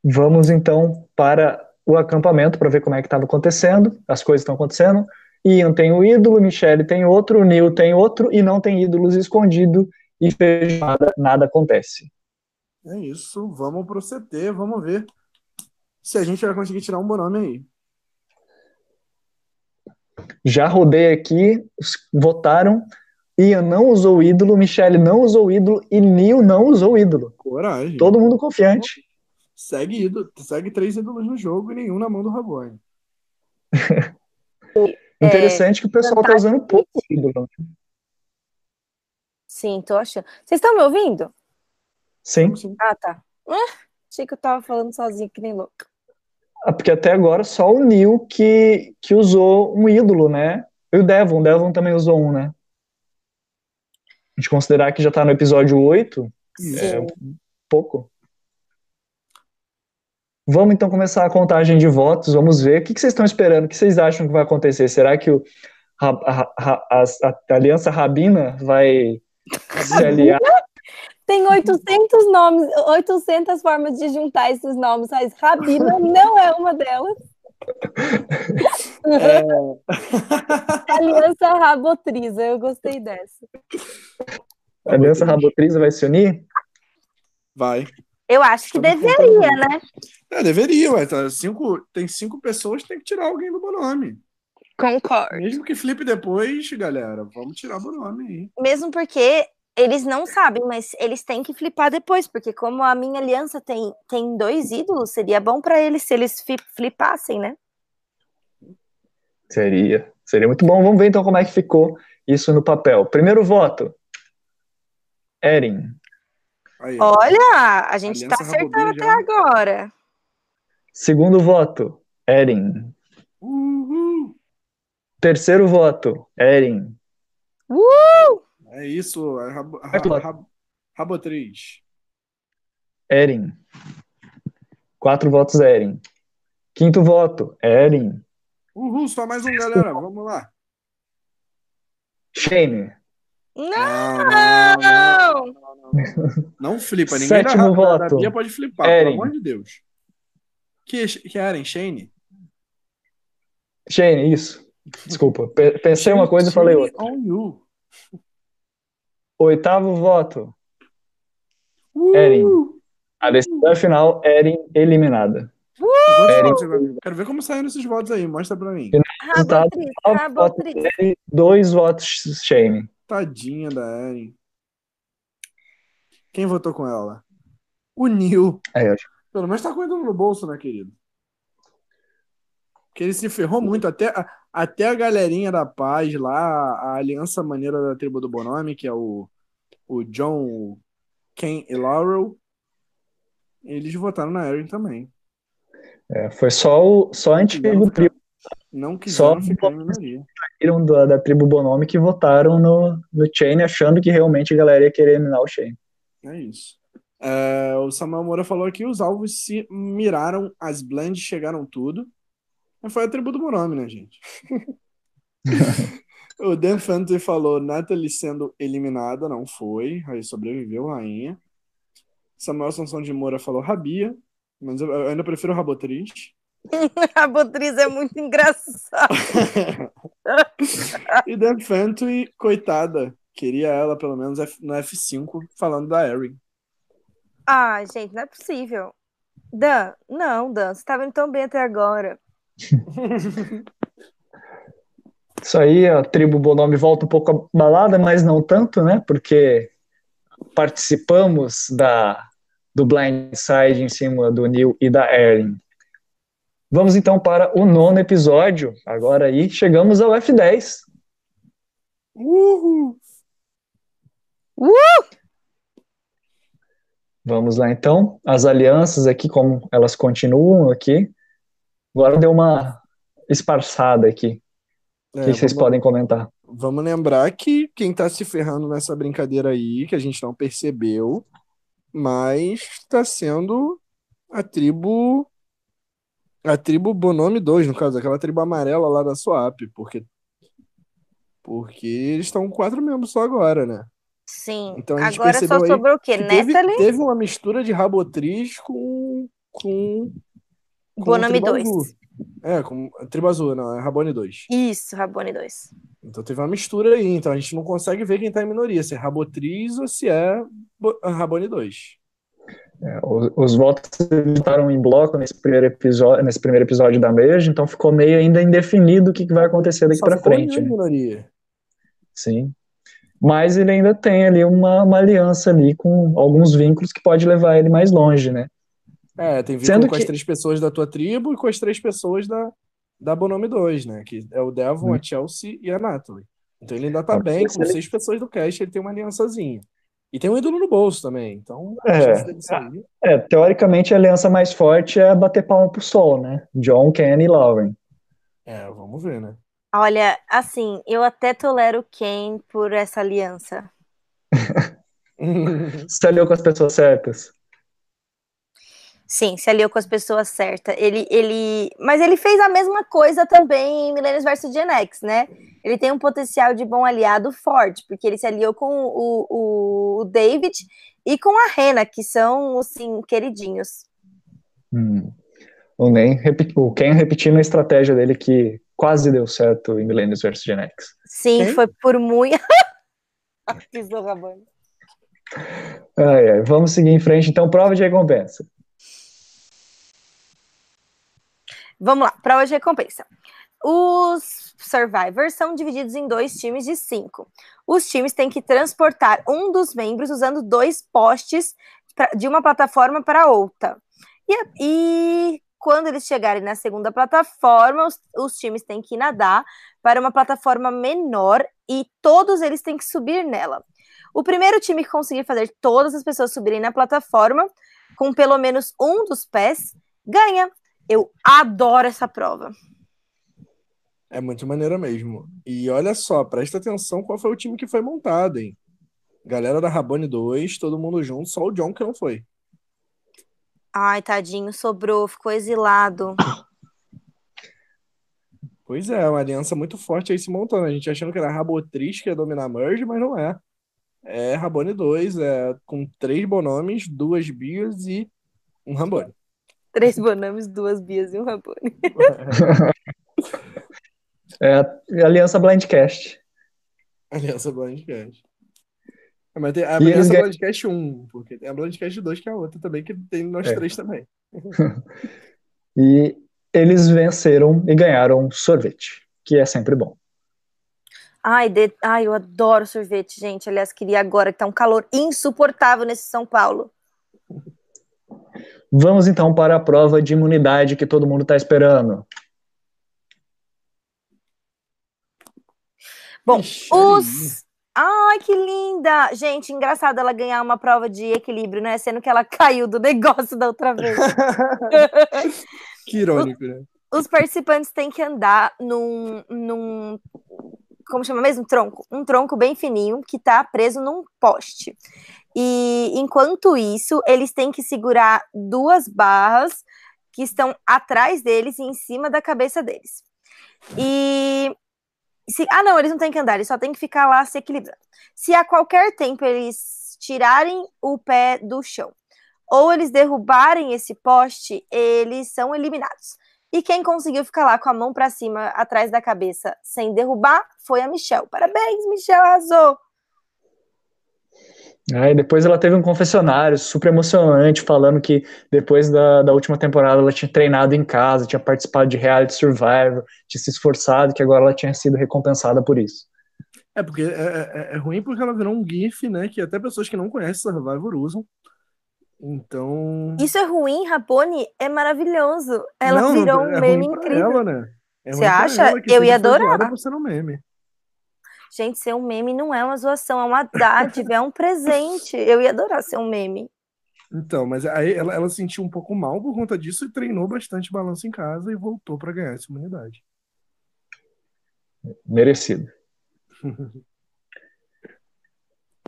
Vamos então para o acampamento para ver como é que estava acontecendo, as coisas estão acontecendo. Ian tem o ídolo, Michelle tem outro, Neil tem outro e não tem ídolos escondido e feijoada, nada acontece. É isso, vamos pro CT, vamos ver se a gente vai conseguir tirar um bom nome aí. Já rodei aqui, votaram. Ian não usou ídolo, Michelle não usou ídolo e Neil não usou ídolo. Coragem. Todo mundo confiante. Segue ídolo, segue três ídolos no jogo e nenhum na mão do Rabone. [laughs] Interessante é, que o pessoal tá usando pouco ídolo. Sim, tô achando. Vocês estão me ouvindo? Sim. Ah, tá. Ah, achei que eu tava falando sozinho, que nem louca. Ah, porque até agora só o Neil que, que usou um ídolo, né? E o Devon, o Devon também usou um, né? A gente considerar que já tá no episódio 8, Sim. é pouco. Vamos então começar a contagem de votos, vamos ver. O que, vocês estão esperando? O que vocês acham que vai acontecer? Será que o, a, a, a, a Aliança Rabina vai aliar? Tem 800 nomes, 800 formas de juntar esses nomes, mas Rabina não é uma delas. É... [laughs] Aliança Rabotriza, eu gostei dessa. Aliança Rabotriza vai se unir? Vai. Eu acho que deveria, né? É, deveria, ué. Tá, cinco, tem cinco pessoas, tem que tirar alguém do Bonome. Concordo. Mesmo que flipe depois, galera, vamos tirar o Bonome aí. Mesmo porque eles não sabem, mas eles têm que flipar depois, porque como a minha aliança tem, tem dois ídolos, seria bom para eles se eles flipassem, né? Seria. Seria muito bom. Vamos ver então como é que ficou isso no papel. Primeiro voto. Erin. Aí, Olha, a gente está acertando até já. agora. Segundo voto, Erin. Uhul. Terceiro voto, Erin. Uh! É isso, é rabo, rabo, rabo, Rabotriz. Erin. Quatro votos, Erin. Quinto voto, Erin. Uhul, só mais um, galera. Vamos lá. Shane. Não! Não, não, não, não, não flipa. Ninguém Sétimo da, voto. da Bia pode flipar, Eren. pelo amor de Deus. Que, que Eren? Shane? Shane, isso. Desculpa. Pensei uma coisa e falei outra. Oitavo voto. Uh! Eren. A decisão final, Eren eliminada. Uh! Eren. Quero ver como saíram esses votos aí. Mostra pra mim. Resultado, dois votos Shane. Tadinha da Eren. Quem votou com ela? O Neil. É, eu... Pelo menos tá cuidando no bolso, né, querido? Porque ele se ferrou muito. Até, até a galerinha da paz lá, a Aliança Maneira da Tribo do Bonome, que é o, o John, Ken e Laurel, eles votaram na Erin também. É, foi só o só antigo tribo não quiseram Só ficar em minoria. Saíram da, da tribo Bonome que votaram no, no Chain achando que realmente a galera ia querer eliminar o Chain. É isso. É, o Samuel Moura falou que os alvos se miraram, as blends chegaram tudo. Foi a tribo do né, gente? [laughs] o Dan Fantasy falou Natalie sendo eliminada, não foi. Aí sobreviveu, rainha. Samuel Sansão de Moura falou Rabia, mas eu, ainda prefiro Rabotriz. [laughs] a Botriz é muito engraçada. [laughs] e Dan Fenton, coitada, queria ela pelo menos no F5 falando da Erin. Ah, gente, não é possível. Dan, não, Dan, você tá vendo tão bem até agora. Isso aí, a tribo Bonome volta um pouco abalada, mas não tanto, né? Porque participamos da, do Blindside em cima do Neil e da Erin. Vamos então para o nono episódio. Agora aí chegamos ao F10. Uhul! Uhul! Vamos lá então. As alianças aqui, como elas continuam aqui. Agora deu uma esparçada aqui. É, o que vocês podem comentar? Vamos lembrar que quem está se ferrando nessa brincadeira aí, que a gente não percebeu, mas está sendo a tribo A tribo Bonome 2, no caso, aquela tribo amarela lá da Swap, porque porque eles estão com quatro membros só agora, né? Sim. Então, a gente agora só sobrou o quê? Teve, teve uma mistura de Rabotriz com. com. Bonami 2. É, com Tribo Azul, não, é Rabone 2. Isso, Rabone 2. Então teve uma mistura aí, então a gente não consegue ver quem tá em minoria, se é Rabotriz ou se é Rabone 2. É, os, os, votos estavam em bloco nesse primeiro episódio, nesse primeiro episódio da Merge, então ficou meio ainda indefinido o que, que vai acontecer daqui para frente. Né? Minoria. Sim. Mas ele ainda tem ali uma, uma aliança ali com alguns vínculos que pode levar ele mais longe, né? É, tem vínculo Sendo com que... as três pessoas da tua tribo e com as três pessoas da, da Bonome 2, né? Que é o Devon, hum. a Chelsea e a Natalie. Então ele ainda tá bem, com ele... seis pessoas do cast, ele tem uma aliançazinha. E tem um ídolo no bolso também, então... É, é, teoricamente a aliança mais forte é bater palma pro sol, né? John, Ken e Lauren. É, vamos ver, né? Olha, assim, eu até tolero Ken por essa aliança. [laughs] Você aliou com as pessoas certas? Sim, se aliou com as pessoas certas. Ele, ele, mas ele fez a mesma coisa também em Millennials vs Gen X, né? Ele tem um potencial de bom aliado forte, porque ele se aliou com o, o, o David e com a Rena, que são, assim, queridinhos. Hum. O, Nem, o Ken repetindo a estratégia dele que quase deu certo em Millennials vs Gen X. Sim, foi por muito. [laughs] Pisou. Ai, ai. Vamos seguir em frente, então, prova de recompensa. Vamos lá, prova de recompensa. Os Survivors são divididos em dois times de cinco. Os times têm que transportar um dos membros usando dois postes pra, de uma plataforma para outra. E, e quando eles chegarem na segunda plataforma, os, os times têm que nadar para uma plataforma menor e todos eles têm que subir nela. O primeiro time que conseguir fazer todas as pessoas subirem na plataforma com pelo menos um dos pés ganha. Eu adoro essa prova. É muito maneira mesmo. E olha só, presta atenção qual foi o time que foi montado, hein? Galera da Rabone 2, todo mundo junto, só o John que não foi. Ai, tadinho, sobrou, ficou exilado. Pois é, uma aliança muito forte aí se montando. A gente achando que era Rabotriz que ia dominar a Merge, mas não é. É Rabone 2, é com três bonomes, duas bias e um Rabone. Três bonomes, duas bias e um Rabone. é a Aliança Blindcast. Aliança Blindcast. É, mas tem a Aliança ganham... Blindcast 1, porque tem a Blindcast 2, que é a outra também, que tem nós é. três também. [laughs] e eles venceram e ganharam sorvete, que é sempre bom. Ai, de... Ai, eu adoro sorvete, gente. Aliás, queria agora que tá um calor insuportável nesse São Paulo. Vamos então para a prova de imunidade que todo mundo está esperando. Bom, Ixi, os Ai, que linda! Gente, engraçado ela ganhar uma prova de equilíbrio, né? Sendo que ela [laughs] caiu do negócio da outra vez. [laughs] que irônico, né? Os participantes têm que andar num, num. Como chama mesmo? Tronco. Um tronco bem fininho que tá preso num poste. E enquanto isso, eles têm que segurar duas barras que estão atrás deles e em cima da cabeça deles. E se, ah, não, eles não têm que andar, eles só têm que ficar lá se equilibrando. Se a qualquer tempo eles tirarem o pé do chão ou eles derrubarem esse poste, eles são eliminados. E quem conseguiu ficar lá com a mão para cima, atrás da cabeça, sem derrubar, foi a Michelle. Parabéns, Michelle, arrasou! Aí depois ela teve um confessionário super emocionante, falando que depois da, da última temporada ela tinha treinado em casa, tinha participado de reality survival, tinha se esforçado, que agora ela tinha sido recompensada por isso. É, porque é, é, é ruim porque ela virou um GIF, né? Que até pessoas que não conhecem Survivor usam. Então. Isso é ruim, Rapone? É maravilhoso. Ela não, virou um é meme incrível. Ela, né? É Você acha? Eu ia adorar. Por ser um meme. Gente, ser um meme não é uma zoação, é uma dádiva, é um presente. Eu ia adorar ser um meme. Então, mas aí ela, ela sentiu um pouco mal por conta disso e treinou bastante balanço em casa e voltou para ganhar essa imunidade. Merecido. [laughs]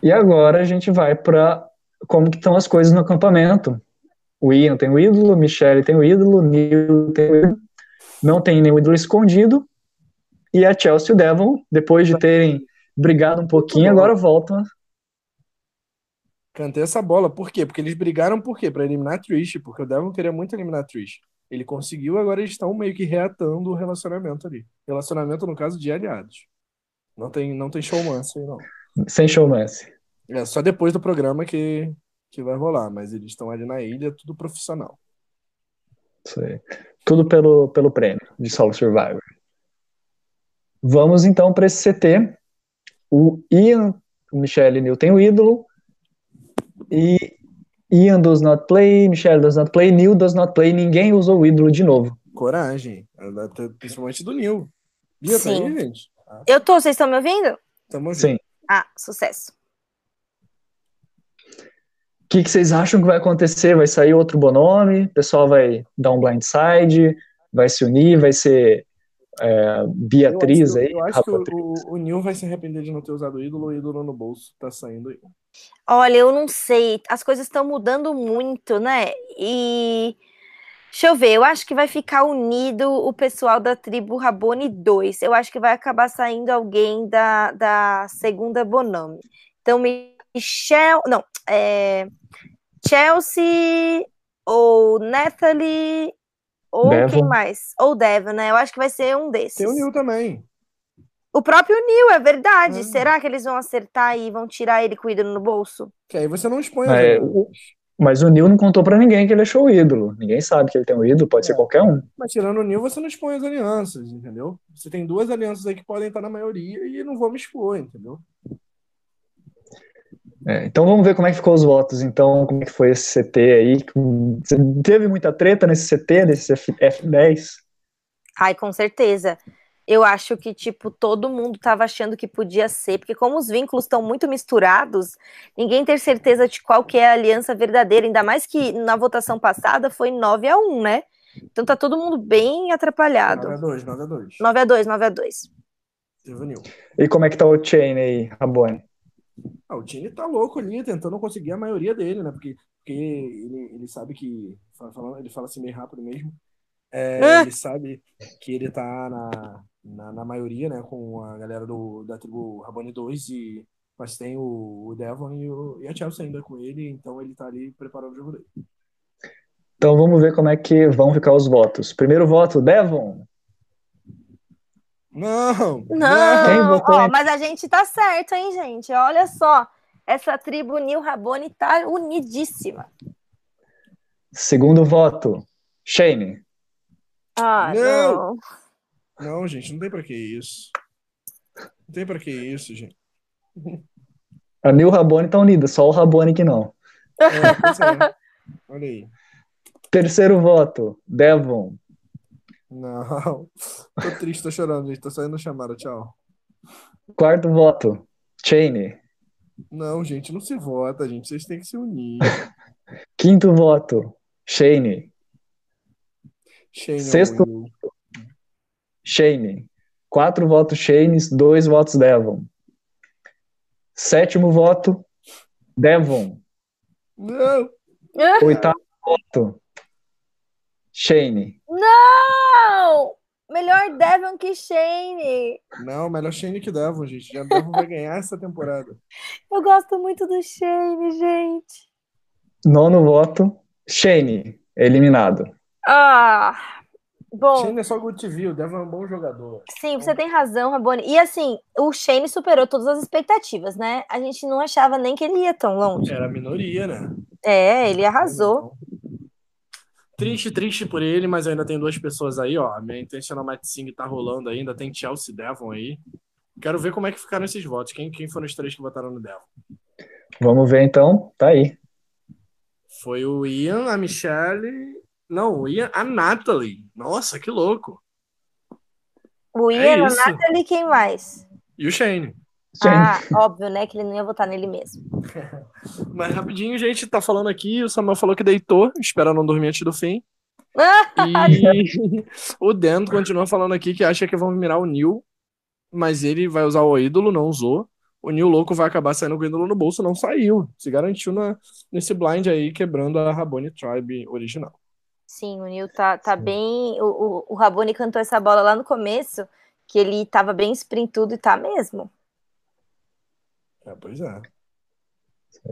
e agora a gente vai para como que estão as coisas no acampamento. o Ian tem o ídolo, Michelle tem o ídolo, Neil tem o ídolo, não tem nenhum ídolo escondido, e a Chelsea e o Devon, depois de terem brigado um pouquinho, agora voltam. Cantei essa bola, por quê? Porque eles brigaram por quê? Pra eliminar a Trish, porque o Devon queria muito eliminar a Trish. Ele conseguiu, agora eles estão meio que reatando o relacionamento ali. Relacionamento, no caso, de aliados. Não tem, não tem showmance aí, não. Sem showmance. É só depois do programa que, que vai rolar, mas eles estão ali na ilha, tudo profissional. Isso aí. Tudo pelo, pelo prêmio de Solo Survivor. Vamos então para esse CT. O Ian, o Michelle Neil tem o ídolo. E Ian does not play, Michelle does not play, Neil does not play. Ninguém usou o ídolo de novo. Coragem. Principalmente do Neil. Bia, tá aí, gente? Ah. Eu tô, vocês estão me ouvindo? Estamos Sim. Ah, sucesso. O que, que, vocês acham que vai acontecer? Vai sair outro Bonome? O pessoal vai dar um blindside? Vai se unir? Vai ser é, Beatriz eu aí? Eu acho que o, o, Neil vai se arrepender de não ter usado o ídolo. O ídolo no bolso tá saindo aí. Olha, eu não sei. As coisas estão mudando muito, né? E Deixa eu ver, eu acho que vai ficar unido o pessoal da tribo Rabone 2. Eu acho que vai acabar saindo alguém da, da segunda Bonami. Então, Michelle. Não, é, Chelsea ou Natalie ou Devon. quem mais? Ou Devon, né? Eu acho que vai ser um desses. Tem o Neil também. O próprio Neil, é verdade. É. Será que eles vão acertar e vão tirar ele com o ídolo no bolso? Que aí você não expõe É, as o- mas o Neil não contou pra ninguém que ele achou o ídolo. Ninguém sabe que ele tem um ídolo, pode ser É. qualquer um. Mas tirando o Neil, você não expõe as alianças, entendeu? Você tem duas alianças aí que podem estar na maioria e não vou me expor, entendeu? É, então vamos ver como é que ficou os votos. Então, como é que foi esse CT aí? Você teve muita treta nesse CT, nesse F- F10? Ai, com certeza. Eu acho que, tipo, todo mundo tava achando que podia ser, porque como os vínculos estão muito misturados, ninguém tem certeza de qual que é a aliança verdadeira, ainda mais que na votação passada foi 9 a 1, né? Então tá todo mundo bem atrapalhado. 9x2, 9x2. 9 a 2, 9 a 2. Teve o Neil. E como é que tá o Chain aí, Rabone? Ah, o time tá louco ali, tentando conseguir a maioria dele, né? Porque, porque ele, ele sabe que. falando- Ele fala assim meio rápido mesmo. É, Ah. ele sabe que ele tá na, na, na maioria, né? Com a galera do, da tribo Rabone 2, e, mas tem o, o Devon e, o, e a Chelsea ainda com ele, então ele tá ali preparando o jogo dele. Então vamos ver como é que vão ficar os votos. Primeiro voto, Devon. Não! Não, ó, mas a gente tá certo, hein, gente? Olha só, essa tribo Nil Rabone tá unidíssima. Segundo voto, Shane. Ah, Não. não. Não, gente, não tem pra que isso. Não tem pra que isso, gente. A Nil Rabone tá unida, só o Rabone que não. É, é. Olha aí. Terceiro voto, Devon. Não. [laughs] Tô triste, tô chorando, gente. Tô saindo chamada, tchau. Quarto voto, Shane. Não, gente, não se vota, gente. Vocês têm que se unir. [laughs] Quinto voto, Shane. Shane Sexto. Will. Shane. Quatro votos Shane, dois votos Devon. Sétimo voto, Devon. Não! Oitavo voto, Shane. Não! Melhor Devon que Shane. Não, melhor Shane que Devon, gente. Já Devon vai ganhar essa temporada. [laughs] Eu gosto muito do Shane, gente. Nono voto, Shane. Eliminado. Ah, bom, Shane é só good TV, o Devon é um bom jogador. sim, você tem razão, Rabone. E assim, o Shane superou todas as expectativas, né? A gente não achava nem que ele ia tão longe. Era a minoria, né? É, ele arrasou. Triste, triste por ele, mas ainda tem duas pessoas aí, ó. A minha intencional Matt Singh tá rolando ainda, tem Chelsea e Devon aí. Quero ver como é que ficaram esses votos. Quem, quem foram os três que votaram no Devon? Vamos ver então. Tá aí. Foi o Ian, a Michelle. Não, o Ian, a Natalie. Nossa, que louco. O É Ian, a isso. Nathalie, quem mais? E o Shane. Ah, óbvio, né? Que ele não ia votar nele mesmo. [laughs] Mas rapidinho, gente, tá falando aqui. O Samuel falou que deitou, espera não dormir antes do fim. [laughs] E o Dan continua falando aqui que acha que vão mirar o Neil, mas ele vai usar o ídolo, não usou. o Nil Louco vai acabar saindo com o ídolo no bolso, não saiu. Se garantiu na, nesse blind aí, quebrando a Rabone Tribe original. Sim, o Nil tá, tá bem. O, o, o Rabone cantou essa bola lá no começo, que ele tava bem sprintudo e tá mesmo. É, pois é.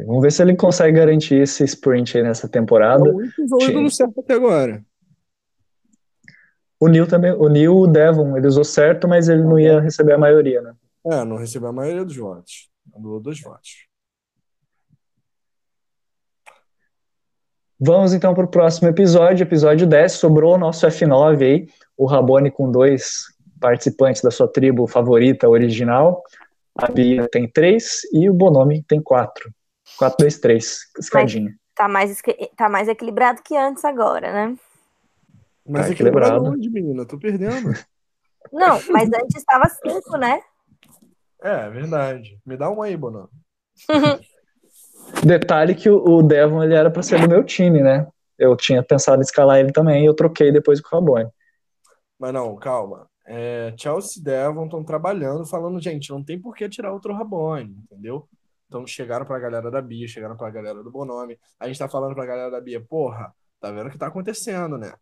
Vamos ver se ele consegue garantir esse sprint aí nessa temporada. É o único certo até agora. O Neil também, o Neil, o Devon, ele usou certo, mas ele não ia receber a maioria, né? É, não recebeu a maioria dos votos. Anulou dois votos. Vamos então para o próximo episódio, episódio 10. Sobrou o nosso F9 aí, o Rabone com dois participantes da sua tribo favorita original. A Bia tem três e o Bonomi tem quatro. Quatro, dois, três, escadinha. tá mais, tá mais equilibrado que antes agora, né? Mas tá equilibrado onde, menina? Tô perdendo. [laughs] Não, mas antes estava cinco, né? É, verdade. Me dá uma aí, Bonomi. [laughs] Detalhe que o Devon ele era para ser do meu time, né? Eu tinha pensado em escalar ele também e eu troquei depois com o Rabone. Mas não, calma. É, Chelsea e Devon estão trabalhando, falando, gente, não tem por que tirar outro Rabone, entendeu? Então chegaram pra galera da Bia, chegaram pra galera do Bonome. A gente tá falando pra galera da Bia, porra, tá vendo o que tá acontecendo, né?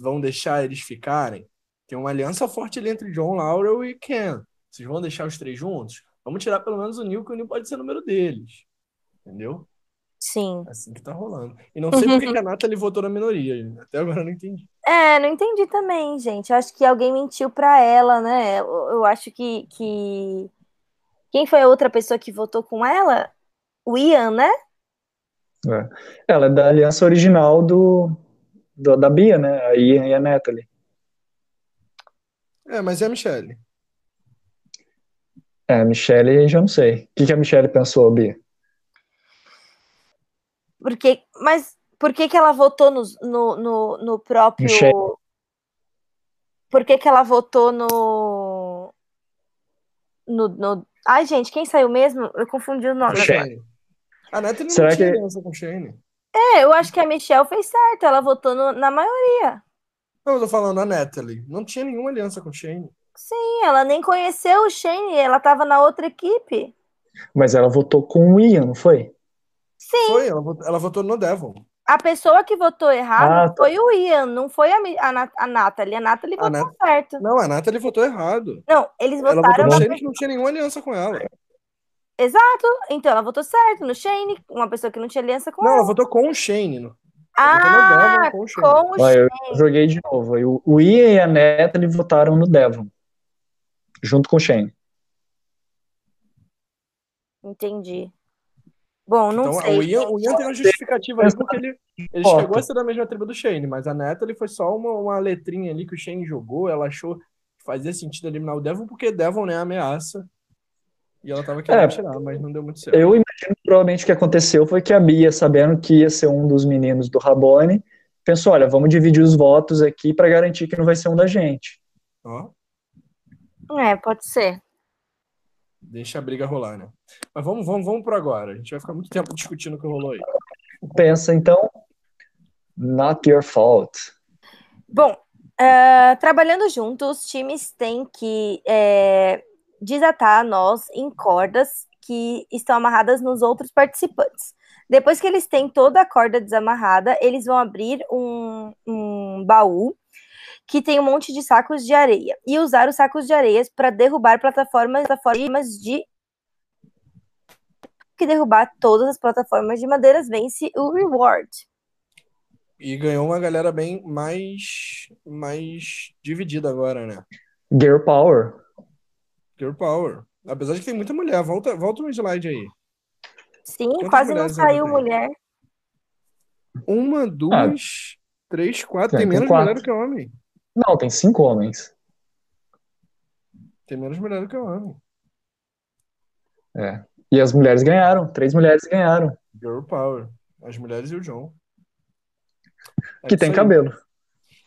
Vão deixar eles ficarem? Tem uma aliança forte ali entre John Laurel e Ken. Vocês vão deixar os três juntos? Vamos tirar pelo menos o Neil, que o Neil pode ser o número deles. Entendeu? Sim. É assim que tá rolando. E não sei [laughs] por que a Nathalie votou na minoria. Até agora eu não entendi. É, não entendi também, gente. Eu acho que alguém mentiu pra ela, né? Eu, eu acho que, que. Quem foi a outra pessoa que votou com ela? O Ian, né? É. Ela é da aliança original do, do da Bia, né? A Ian e a Natalie. É, mas é a Michelle. É, a Michelle, já não sei. O que, que a Michelle pensou, Bia? Porque, mas por que, que ela votou no, no, no, no próprio. Michelle. Por que, que ela votou no... no. No, Ai, gente, quem saiu mesmo? Eu confundi o nome. Shane. A Neta não Será tinha que... aliança com Shane. É, eu acho que a Michelle fez certo, ela votou no, na maioria. Não, eu tô falando a Natalie. Não tinha nenhuma aliança com o Shane. Sim, ela nem conheceu o Shane, ela tava na outra equipe. Mas ela votou com o Ian, não foi? Sim. Foi, ela votou, ela votou no Devon. A pessoa que votou errado ah, tá. foi o Ian, não foi a, a, a Nathalie. A Nathalie votou Nat... certo. Não, a Nathalie votou errado. Não, eles votaram... Ela votou no Shane que não tinha nenhuma aliança com ela. Exato. Então, ela votou certo no Shane, uma pessoa que não tinha aliança com não, ela. Não, ela votou com o Shane. Ela ah, com o Shane. Com o Shane. eu joguei de novo. O Ian e a Nathalie votaram no Devon. Junto com o Shane. Entendi. Bom, não então, sei. O Ian, o Ian tem uma justificativa aí porque ele, ele chegou a ser da mesma tribo do Shane, mas a Natalie foi só uma, uma letrinha ali que o Shane jogou, ela achou que fazia sentido eliminar o Devon, porque Devon é ameaça. E ela tava querendo é, tirar, mas não deu muito certo. Eu imagino que provavelmente o que aconteceu foi que a Bia, sabendo que ia ser um dos meninos do Rabone, pensou: olha, vamos dividir os votos aqui para garantir que não vai ser um da gente. Ó. É, pode ser. Deixa a briga rolar, né? Mas vamos, vamos, vamos por agora. A gente vai ficar muito tempo discutindo o que rolou aí. Pensa então, not your fault. Bom, uh, trabalhando juntos, os times têm que é, desatar nós em cordas que estão amarradas nos outros participantes. Depois que eles têm toda a corda desamarrada, eles vão abrir um, um baú que tem um monte de sacos de areia e usar os sacos de areias para derrubar plataformas, plataformas de que derrubar todas as plataformas de madeiras vence o reward. E ganhou uma galera bem mais mais dividida agora, né? Girl Power. Girl Power. Apesar de que tem muita mulher. Volta, volta um slide aí. Sim, Quantas quase não saiu mulher. Uma, duas, ah. três, quatro. É, tem menos mulher do que homem. Não, tem cinco homens. Tem menos mulher do que homem. É. E as mulheres ganharam. Três mulheres ganharam. Girl Power. As mulheres e o John. É que tem aí. cabelo.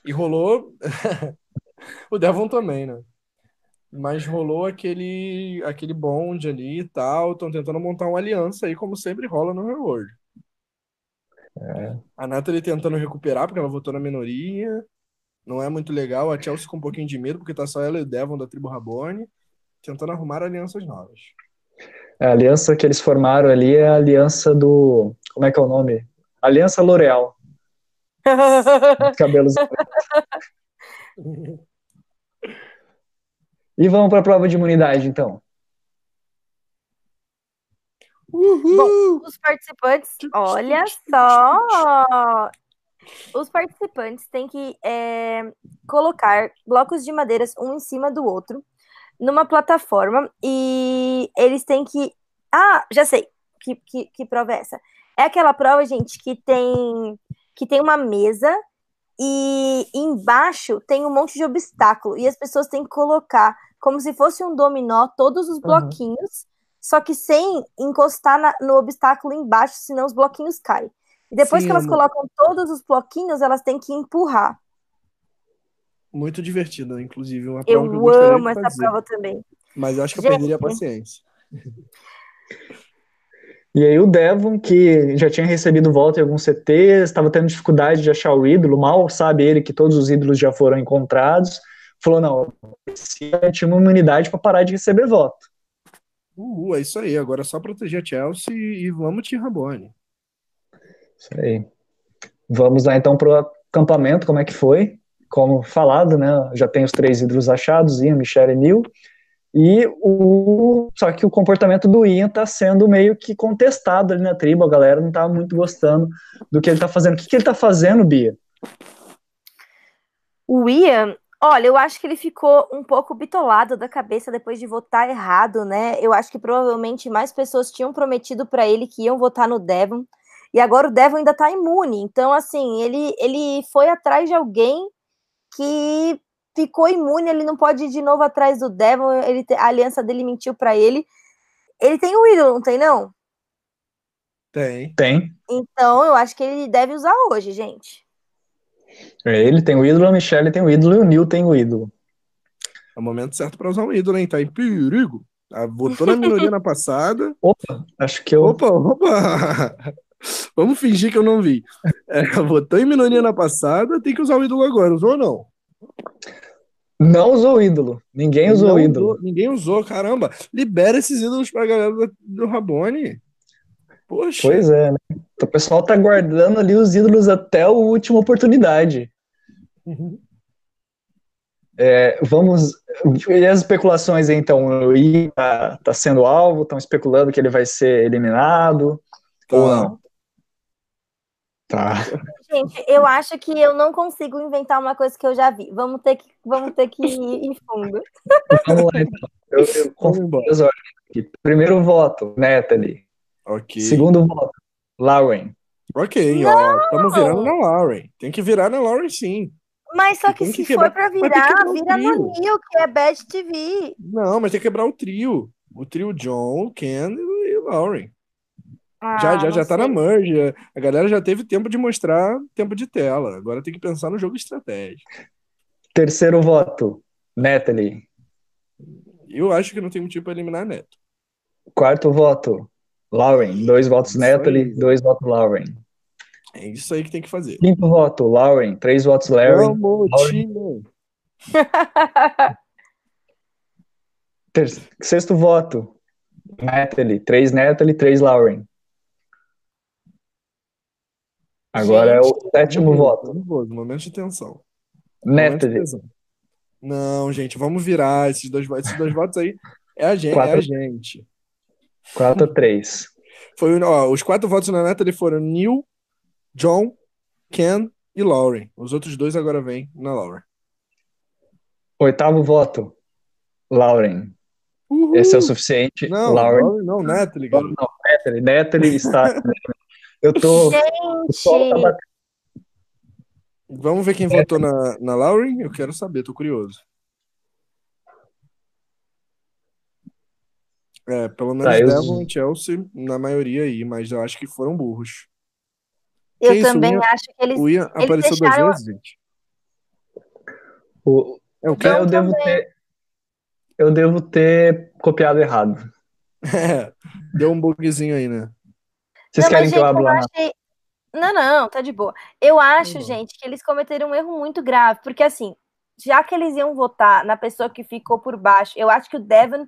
E rolou. [laughs] o Devon também, né? Mas rolou aquele, aquele bonde ali e tal. Estão tentando montar uma aliança aí, como sempre rola no Reward. É. A Natalie tentando recuperar, porque ela votou na minoria. Não é muito legal. A Chelsea com um pouquinho de medo, porque tá só ela e o Devon da tribo Rabone, tentando arrumar alianças novas. A aliança que eles formaram ali é a aliança do. Como é que é o nome? Aliança L'Oreal. [laughs] Cabelos. e vamos para a prova de imunidade, então. Uhul. Bom, os participantes, olha só! Os participantes têm que é, colocar blocos de madeiras um em cima do outro numa plataforma e eles têm que. Ah, já sei que, que, que prova é essa. É aquela prova, gente, que tem que tem uma mesa e embaixo tem um monte de obstáculo e as pessoas têm que colocar como se fosse um dominó todos os bloquinhos, uhum. só que sem encostar na, no obstáculo embaixo, senão os bloquinhos caem. E depois Sim, que elas colocam todos os bloquinhos, elas têm que empurrar. Muito divertida, inclusive. Uma prova eu, que eu amo essa fazer. prova também. Mas eu acho que eu Gente, perderia a paciência. E aí o Devon, que já tinha recebido volta em alguns CTs, estava tendo dificuldade de achar o ídolo, mal sabe ele que todos os ídolos já foram encontrados, falou, não, tinha uma imunidade para parar de receber voto. Uh, é isso aí, agora é só proteger a Chelsea e vamos te Rabone. Isso aí. Vamos lá então para o acampamento, como é que foi? Como falado, né? Já tem os três ídolos achados, Ian, Michelle e Neil. E o só que o comportamento do Ian está sendo meio que contestado ali na tribo, a galera não está muito gostando do que ele está fazendo. O que, que ele está fazendo, Bia? O Ian, olha, eu acho que ele ficou um pouco bitolado da cabeça depois de votar errado, né? Eu acho que provavelmente mais pessoas tinham prometido para ele que iam votar no Devon. E agora o Devon ainda está imune. Então, assim, ele, ele foi atrás de alguém que ficou imune, ele não pode ir de novo atrás do Devon, ele, a aliança dele mentiu para ele. Ele tem o um ídolo, não tem, não? Tem. Tem. Então, eu acho que ele deve usar hoje, gente. É, ele tem o ídolo, a Michelle tem o ídolo e o Neil tem o ídolo. É o momento certo para usar um ídolo, hein? Tá em perigo. Ah, votou na minoria [laughs] na passada. Opa, acho que eu. Opa, opa! [laughs] [laughs] Vamos fingir que eu não vi. É, votou em minoria na passada, tem que usar o ídolo agora, usou ou não? Não usou o ídolo. Ninguém usou o ídolo. Usou, ninguém usou, caramba. Libera esses ídolos pra galera do, do Rabone. Poxa. Pois é, né? O pessoal tá guardando ali os ídolos até a última oportunidade. Uhum. É, vamos. E as especulações, então? O I tá, tá sendo alvo, estão especulando que ele vai ser eliminado. Tá. Ou não? Tá. Gente, eu acho que eu não consigo inventar uma coisa que eu já vi. Vamos ter que, vamos ter que ir em fundo. Vamos lá, então. Eu, eu confio ordens Primeiro voto, Natalie. Ok. Segundo voto, Lauren. Ok, não! ó. Estamos virando na Lauren. Tem que virar na Lauren, sim. Mas só que se que for pra virar, vira no Neil, que é Bad TV. Não, mas tem que quebrar o trio. O trio John, Ken e Lauren. Ah, já já, já tá na merge. A galera já teve tempo de mostrar tempo de tela. Agora tem que pensar no jogo estratégico. Terceiro voto, Natalie. Eu acho que não tem motivo para eliminar Neto. Quarto voto, Lauren. Dois votos isso Natalie, aí. dois votos Lauren. É isso aí que tem que fazer. Quinto voto, Lauren. Três votos Larry. Vamos, time! [laughs] Sexto voto, Natalie. Três Natalie, três Lauren. Agora Gente, é o sétimo voto. Nervoso, momento de tensão. Neto. Não, gente, vamos virar esses dois, esses dois votos aí. É a gente. Quatro, é a gente. 4 a 3. Foi, ó, os quatro votos na Natalie foram Neil, John, Ken e Lauren. Os outros dois agora vêm na Lauren. Oitavo voto, Lauren. Uhul. Esse é o suficiente. Não, Lauren. Lauren não, Natalie. Não, não, Natalie. Natalie está [laughs] Eu tô. Gente! Tá Vamos ver quem é. votou na, na Lauren? Eu quero saber, tô curioso. É, pelo menos tá, Devon e Chelsea, na maioria aí, mas eu acho que foram burros. Eu que também isso? acho que eles. O Ian eles apareceu deixaram... duas vezes, gente. O, eu, eu devo ter. Eu devo ter copiado errado. [laughs] É, deu um bugzinho aí, né? Vocês não, querem mas, que eu abra lá? Achei... Não, não, tá de boa. Eu acho, uhum. gente, que eles cometeram um erro muito grave, porque assim, já que eles iam votar na pessoa que ficou por baixo, eu acho que o Devon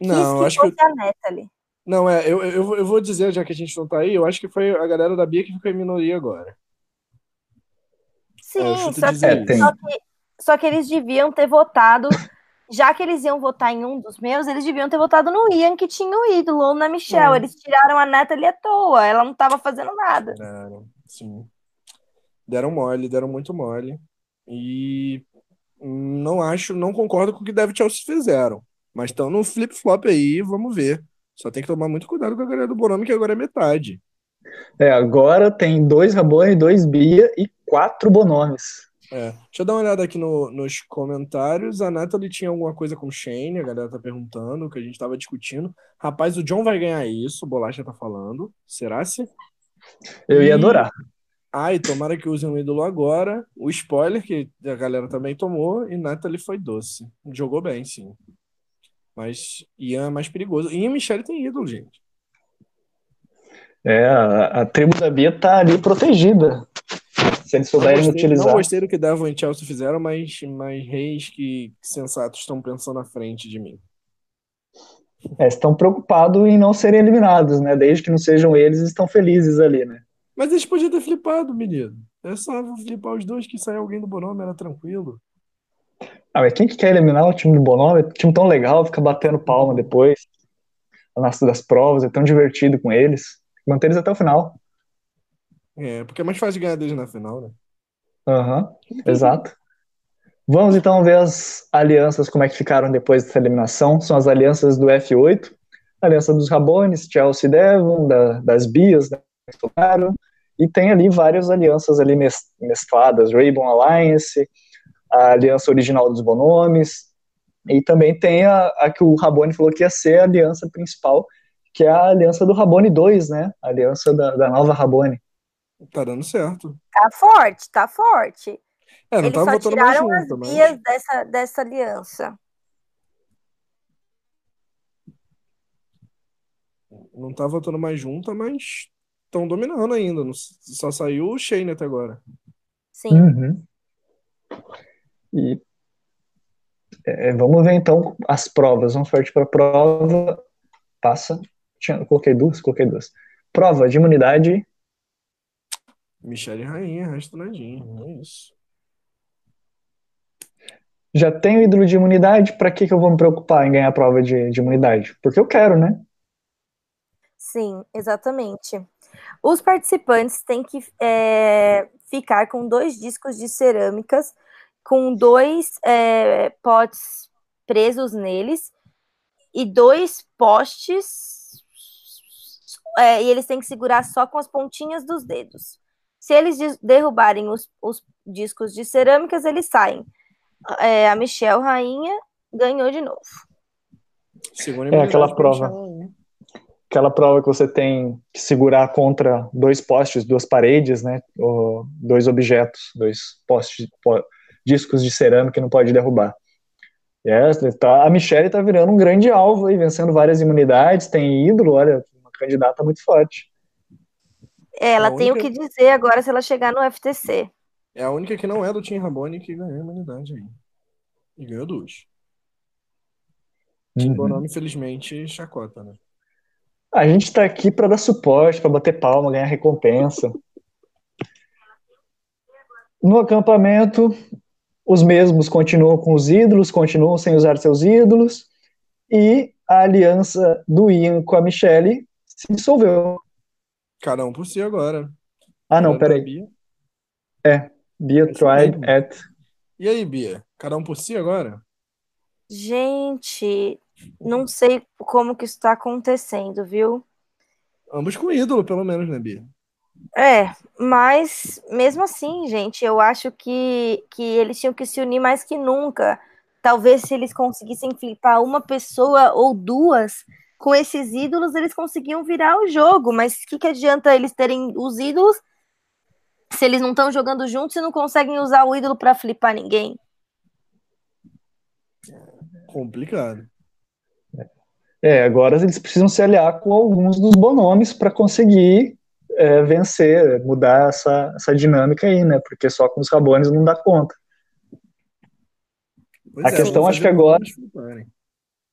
não, quis que fosse que... a Natalie. Não, é, eu, eu, eu vou dizer, já que a gente não tá aí, eu acho que foi a galera da Bia que ficou em minoria agora. Sim, é, só, que, só, que, só que eles deviam ter votado já que eles iam votar em um dos meus, eles deviam ter votado no Ian, que tinha o ídolo, ou na Michelle. É. Eles tiraram a Natalie à toa, ela não estava fazendo nada. Deram, sim. Deram mole, deram muito mole. E não acho, não concordo com o que Dev Chelsea fizeram. Mas estão no flip-flop aí, vamos ver. Só tem que tomar muito cuidado com a galera do Bonome, que agora é metade. É, agora tem dois Rabone, dois Bia e quatro Bonomes. É. Deixa eu dar uma olhada aqui no, nos comentários. A Natalie tinha alguma coisa com o Shane, a galera tá perguntando, que a gente tava discutindo. Rapaz, o John vai ganhar isso, o Bolacha tá falando. Será-se? Eu ia adorar. Ai, tomara que usem um ídolo agora. O spoiler, que a galera também tomou, e Natalie foi doce. Jogou bem, sim. Mas Ian é mais perigoso. Ian e Michelle tem ídolo, gente. É, a, a tribo da Bia tá ali protegida. Se eles souberem não gostei, utilizar. Não gostei do que Devon e Chelsea fizeram, mas, mas reis que, que sensatos estão pensando à frente de mim. É, estão preocupados em não serem eliminados, né? Desde que não sejam eles, estão felizes ali, né? Mas eles podiam ter flipado, menino. É só flipar os dois que sair alguém do Bonome, era tranquilo. Ah, mas quem que quer eliminar o time do Bonome? time tão legal, fica batendo palma depois. Nas das provas, é tão divertido com eles. Manter eles até o final. É, porque é mais fácil ganhar deles na final, né? Aham, uhum, exato. Vamos então ver as alianças, como é que ficaram depois dessa eliminação. São as alianças do F8, aliança dos Rabones, Chelsea Devon, da, das Bias, né, claro, e tem ali várias alianças ali mescladas, Rainbow Alliance, a aliança original dos Bonomes, e também tem a, a que o Rabone falou que ia ser a aliança principal, que é a aliança do Rabone 2, né? A aliança da, da nova Rabone. Tá dando certo. Tá forte, tá forte. É, não Eles só tiraram mais junto, as vias mas... dessa, dessa aliança. Não tá votando mais junta, mas estão dominando ainda. Só saiu o Shane até agora. Sim. Uhum. E é, vamos ver então as provas. Vamos partir para a prova. Passa. Tinha, coloquei duas, coloquei duas. Prova de imunidade Michelle Rainha, resto nadinha. É isso. Já tenho ídolo de imunidade, para que, que eu vou me preocupar em ganhar a prova de, de imunidade? Porque eu quero, né? Sim, exatamente. Os participantes têm que é, ficar com dois discos de cerâmicas, com dois é, potes presos neles e dois postes. É, e eles têm que segurar só com as pontinhas dos dedos. Se eles derrubarem os, os discos de cerâmicas, eles saem. É, a Michelle Rainha ganhou de novo. é aquela prova. Aquela prova que você tem que segurar contra dois postes, duas paredes, né? Ou dois objetos, dois postes, discos de cerâmica que não pode derrubar. Yes, tá, a Michelle está virando um grande alvo aí, vencendo várias imunidades, tem ídolo, olha, uma candidata muito forte. É, ela tem o que dizer agora se ela chegar no FTC. É a única que não é do Tim Rabone que ganhou a imunidade aí. E ganhou duas. Tim uhum. Bonome, infelizmente, chacota, né? A gente tá aqui para dar suporte, para bater palma, ganhar recompensa. No acampamento, os mesmos continuam com os ídolos, continuam sem usar seus ídolos, e a aliança do Ian com a Michelle se dissolveu. Cada um por si agora. Ah, não, peraí. Bia. É, Bia é tried at. E aí, Bia? Cada um por si agora? Gente, não sei como que isso tá acontecendo, viu? Ambos com ídolo, pelo menos, né, Bia? É, mas mesmo assim, gente, eu acho que, que eles tinham que se unir mais que nunca. Talvez se eles conseguissem flipar uma pessoa ou duas, com esses ídolos eles conseguiam virar o jogo, mas o que, que adianta eles terem os ídolos se eles não estão jogando juntos e não conseguem usar o ídolo para flipar ninguém? Complicado. É, agora eles precisam se aliar com alguns dos bonomes para conseguir é, vencer, mudar essa, essa dinâmica aí, né? Porque só com os rabones não dá conta. Pois a é, questão, acho que agora.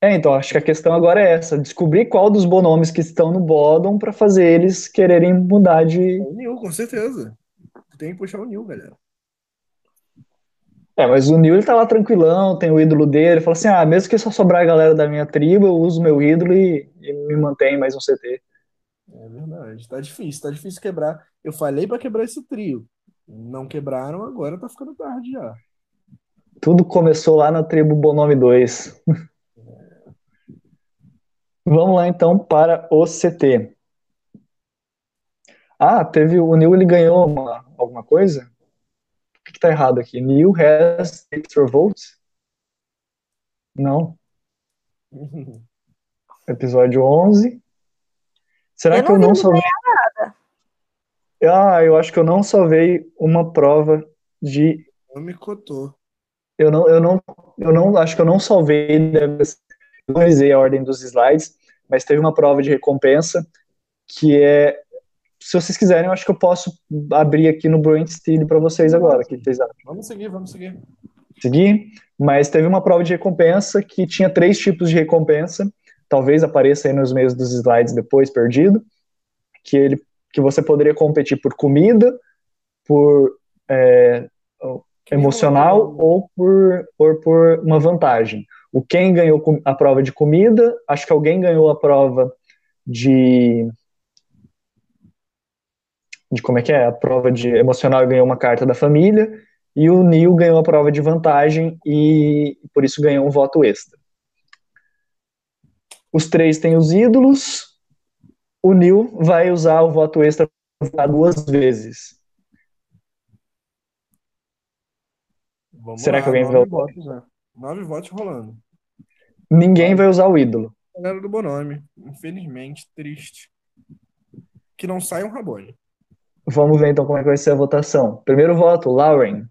É, então, acho que a questão agora é essa: descobrir qual dos bonomes que estão no bottom para fazer eles quererem mudar de. O Neil, com certeza. Tem que puxar o Neil, galera. É, mas o Neil ele tá lá tranquilão, tem o ídolo dele, ele fala assim: ah, mesmo que só sobrar a galera da minha tribo, eu uso meu ídolo e, e me mantém mais um CT. É verdade, tá difícil, tá difícil quebrar. Eu falei para quebrar esse trio. Não quebraram, agora tá ficando tarde já. Tudo começou lá na tribo Bonome 2. [laughs] Vamos lá então para o CT. Ah, teve o Neil ele ganhou uma, alguma coisa? O que, está errado aqui? Neil has extra votes? Não. [laughs] Episódio 11. Será eu que eu não salvei nada? Ah, eu acho que eu não salvei uma prova de. Não me cotou. Eu não, eu não, eu não acho que eu não salvei, deve organizei a ordem dos slides, mas teve uma prova de recompensa que é. Se vocês quiserem, eu acho que eu posso abrir aqui no Brilliant Steel para vocês agora. Que vocês acham? Vamos seguir, vamos seguir. Seguir, mas teve uma prova de recompensa que tinha três tipos de recompensa. Talvez apareça aí nos meios dos slides depois, perdido. Que, ele, que você poderia competir por comida, por é, emocional ou por, ou por uma vantagem. O quem ganhou a prova de comida, acho que alguém ganhou a prova de de como é que é, a prova de emocional ganhou uma carta da família, e o Neil ganhou a prova de vantagem e por isso ganhou um voto extra. Os três têm os ídolos, o Neil vai usar o voto extra duas vezes. Vamos Será lá, que alguém vai? Nove votos rolando. Ninguém vai usar o ídolo. Galera do Bonome, infelizmente, triste. Que não sai um Rabone. Vamos ver então como é que vai ser a votação. Primeiro voto, Lauren.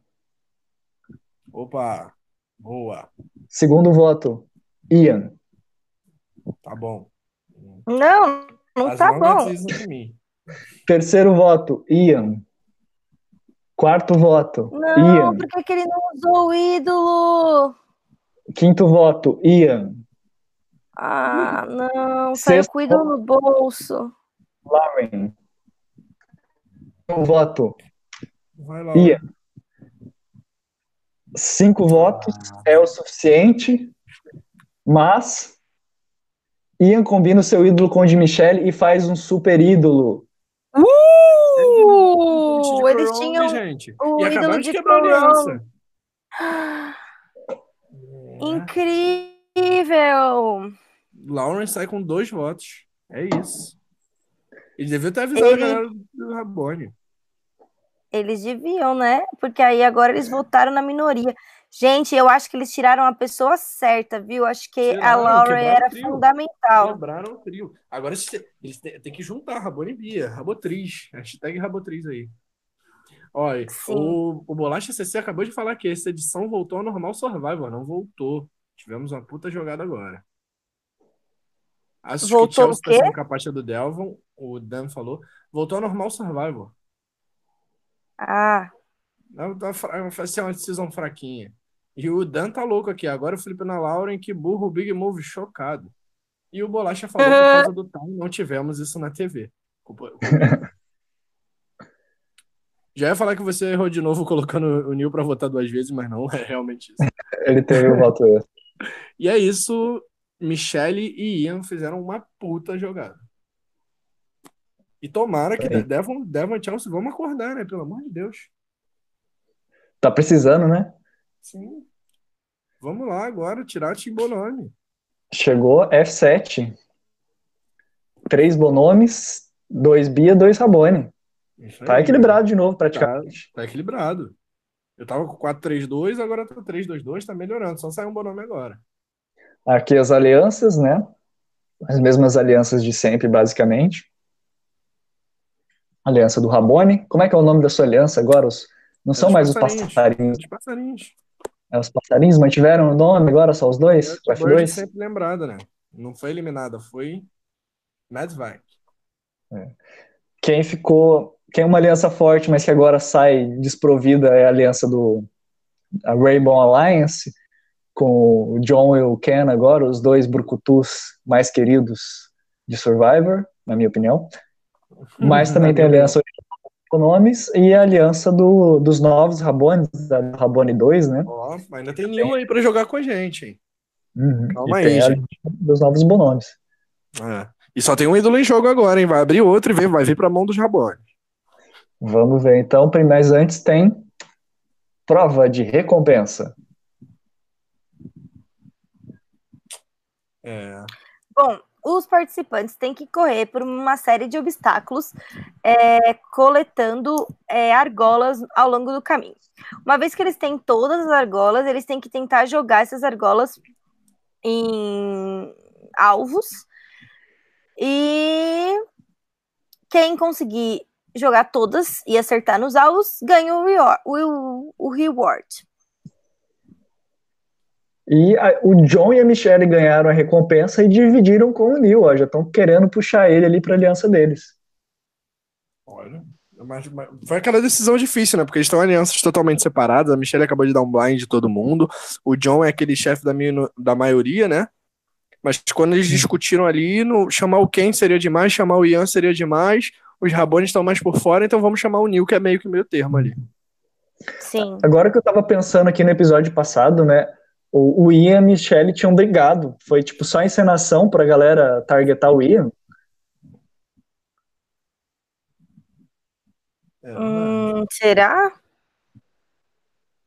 Opa, boa. Segundo voto, Ian. Tá bom. Não, não As tá bom. Terceiro voto, Ian. Quarto voto, não, Ian. Por que, que ele não usou o ídolo? Quinto voto, Ian. Ah, não, saiu com o ídolo no bolso. Lauren. Um voto. Vai lá. Ian. Cinco ah. votos é o suficiente, mas Ian combina o seu ídolo com o de Michelle e faz um super ídolo. Uh! Eles tinham gente. o e ídolo de quebrar a aliança. Incrível! Lawrence sai com dois votos. É isso. Ele devia ter avisado Ele... a galera do Rabone. Eles deviam, né? Porque aí agora eles votaram na minoria. Gente, eu acho que eles tiraram a pessoa certa, viu? Acho que a Laura era fundamental. Quebraram o trio. Agora eles têm que juntar Rabone e Bia. Rabotriz. Hashtag Rabotriz aí. Olha, o, o Bolacha CC acabou de falar que essa edição voltou ao normal Survival. Não voltou. Tivemos uma puta jogada agora. Acho voltou que Chelsea tá sendo capaz do Delvon. O Dan falou. Voltou ao normal Survival. Ah. Não, tá, vai ser uma decisão fraquinha. E o Dan tá louco aqui. Agora o Felipe na Lauren, que burro, o Big Move chocado. E o Bolacha falou por causa do time, não tivemos isso na TV. [laughs] Já ia falar que você errou de novo [laughs] colocando o Neil para votar duas vezes, mas não [laughs] é realmente isso. Ele teve o voto. [laughs] E é isso. Michele e Ian fizeram uma puta jogada. E tomara que é. Devon, Devon e Chelsea vamos acordar, né? Pelo amor de Deus. Tá precisando, né? Sim. Vamos lá agora, tirar o Bonome. Chegou F7. Três Bonomes, dois Bia, dois Rabone. Tá equilibrado de novo, praticamente. Tá, tá equilibrado. Eu tava com 4-3-2, agora tá 3-2-2, tá melhorando. Só sai um Bonome agora. Aqui as alianças, né? As mesmas alianças de sempre, basicamente. Aliança do Rabone. Como é que é o nome da sua aliança agora? Os, não é são mais passarinhos. os passarinhos. Os passarinhos. É, os passarinhos mantiveram o nome agora, só os dois? É, o F2? sempre lembrada, né? Não foi eliminada, foi Medvac. É. Quem ficou. Quem é uma aliança forte, mas que agora sai desprovida é a aliança do a Rainbow Alliance, com o John e o Ken agora, os dois brucutus mais queridos de Survivor, na minha opinião. Mas também tem a aliança com nomes e a aliança do, dos novos Rabones, da Rabone 2, né? Ó, oh, ainda tem Nil aí pra jogar com a gente, hein? Uhum. Calma e aí, gente. Dos novos Bonomes. É. E só tem um ídolo em jogo agora, hein? Vai abrir outro e vai vir pra mão dos Rabones. Vamos ver, então. Mas antes tem prova de recompensa. É. Bom, os participantes têm que correr por uma série de obstáculos, é, coletando é, argolas ao longo do caminho. Uma vez que eles têm todas as argolas, eles têm que tentar jogar essas argolas em alvos. E quem conseguir jogar todas e acertar nos alvos ganha o, reward. O, o reward. E a, o John e a Michelle ganharam a recompensa e dividiram com o Neil, ó, já estão querendo puxar ele ali para a aliança deles. Olha, mas, mas, foi aquela decisão difícil, né? Porque eles estão alianças totalmente separadas. A Michelle acabou de dar um blind de todo mundo. O John é aquele chefe da, da maioria, né? Mas quando eles discutiram ali, no, chamar o Ken seria demais, chamar o Ian seria demais. Os Rabones estão mais por fora, então vamos chamar o Neil, que é meio que meio termo ali. Sim. Agora que eu tava pensando aqui no episódio passado, né? o, o Ian e a Michelle tinham brigado. Foi tipo só encenação pra galera targetar o Ian. É, hum, será?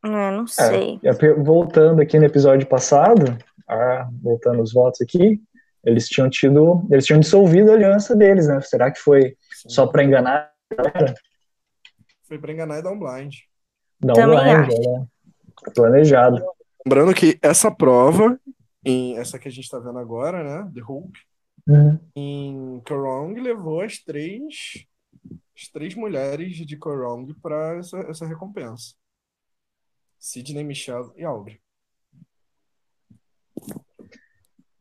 É, não sei. É, voltando aqui no episódio passado, ah, voltando os votos aqui, eles tinham tido, eles tinham dissolvido a aliança deles, né? Será que foi Sim. só para enganar a galera? Foi para enganar e dar um blind. Dar um blind, né? Planejado. Lembrando que essa prova, em essa que a gente está vendo agora, né? The Hope, uhum. em Korong levou as três, as três mulheres de Korong para essa, essa recompensa. Sidney, Michelle e Aubrey.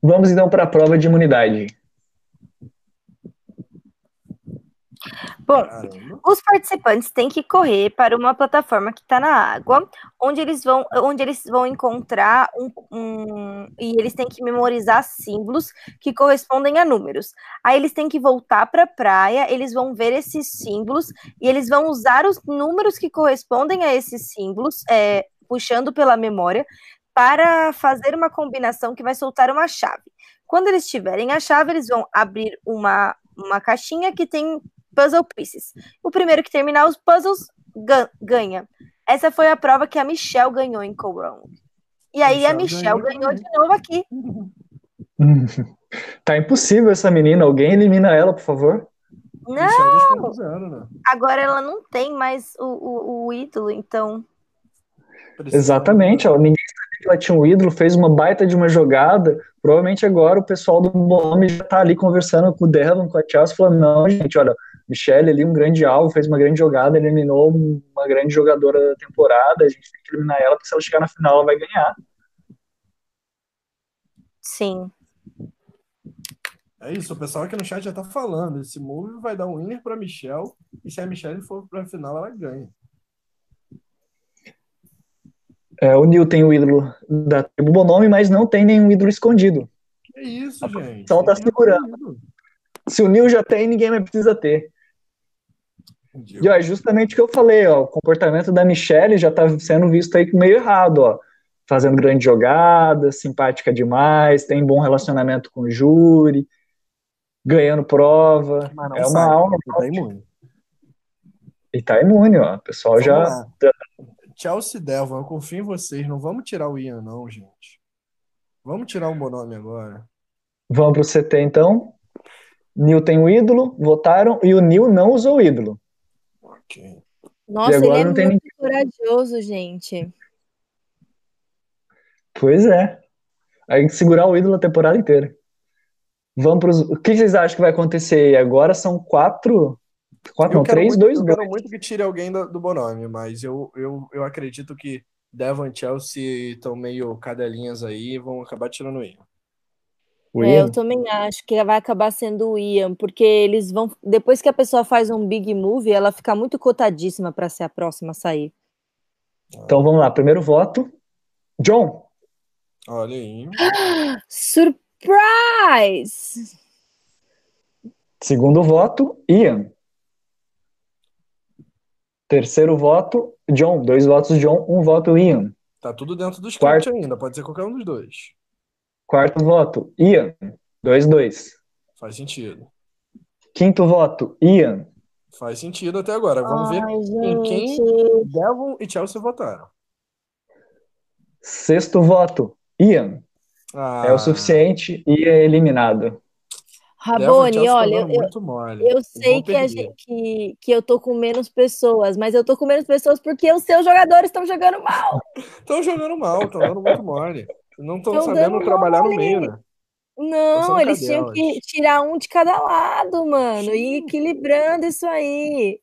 Vamos então para a prova de imunidade. Bom, os participantes têm que correr para uma plataforma que está na água, onde eles vão, onde eles vão encontrar um, um, e eles têm que memorizar símbolos que correspondem a números. Aí eles têm que voltar para a praia, eles vão ver esses símbolos e eles vão usar os números que correspondem a esses símbolos, é, puxando pela memória, para fazer uma combinação que vai soltar uma chave. Quando eles tiverem a chave, eles vão abrir uma, uma caixinha que tem puzzle pieces. O primeiro que terminar os puzzles ganha. Essa foi a prova que a Michelle ganhou em Corong. E aí Michelle a Michelle ganhou. ganhou de novo aqui. [laughs] tá impossível essa menina. Alguém elimina ela, por favor. Não! Né? Agora ela não tem mais o, o, o ídolo, então. Exatamente, ó, ninguém que ela tinha um ídolo, fez uma baita de uma jogada. Provavelmente agora o pessoal do nome já tá ali conversando com o Devon, com a Chelsea, falando: não, gente, olha, Michelle ali, um grande alvo, fez uma grande jogada, eliminou uma grande jogadora da temporada, a gente tem que eliminar ela, porque se ela chegar na final, ela vai ganhar. Sim. É isso, o pessoal aqui no chat já tá falando. Esse move vai dar um winner pra Michelle, e se a Michelle for pra final, ela ganha. É, o Neil tem o ídolo da tribo Bonome, mas não tem nenhum ídolo escondido. É isso, a gente. Então tá segurando. Se o Neil já tem, ninguém mais precisa ter. E ó, é justamente o que eu falei, ó, o comportamento da Michelle já tá sendo visto aí meio errado, ó. Fazendo grande jogada, simpática demais, tem bom relacionamento com o júri, ganhando prova. é uma aula. Tá imune. E tá imune, ó. O pessoal Vamos já. Lá. Chelsea Devon, eu confio em vocês. Não vamos tirar o Ian, não, gente. Vamos tirar o Bonome agora. Vamos pro CT então. Neil tem o ídolo, votaram, e o Neil não usou o ídolo. Nossa, ele é muito ninguém. corajoso, gente. Pois é. Aí segurar o ídolo a temporada inteira. Vamos pros... O que vocês acham que vai acontecer? Agora são quatro. Quatro, não, três, muito, dois, eu dois. quero muito que tire alguém do, do Bonome, mas eu, eu, eu acredito que Devon e Chelsea estão meio cadelinhas aí e vão acabar tirando ele. É, eu também acho que vai acabar sendo o Ian, porque eles vão. Depois que a pessoa faz um big move, ela fica muito cotadíssima para ser a próxima a sair. Então vamos lá, primeiro voto. John. Olha aí. Surprise! Segundo voto, Ian. Terceiro voto, John. Dois votos, John. Um voto, Ian. Tá tudo dentro do script Quarto... ainda. Pode ser qualquer um dos dois. Quarto voto, Ian. Dois, dois. Faz sentido. Quinto voto, Ian. Faz sentido até agora. Vamos Ai, ver gente. em quem Devon e Chelsea votaram. Sexto voto, Ian. Ah, É o suficiente e é eliminado. Rabone, olha, eu, eu sei que, gente, que, que eu tô com menos pessoas, mas eu tô com menos pessoas porque os seus jogadores estão jogando mal. [laughs] Estão jogando mal, estão dando muito mole. Não estão Tão sabendo trabalhar no mole. meio, né? Não, eles tinham que tirar um de cada lado, mano, e ir equilibrando isso aí.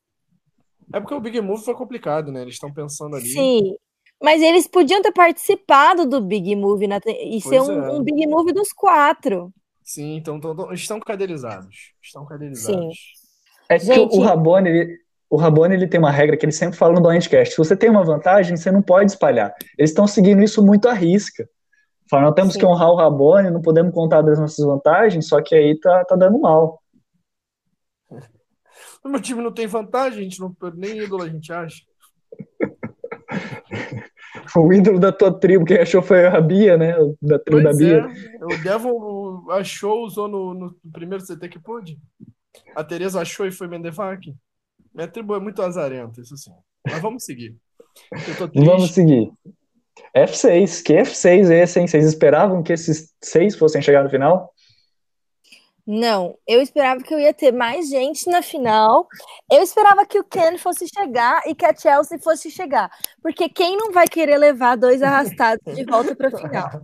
É porque o Big Move foi complicado, né? Eles estão pensando ali. Sim. Mas eles podiam ter participado do Big Move na te- e ser Pois um, é. um Big Move dos quatro. Sim, então tão- tão- estão cadelizados. Estão cadelizados. É que Gente- o Rabone, ele, o Rabone, ele tem uma regra que ele sempre fala no Blindcast. Se você tem uma vantagem, você não pode espalhar. Eles estão seguindo isso muito à risca. Fala, nós temos Sim. que honrar o Rabone, não podemos contar das nossas vantagens, só que aí tá, tá dando mal. [laughs] O meu time não tem vantagem, a gente não, nem ídolo a gente acha. [laughs] O ídolo da tua tribo, quem achou foi a Bia, né? Da tribo da Pois Bia. é, o Devon achou, usou no, no primeiro CT que pôde. A Tereza achou e foi Mendevac. Minha tribo é muito azarenta, isso sim. Mas vamos seguir. Vamos seguir. F6. Que F6 é esse, hein? Vocês esperavam que esses seis fossem chegar no final? Não, eu esperava que eu ia ter mais gente na final. Eu esperava que o Ken fosse chegar e que a Chelsea fosse chegar. Porque quem não vai querer levar dois arrastados de volta para a final?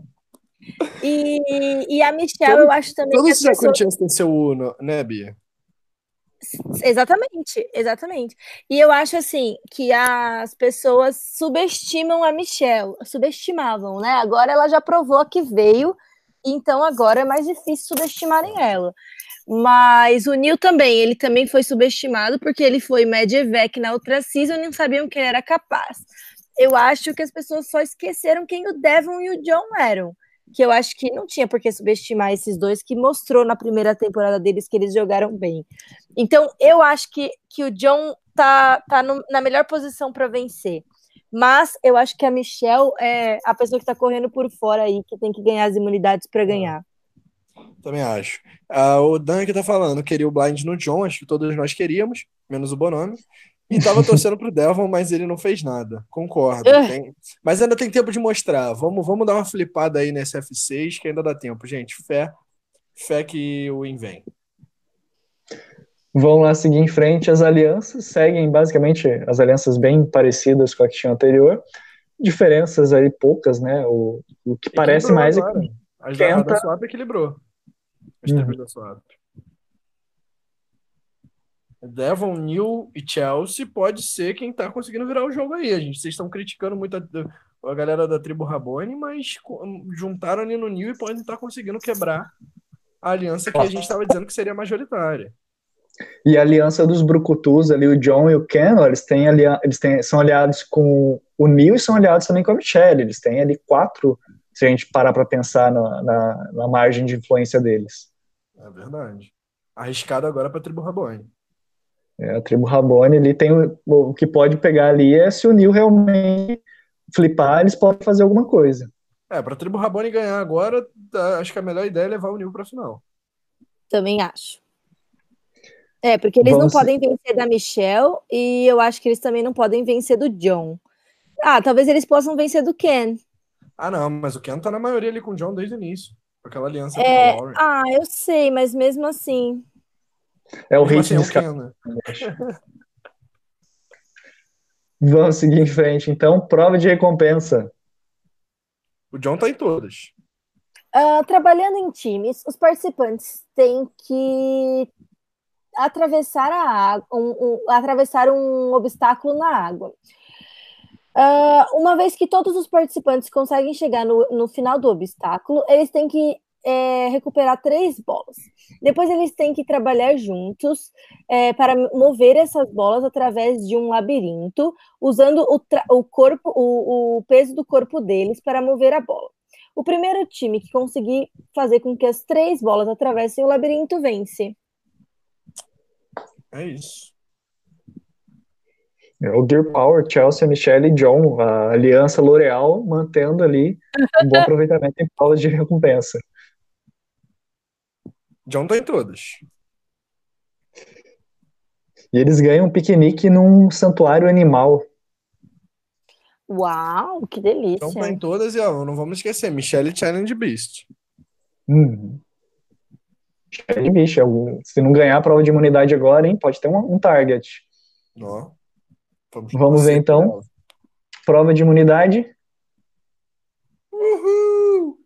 E, e a Michelle, eu acho também Todos já pessoas... Têm seu Uno, né, Bia? Exatamente, exatamente. E eu acho assim que as pessoas subestimam a Michelle, subestimavam, né? Agora ela já provou que veio, então agora é mais difícil subestimarem ela. Mas o Neil também, ele também foi subestimado porque ele foi Medivec na outra season e não sabiam que ele era capaz. Eu acho que as pessoas só esqueceram quem o Devon e o John eram. Que eu acho que não tinha por que subestimar esses dois, que mostrou na primeira temporada deles que eles jogaram bem. Então, eu acho que, que o John tá, tá no- na melhor posição para vencer. Mas eu acho que a Michelle é a pessoa que tá correndo por fora aí, que tem que ganhar as imunidades para ganhar. Também acho. Ah, o Dan aqui tá falando, queria o blind no John, acho que todos nós queríamos, menos o Bonome. E tava [laughs] torcendo pro Devon, mas ele não fez nada. Concordo. Tem- Mas ainda tem tempo de mostrar. Vamos, vamos dar uma flipada aí nesse F6, que ainda dá tempo, gente. Fé. Fé que o Win vem. Vão lá seguir em frente. As alianças seguem basicamente as alianças bem parecidas com a que tinha anterior. Diferenças aí poucas, né? O, o que parece Equilibrou mais é agora. que As da, a da tenta- Swap equilibrou. As Uhum. tribos da. Devon, New e Chelsea pode ser quem tá conseguindo virar o jogo aí. A gente, vocês estão criticando muito a, a galera da tribo Rabone, mas juntaram ali no New e podem estar conseguindo quebrar a aliança que a gente estava dizendo que seria majoritária. E a aliança dos Brucutus ali, o John e o Ken, eles, têm alia eles têm, são aliados com o Neil e são aliados também com a Michelle. Eles têm ali quatro, se a gente parar para pensar na, na, na margem de influência deles. É verdade. Arriscado agora para a tribo Rabone. É, a tribo Rabone ali tem o, o que pode pegar ali é se o Neil realmente flipar, eles podem fazer alguma coisa. É, para a tribo Rabone ganhar agora, tá, acho que a melhor ideia é levar o New para a final. Também acho. É, porque eles Vamos não podem vencer da Michelle e eu acho que eles também não podem vencer do John. Ah, talvez eles possam vencer do Ken. Ah, não, mas o Ken tá na maioria ali com o John desde o início. Aquela aliança É, com o Warren. ah, eu sei, mas mesmo assim. É o hit assim, é o de Ken, né? [laughs] Vamos seguir em frente, então. Prova de recompensa. O John tá em todas. Ah, trabalhando em times, os participantes têm que atravessar a água, um, um- atravessar um obstáculo na água. Ah, uma vez que todos os participantes conseguem chegar no, no final do obstáculo, eles têm que é, recuperar três bolas. Depois eles têm que trabalhar juntos é, para mover essas bolas através de um labirinto, usando o, o corpo, o, o peso do corpo deles para mover a bola. O primeiro time que conseguir fazer com que as três bolas atravessem o labirinto vence. É isso. É o Dear Power, Chelsea, Michelle e John, a aliança L'Oreal, mantendo ali um bom [laughs] aproveitamento em paulas de recompensa. John tá em todas. E eles ganham um piquenique num santuário animal. Uau, que delícia. John tá em todas e ó, não vamos esquecer, Michelle Challenge Beast. Hum. Michelle Beast, se não ganhar a prova de imunidade agora, hein, pode ter um, um target. Ó. Vamos, Vamos ver então. Prova de imunidade. Uhul!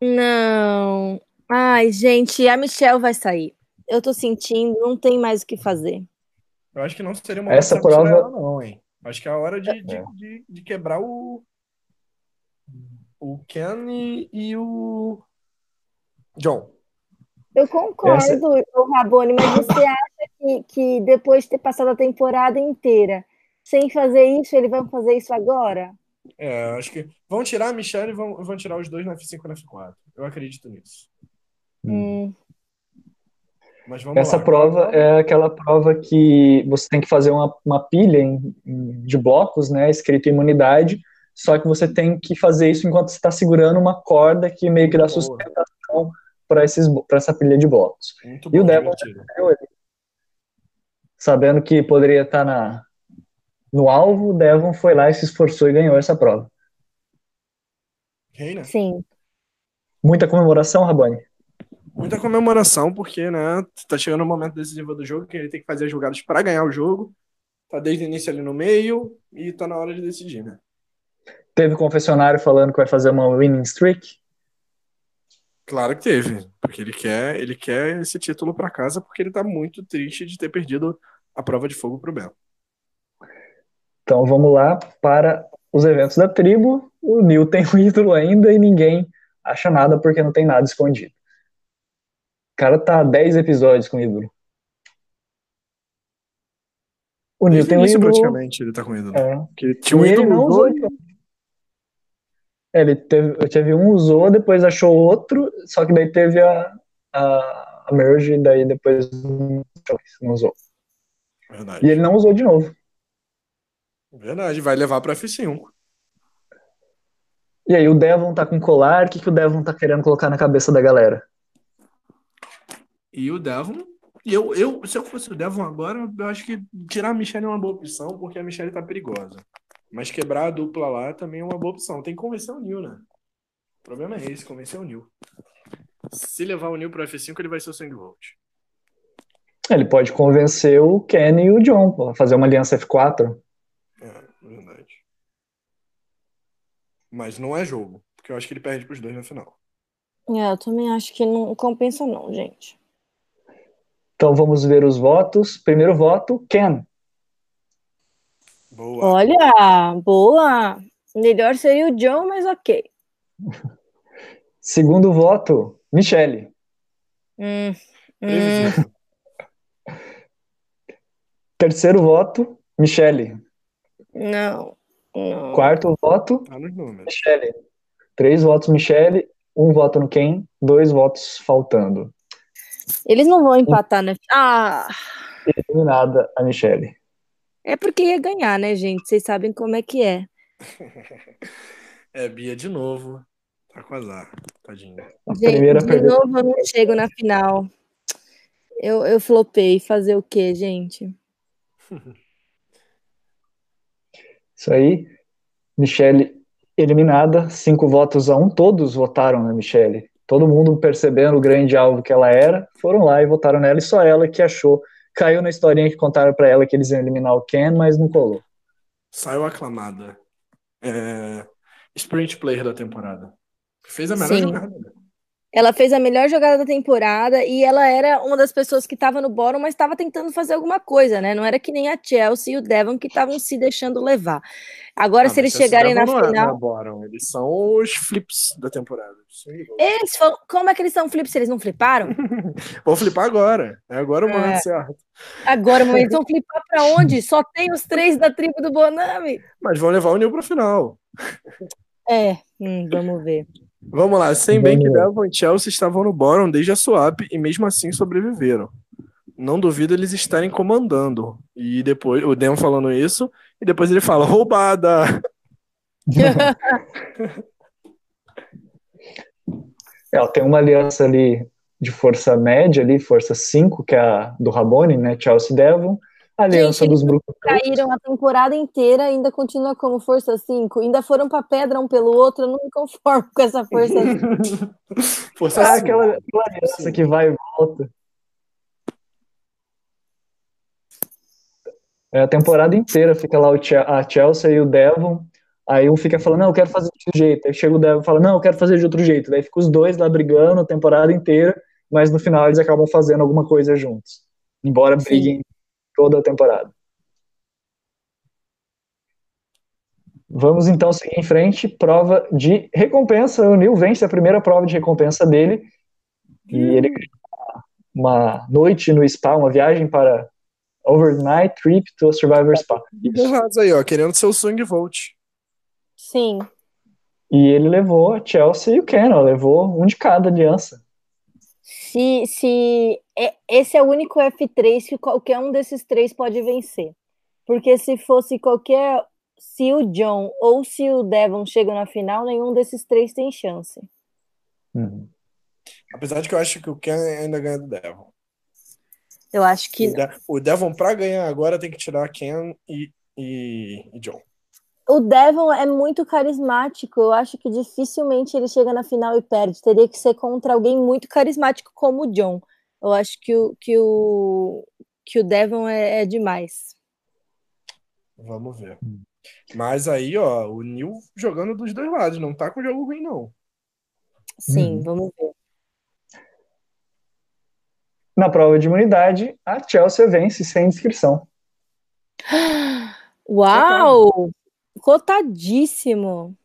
Não. Ai, gente, a Michelle vai sair. Eu tô sentindo, não tem mais o que fazer. Eu acho que não seria uma Essa prova ela, não, hein? Acho que é a hora de, de, é. de, de, quebrar o o Ken e, e o John. Eu concordo, Essa... Rabone, mas você acha que, que depois de ter passado a temporada inteira sem fazer isso, ele vai fazer isso agora? É, acho que vão tirar a Michelle e vão, vão tirar os dois na F5 e na F4. Eu acredito nisso. Hum. Mas vamos Essa lá. prova é aquela prova que você tem que fazer uma, uma pilha em, de blocos, né, escrito imunidade, só que você tem que fazer isso enquanto você está segurando uma corda que meio que dá sustentação para essa pilha de blocos. Muito e bom, o Devon sabendo que poderia estar na, no alvo, o Devon foi lá e se esforçou e ganhou essa prova. Reina? Sim. Muita comemoração, Rabani? Muita comemoração, porque, né, tá chegando o momento decisivo do jogo, que ele tem que fazer as jogadas para ganhar o jogo. Tá desde o início ali no meio e tá na hora de decidir, né? Teve confessionário falando que vai fazer uma winning streak? Claro que teve, porque ele quer, ele quer esse título para casa porque ele tá muito triste de ter perdido a prova de fogo pro Belo. Então vamos lá para os eventos da tribo. O Neil tem o ídolo ainda e ninguém acha nada porque não tem nada escondido. O cara tá 10 episódios com o ídolo. O Neil tem o ídolo. praticamente ele tá com o ídolo. É. Tinha um ídolo não usou, ele teve, teve um, usou, depois achou outro, só que daí teve a, a, a merge, e daí depois não usou. Verdade. E ele não usou de novo. Verdade, vai levar pra F5. E aí, o Devon tá com colar, o que, que o Devon tá querendo colocar na cabeça da galera? E o Devon, eu, eu, se eu fosse o Devon agora, eu acho que tirar a Michelle é uma boa opção, porque a Michelle tá perigosa. Mas quebrar a dupla lá também é uma boa opção. Tem que convencer o Nil, né? O problema é esse, convencer o Nil. Se levar o Nil pro F5, ele vai ser o Sangue Volt. Ele pode convencer o Kenny e o John a fazer uma aliança F4. É, verdade. Mas não é jogo, porque eu acho que ele perde pros dois na final. É, eu também acho que não compensa não, gente. Então vamos ver os votos. Primeiro voto, Ken. Boa. Olha, boa. Melhor seria o John, mas ok. [laughs] Segundo voto, Michele. Hum, hum. [laughs] Terceiro voto, Michele. Não, não. Quarto voto, tá Michele. Três votos, Michele. Um voto no Ken, dois votos faltando. Eles não vão empatar, né? Ah! Eliminada a Michele. É porque ia ganhar, né, gente? Vocês sabem como é que é. [laughs] é, Bia de novo. Tá com azar, tadinha. Gente, primeira de pergunta. novo eu não chego na final. Eu, eu flopei. Fazer o quê, gente? [laughs] Isso aí. Michele eliminada, cinco votos a um. Todos votaram na Michele. Todo mundo percebendo o grande alvo que ela era, foram lá e votaram nela, e só ela que achou caiu na historinha que contaram para ela que eles iam eliminar o Ken, mas não colou. Saiu aclamada. É... Sprint player da temporada. Fez a melhor Sim. jogada. Ela fez a melhor jogada da temporada e ela era uma das pessoas que estava no bottom, mas estava tentando fazer alguma coisa, né? Não era que nem a Chelsea e o Devon que estavam se deixando levar. Agora, ah, se eles chegarem na final. Não é, bottom, eles são os flips da temporada. Eles foram... Como é que eles são flips se eles não fliparam? [laughs] Vão flipar agora. É agora o é. momento é. certo. Agora o momento. Eles vão [laughs] flipar para onde? Só tem os três da tribo do Bonami. Mas vão levar o Nil para final. É, hum, vamos ver. Vamos lá, sem bem que Devon e Chelsea estavam no bottom desde a swap e mesmo assim sobreviveram. Não duvido eles estarem comandando. E depois, o Devon falando isso, e depois ele fala, roubada! [laughs] é, tem uma aliança ali de força média ali, força 5, que é a do Rabone, né, Chelsea Devon, a aliança Gente, dos Brooklyn caíram a temporada inteira ainda continua como força 5. Ainda foram para pedra um pelo outro. Eu não me conformo com essa força. [laughs] força ah, aquela, aquela aliança que vai e volta. É, a temporada inteira fica lá a Chelsea e o Devon. Aí um fica falando, não, eu quero fazer de outro jeito. Aí chega o Devon e fala, não, eu quero fazer de outro jeito. Daí fica os dois lá brigando a temporada inteira, mas no final eles acabam fazendo alguma coisa juntos. Embora briguem Sim toda a temporada. Vamos então seguir em frente. Prova de recompensa. O Neil vence a primeira prova de recompensa dele. E hum. ele uma noite no spa, uma viagem para overnight trip to a Survivor Spa. Errados aí, ó, querendo seu swing volt. Sim. E ele levou a Chelsea e o Ken, levou um de cada aliança se, se é, esse é o único F3 que qualquer um desses três pode vencer. Porque se fosse qualquer. Se o John ou se o Devon chegam na final, nenhum desses três tem chance. Uhum. Apesar de que eu acho que o Ken ainda ganha do Devon. Eu acho que. O, De o Devon, para ganhar agora, tem que tirar Ken e, e, e John o Devon é muito carismático. Eu acho que dificilmente ele chega na final e perde. Teria que ser contra alguém muito carismático como o John. Eu acho que o, que o, que o Devon é, é demais. Vamos ver. Mas aí, ó, o Neil jogando dos dois lados, não tá com jogo ruim, não. Sim, hum. vamos ver. Na prova de imunidade, a Chelsea vence sem inscrição. Uau! Cotadíssimo.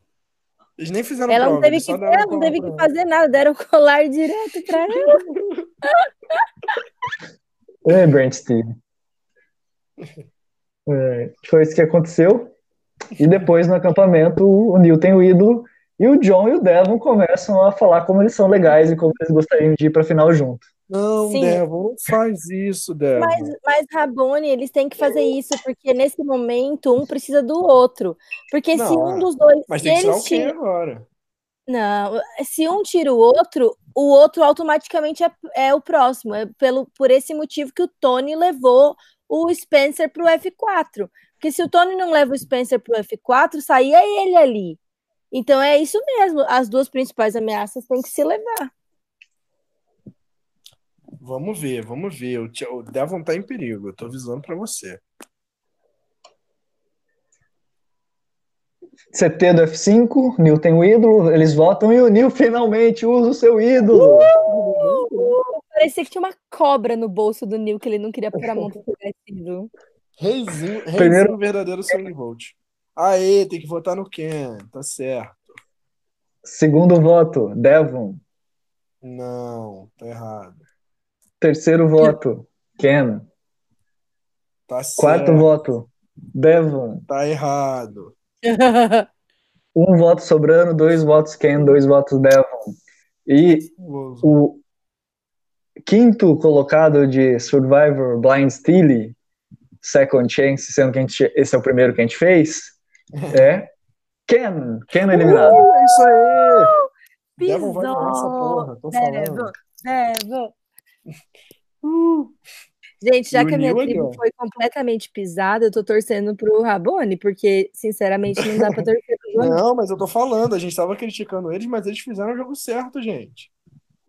Eles nem fizeram ela prova, não teve, que, ela não teve que fazer nada, deram o colar direto pra [laughs] ela. é, Brent Steve. É, foi isso que aconteceu. E depois no acampamento, o Neil tem o ídolo e o John e o Devon começam a falar como eles são legais e como eles gostariam de ir pra final junto. Não, Sim. Devon, não faz isso, Devon. Mas, mas, Rabone, eles têm que fazer isso, porque nesse momento um precisa do outro. Porque não, se um dos dois. Mas tem que tirar o tira... agora. Não, se um tira o outro, o outro automaticamente é, é o próximo. É pelo, por esse motivo que o Tony levou o Spencer pro F4. Porque se o Tony não leva o Spencer pro F4, saía ele ali. Então é isso mesmo. As duas principais ameaças têm que se levar. Vamos ver, vamos ver. O, o Devon tá em perigo, eu tô avisando para você. CT do F5, Nil tem o ídolo, eles votam e o Nil finalmente usa o seu ídolo. Uh, uh, parecia que tinha uma cobra no bolso do Nil que ele não queria pôr a mão pra [laughs] Reizinho, reizinho Primeiro... verdadeiro Swing Volt. Aê, tem que votar no Ken, tá certo. Segundo voto, Devon. Não, tá errado. Terceiro voto, Ken. Tá certo. Quarto voto, Devon. Tá errado. [laughs] um voto sobrando, dois votos Ken, dois votos Devon. E o quinto colocado de Survivor Blind Steely, Second Chance, sendo que gente, esse é o primeiro que a gente fez, [laughs] é Ken. Ken eliminado. Uh, é isso aí! Devon vai ganhar essa porra, tô falando. Devon. Uh. Gente, já que a minha tribo foi completamente pisada, eu tô torcendo pro Rabone, porque, sinceramente, não dá pra torcer pro Não, mas eu tô falando, a gente tava criticando eles, mas eles fizeram o jogo certo, gente.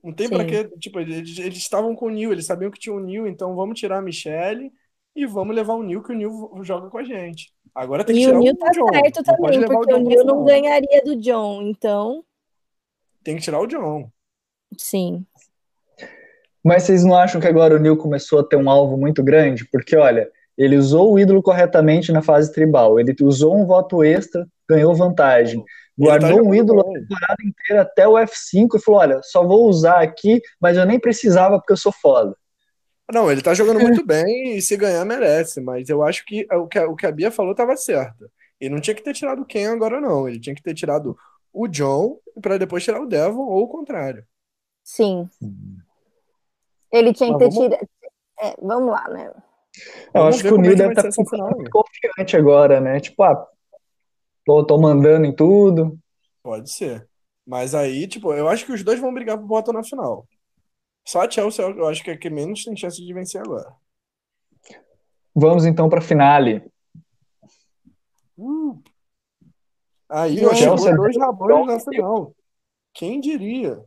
Não tem Sim. pra quê, tipo, eles, eles estavam com o Nil, eles sabiam que tinha o Nil, então vamos tirar a Michelle e vamos levar o Nil, que o Nil joga com a gente. Agora tem que e tirar o Nil tá John. certo também, porque o, o Nil não ganharia do John, então... Tem que tirar o John. Sim. Mas vocês não acham que agora o Neil começou a ter um alvo muito grande? Porque, olha, ele usou o ídolo corretamente na fase tribal, ele usou um voto extra, ganhou vantagem. Guardou um ídolo a temporada inteira até o F5 e falou: olha, só vou usar aqui, mas eu nem precisava porque eu sou foda. Não, ele tá jogando muito bem e se ganhar merece, mas eu acho que o que a, o que a Bia falou tava certo. Ele não tinha que ter tirado quem agora, não. Ele tinha que ter tirado o John para depois tirar o Devon, ou o contrário. Sim. Ele tinha que ter tirado. É, vamos lá, né? Eu acho que o Neil é deve estar tá confiante agora, né? Tipo, ah, tô, tô mandando em tudo. Pode ser. Mas aí, tipo, eu acho que os dois vão brigar pro bota na final. Só a Chelsea eu acho que é que menos tem chance de vencer agora. Vamos então para finale. Uh. Aí eu Chelsea dois rabões na final. Quem diria?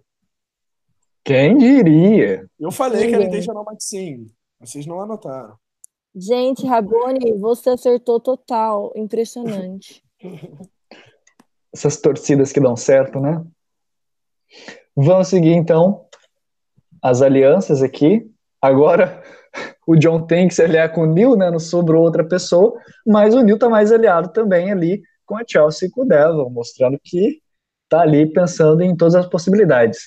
Quem diria? Eu falei Quem que era intentional Maxine. Vocês não anotaram. Gente, Rabone, você acertou total. Impressionante. [laughs] Essas torcidas que dão certo, né? Vamos seguir então as alianças aqui. Agora [laughs] o John tem que se aliar com o Neil, né? Não sobrou outra pessoa, mas o Neil tá mais aliado também ali com a Chelsea e com o Devon, mostrando que tá ali pensando em todas as possibilidades.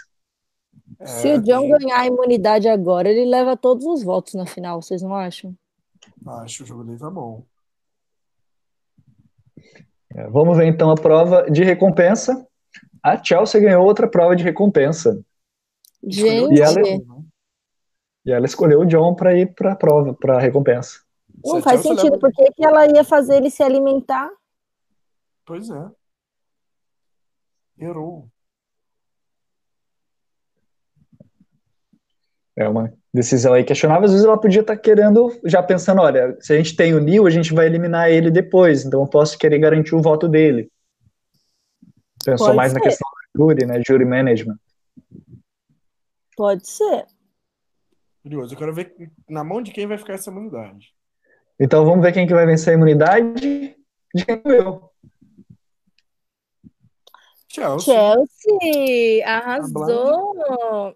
Se é, o John tem... ganhar a imunidade agora, ele leva todos os votos na final, vocês não acham? Acho, o jogo dele tá bom. É, vamos ver então a prova de recompensa. A Chelsea ganhou outra prova de recompensa. Gente. E ela, e ela escolheu o John para ir para a prova, para a recompensa. Não faz sentido, leva... por que ela ia fazer ele se alimentar? Pois é. Errou. É uma decisão aí questionável. Às vezes ela podia estar tá querendo, já pensando, olha, se a gente tem o Neil, a gente vai eliminar ele depois, então eu posso querer garantir o voto dele. Pensou Pode mais ser. na questão do jury, né? Jury management. Pode ser. Curioso, eu quero ver na mão de quem vai ficar essa imunidade. Então vamos ver quem que vai vencer a imunidade de quem eu. Chelsea. Chelsea arrasou.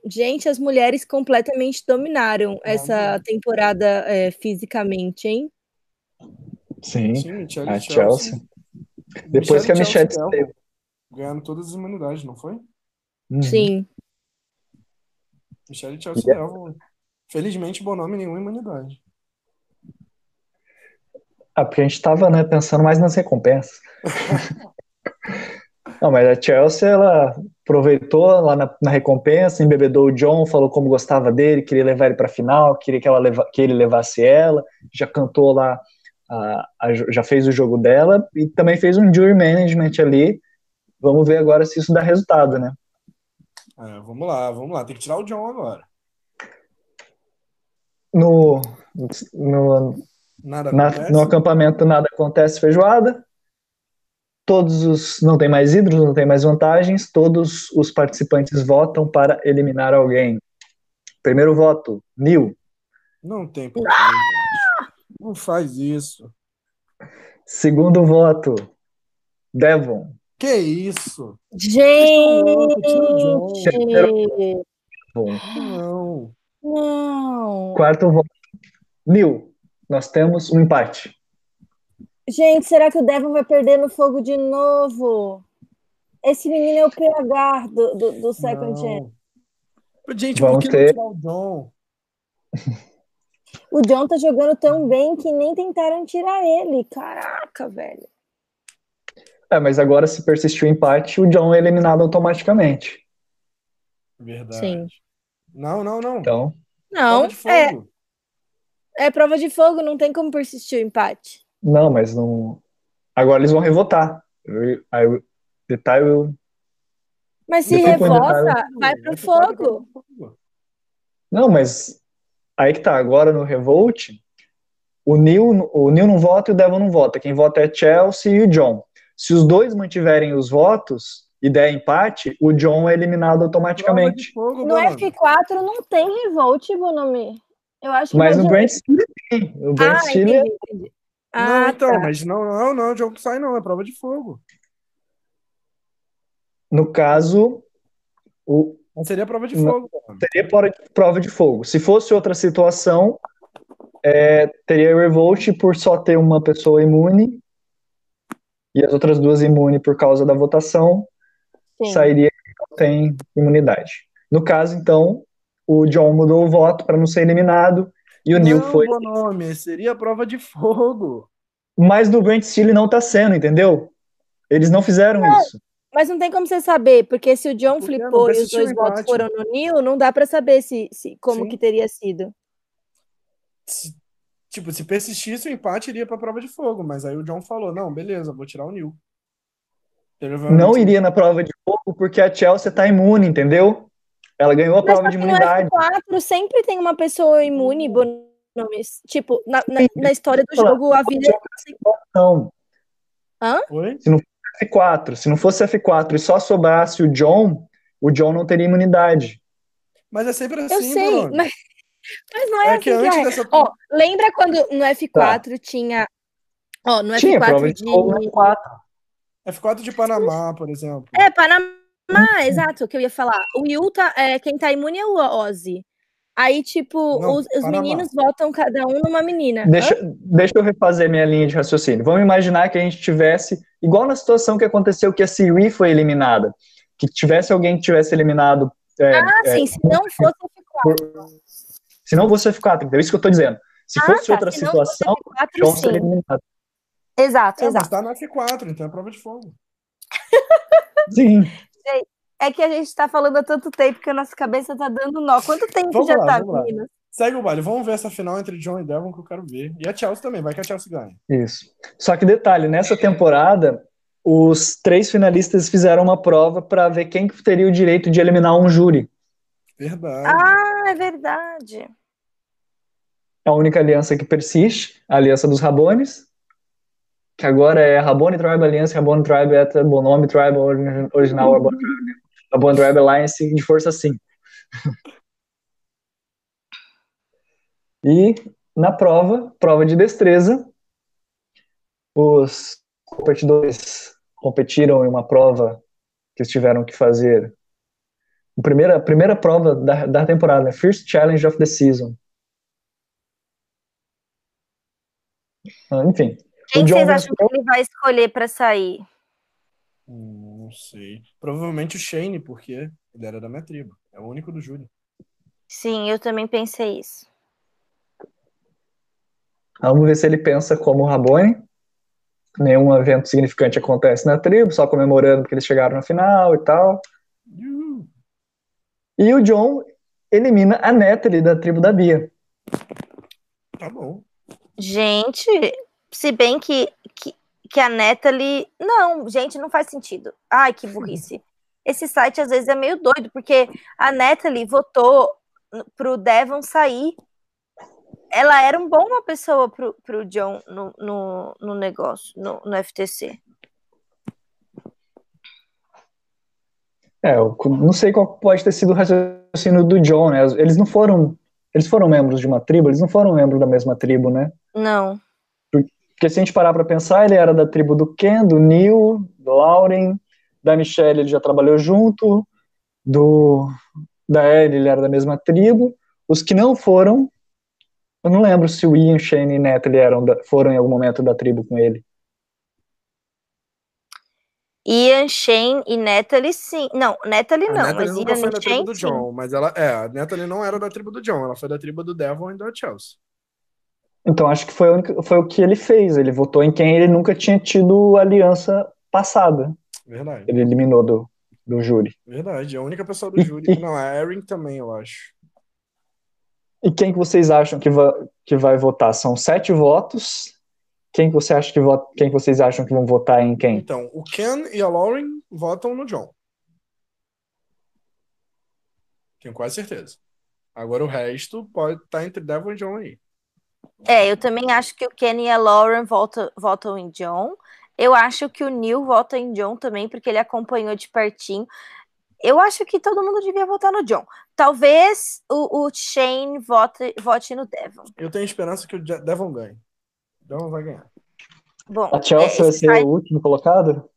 Gente, as mulheres completamente dominaram essa temporada é, fisicamente, hein? Sim, Sim a Chelsea. Chelsea. Depois que a Michelle esteve. Ganhando todas as imunidades, não foi? Uhum. Sim. Michelle e Chelsea yeah. Felizmente, bom nome, nenhuma imunidade. Ah, porque a gente estava né, pensando mais nas recompensas. [laughs] Não, mas a Chelsea, ela aproveitou lá na, na, recompensa, embebedou o John, falou como gostava dele, queria levar ele para a final, queria que, ela leva, que ele levasse ela, já cantou lá, a, a, já fez o jogo dela e também fez um jury management ali. Vamos ver agora se isso dá resultado, né? É, vamos lá, vamos lá, tem que tirar o John agora. No, no, nada na, no acampamento nada acontece feijoada todos os não tem mais ídolos, não tem mais vantagens, todos os participantes votam para eliminar alguém. Primeiro voto, Neil. Não tem porquê, ah! Não faz isso. Segundo voto, Devon. Que isso? Gente! Não. Não. Quarto voto, Neil. Nós temos um empate. Gente, será que o Devon vai perder no fogo de novo? Esse menino é o PH do, do, do Second Chance. Gente, Vamos por que ter... não o John? [laughs] O John tá jogando tão bem que nem tentaram tirar ele. Caraca, velho. É, mas agora se persistir o empate, o John é eliminado automaticamente. Verdade. Sim. Não, não, não. Então. Não, é. É prova de fogo, não tem como persistir o empate. Não, mas não. Agora eles vão revotar. Will... Mas se revota, vai pro fogo. Não, mas aí que tá. Agora no Revolt, o Neil, o Neil não vota e o Devon não vota. Quem vota é Chelsea e o John. Se os dois mantiverem os votos e der empate, o John é eliminado automaticamente. Fogo, no F4 não tem Revolt, Bonomi. Eu acho que Mas no Brand Steel tem. O Brand ah, Steel entendi, entendi. Ah, não, então, tá. mas não, não, não, o jogo que sai não, é prova de fogo. No caso, o. Não seria prova de fogo. Seria prova de fogo. Se fosse outra situação, é, teria revolt por só ter uma pessoa imune e as outras duas imunes por causa da votação, Sim. sairia que não tem imunidade. No caso, então, o John mudou o voto para não ser eliminado e o Neil foi. Não, nome, seria prova de fogo. Mas no Grant Steele não tá sendo, entendeu? Eles não fizeram não, isso. Mas não tem como você saber, porque se o John flipou e os dois votos foram no Neil, não dá para saber se, se como Sim. que teria sido. Se, tipo, se persistisse o empate, iria pra prova de fogo, mas aí o John falou: não, beleza, vou tirar o Neil. Não iria na prova de fogo porque a Chelsea tá imune, entendeu? Ela ganhou a Mas prova de imunidade. No F4 sempre tem uma pessoa imune, Bonomes. Tipo, na, na, na, história do jogo, a vida. Não. Hã? Oi? Se não fosse F4, se não fosse F4 e só sobrasse o John, o John não teria imunidade. Mas é sempre assim, Eu sei, mas, mas não é, é assim que, antes é. Dessa... Ó, lembra quando no F4 tá. tinha. Ó, no tinha F4 prova de. de... F4. F4 de Panamá, por exemplo. É, Panamá, exato, o que eu ia falar. O Utah, é, quem tá imune é o Ozzy. Aí, tipo, Não, os, os meninos votam cada um numa menina. Deixa, deixa eu refazer minha linha de raciocínio. Vamos imaginar que a gente tivesse, igual na situação que aconteceu que a Siri foi eliminada, que tivesse alguém que tivesse eliminado. É, ah, é, sim, se não fosse F4. se não fosse F4, é isso que eu tô dizendo. Se ah, fosse tá, outra se situação, F4, John seria eliminado. Exato, é, exato. Mas tá no F4, então é prova de fogo. Sim. É que a gente tá falando há tanto tempo que a nossa cabeça tá dando nó. Quanto tempo vamos já lá, tá, meninas? Segue o baile. Vamos ver essa final entre John e Devon que eu quero ver. E a Chelsea também. Vai que a Chelsea ganha. Isso. Só que detalhe, nessa temporada, os três finalistas fizeram uma prova para ver quem teria o direito de eliminar um júri. Verdade. Ah, é verdade. A única aliança que persiste, a aliança dos Rabones, que agora é Rabone Tribe Alliance, Rabone Tribe Eta, Bonome Tribe Original, Rabone Tribe Bond Web Alliance de força 5. [laughs] e na prova, prova de destreza, os competidores competiram em uma prova que eles tiveram que fazer a primeira, a primeira prova da, da temporada, né? First Challenge of the Season. Ah, enfim. Quem vocês acham que ele vai escolher para sair? Hum, não sei. Provavelmente o Shane, porque ele era da minha tribo. É o único do Júlio. Sim, eu também pensei isso. Vamos ver se ele pensa como o Rabone. Nenhum evento significante acontece na tribo, só comemorando porque eles chegaram na final e tal. Uhum. E o John elimina a Natalie da tribo da Bia. Tá bom. Gente, se bem que, que que a Natalie. Não, gente, não faz sentido. Ai, que burrice. Esse site às vezes é meio doido, porque a Natalie votou pro Devon sair. Ela era um bom uma pessoa pro, pro John no, no, no negócio, no, no FTC. É, eu não sei qual pode ter sido o raciocínio do John, né? Eles não foram. Eles foram membros de uma tribo, eles não foram membros da mesma tribo, né? Não. Porque se a gente parar para pensar, ele era da tribo do Ken, do Neil, do Lauren, da Michelle ele já trabalhou junto, do da Ellie ele era da mesma tribo. Os que não foram, eu não lembro se o Ian, Shane e Natalie eram da, foram em algum momento da tribo com ele. Ian, Shane e Natalie, sim. Não, Natalie não, Natalie mas Ian foi da tribo do John, mas ela, é, a Natalie não era da tribo do John, ela foi da tribo do Devon e da Chelsea. Então acho que foi, única, foi o que ele fez. Ele votou em quem ele nunca tinha tido aliança passada. Verdade. Ele eliminou do, do júri. Verdade, é a única pessoa do júri. E, não, a Erin também, eu acho. E quem que vocês acham que, va que vai votar? São sete votos. Quem que você acha que vota, quem que vocês acham que vão votar em quem? Então, o Ken e a Lauren votam no John. Tenho quase certeza. Agora o resto pode estar tá entre Devon e John aí. É, eu também acho que o Kenny e a Lauren votam, votam em John. Eu acho que o Neil vota em John também, porque ele acompanhou de pertinho. Eu acho que todo mundo devia votar no John. Talvez o, o Shane vote, vote no Devon. Eu tenho esperança que o Devon ganhe. Devon vai ganhar. Bom, a Chelsea é, vai ser o último colocado?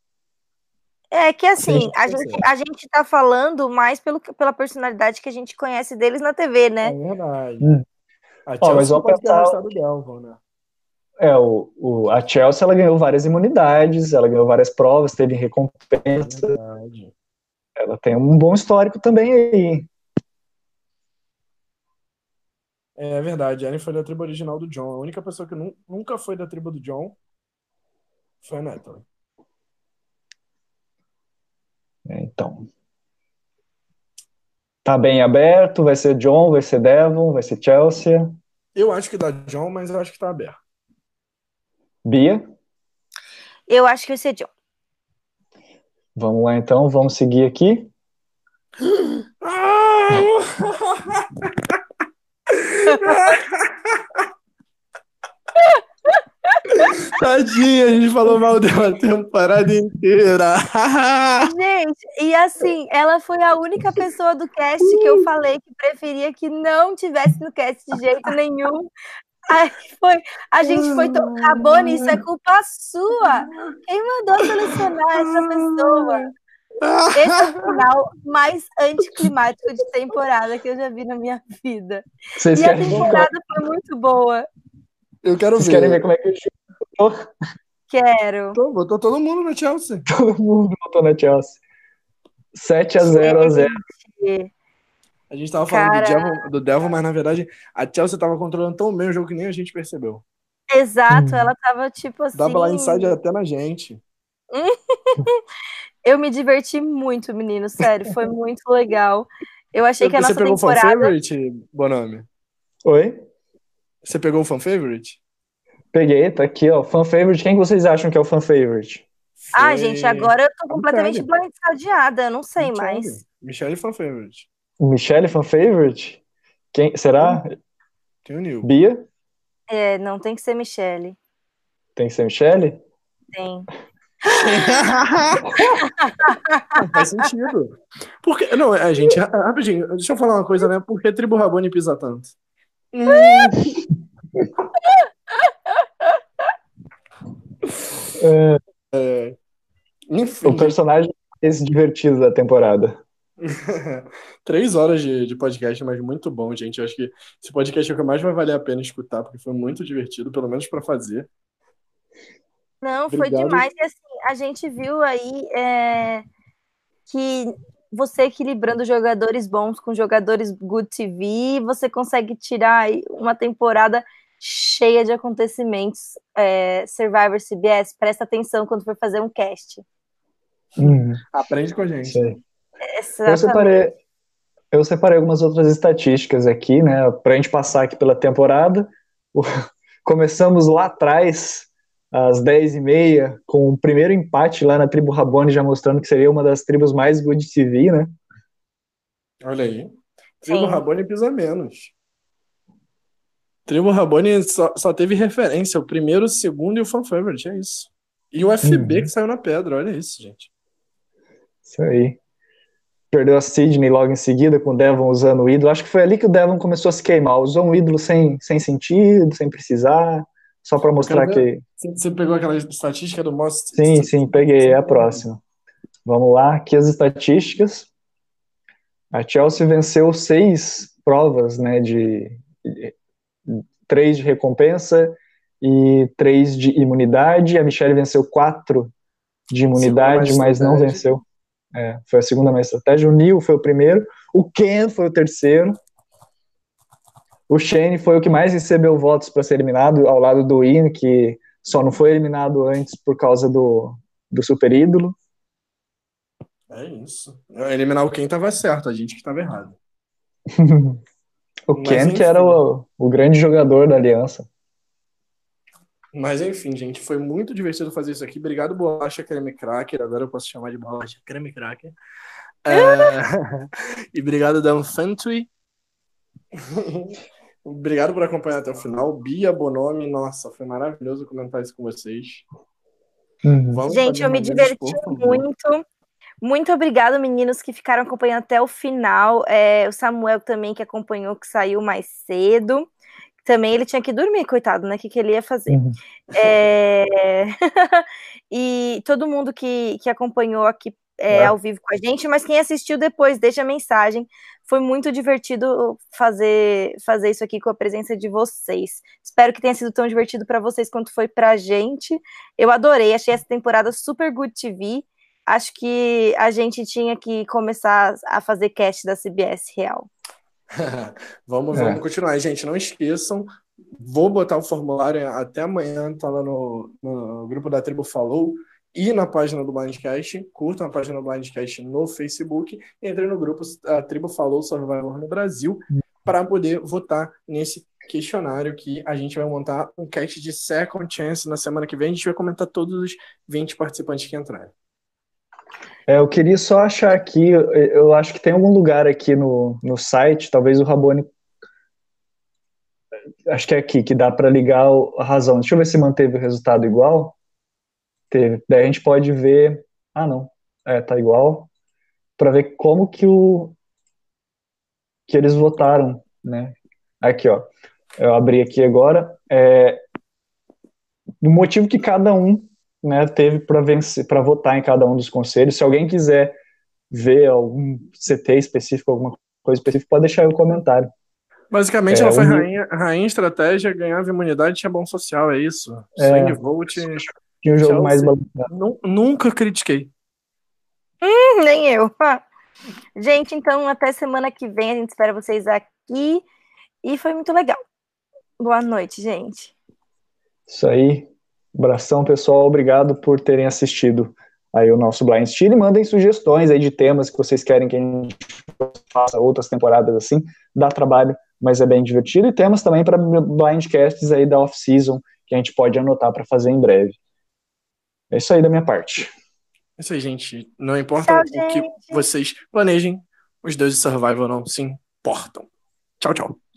É que assim, Sim, a, gente, a gente tá falando mais pelo, pela personalidade que a gente conhece deles na TV, né? É verdade. Hum. A Chelsea oh, mas pode pensar... ter Delvon, né? É, o, o, a Chelsea ela ganhou várias imunidades, ela ganhou várias provas, teve recompensa. Verdade. Ela tem um bom histórico também aí. É verdade, a Anne foi da tribo original do John. A única pessoa que nunca foi da tribo do John foi a Natalie. Tá bem aberto? Vai ser John, vai ser Devon, vai ser Chelsea? Eu acho que dá John, mas eu acho que tá aberto. Bia? Eu acho que vai ser John. Vamos lá então, vamos seguir aqui. [gasps] [laughs] [laughs] [laughs] Tadinha, a gente falou mal dela a temporada inteira. [laughs] gente, e assim, ela foi a única pessoa do cast que eu falei que preferia que não tivesse no cast de jeito nenhum. Aí foi, a gente foi. To... Rabone, isso é culpa sua. Quem mandou selecionar essa pessoa? Esse é o final mais anticlimático de temporada que eu já vi na minha vida. Vocês e a temporada foi muito boa. Eu quero Vocês ver. querem ver como é que eu Quero. Tô, botou todo mundo na Chelsea. [laughs] Todo mundo botou na Chelsea. 7 a 0 a 0 A gente tava falando Cara... do, Devil, do Devil, mas na verdade a Chelsea tava controlando tão bem o jogo que nem a gente percebeu. Exato, hum. ela tava tipo assim. Dava lá inside até na gente. [laughs] Eu me diverti muito, menino, sério, foi muito legal. Eu achei que a nossa Você pegou temporada... o fan favorite, Bonami? Oi? Você pegou o fan favorite? Peguei, tá aqui, ó. Fan favorite. Quem vocês acham que é o fan favorite? Foi... Ah, gente, agora eu tô completamente blindsadeada, eu não sei Michelle. mais. Michelle fan favorite. Michelle fan favorite? Quem será? Tem o Neil. Bia? É, não tem que ser Michelle. Tem que ser Michelle? Tem. [laughs] Faz sentido. Porque, não, a gente, rapidinho, deixa eu falar uma coisa, né? Por que Tribo Rabone pisa tanto? [laughs] [laughs] é, é, enfim. O personagem mais divertido da temporada. [laughs] Três horas de, de podcast, mas muito bom, gente. Eu acho que esse podcast é o que mais vai valer a pena escutar, porque foi muito divertido, pelo menos para fazer. Não, Obrigado. foi demais. E assim, a gente viu aí é, que você equilibrando jogadores bons com jogadores good TV, você consegue tirar uma temporada cheia de acontecimentos. É, Survivor CBS, presta atenção quando for fazer um cast. Hum. Aprende com a gente. Eu separei, eu separei algumas outras estatísticas aqui, né, para a gente passar aqui pela temporada. [laughs] Começamos lá atrás, às 10h30, com o primeiro empate lá na tribo Rabone, já mostrando que seria uma das tribos mais good TV, né? Olha aí. Tribo Sim. Rabone pisa menos. Tribo Rabone só, só teve referência, o primeiro, o segundo e o fan favorite, é isso. E o FB uhum. que saiu na pedra, olha isso, gente. Isso aí. Perdeu a Sidney logo em seguida, com o Devon usando o ídolo. Acho que foi ali que o Devon começou a se queimar. Usou um ídolo sem, sem sentido, sem precisar. Só para mostrar que. Você pegou aquela estatística do Most? Sim, sim, peguei. É a próxima. Vamos lá, aqui as estatísticas. A Chelsea venceu seis provas, né? De, de três de recompensa e três de imunidade. A Michelle venceu quatro de imunidade, mas não venceu. É, foi a segunda mais estratégia. O Neil foi o primeiro. O Ken foi o terceiro. O Shane foi o que mais recebeu votos para ser eliminado, ao lado do Ian, que só não foi eliminado antes por causa do, do super ídolo. É isso. Eliminar o Ken estava certo, a gente que estava errado. [laughs] o Mas, Ken, enfim. que era o, o grande jogador da aliança. Mas enfim, gente, foi muito divertido fazer isso aqui. Obrigado, Bolacha Creme Cracker. Agora eu posso chamar de Bolacha Creme Cracker. É... [laughs] e obrigado, Dan Fantui. [laughs] Obrigado por acompanhar até o final. Bia Bonomi, nossa, foi maravilhoso comentar isso com vocês. Uhum. Gente, eu me diverti muito. Muito obrigado, meninos, que ficaram acompanhando até o final. É, o Samuel também, que acompanhou, que saiu mais cedo. Também ele tinha que dormir, coitado, né? O que, que ele ia fazer? Uhum. É... [laughs] e todo mundo que, que acompanhou aqui é, ao vivo com a gente, mas quem assistiu depois, deixa a mensagem. Foi muito divertido fazer, fazer isso aqui com a presença de vocês. Espero que tenha sido tão divertido para vocês quanto foi para a gente. Eu adorei, achei essa temporada super good TV. Acho que a gente tinha que começar a fazer cast da CBS real. [laughs] vamos, é. vamos continuar, gente. Não esqueçam, vou botar o formulário até amanhã, tá lá no, no grupo da Tribo Falou. e na página do Blindcast, curtam a página do Blindcast no Facebook, entrem no grupo A Tribo Falou Survivor no Brasil para poder votar nesse questionário que a gente vai montar um cast de Second Chance na semana que vem. A gente vai comentar todos os 20 participantes que entraram. É, eu queria só achar aqui, eu acho que tem algum lugar aqui no, no site, talvez o Rabone. Acho que é aqui que dá para ligar a razão. Deixa eu ver se manteve o resultado igual. Teve. Daí a gente pode ver. Ah, não. É, tá igual. Para ver como que o que eles votaram, né? Aqui, ó. Eu abri aqui agora. É, o motivo que cada um né, teve para vencer, para votar em cada um dos conselhos. Se alguém quiser ver algum CT específico, alguma coisa específica, pode deixar aí o comentário. Basicamente, é, ela foi um... rainha, rainha estratégia, ganhava imunidade tinha bom social, é isso. É, Swing vote. Tinha um jogo mais balanceado. Nunca critiquei. Hum, nem eu. Gente, então até semana que vem a gente espera vocês aqui. E foi muito legal. Boa noite, gente. Isso aí. Abração, pessoal. Obrigado por terem assistido aí o nosso Blind Steel. E mandem sugestões aí de temas que vocês querem que a gente faça outras temporadas assim. Dá trabalho, mas é bem divertido. E temas também para blindcasts aí da off-season que a gente pode anotar para fazer em breve. É isso aí da minha parte. É isso aí, gente. Não importa tchau, o que vocês planejem, os deuses de survival não se importam. Tchau, tchau.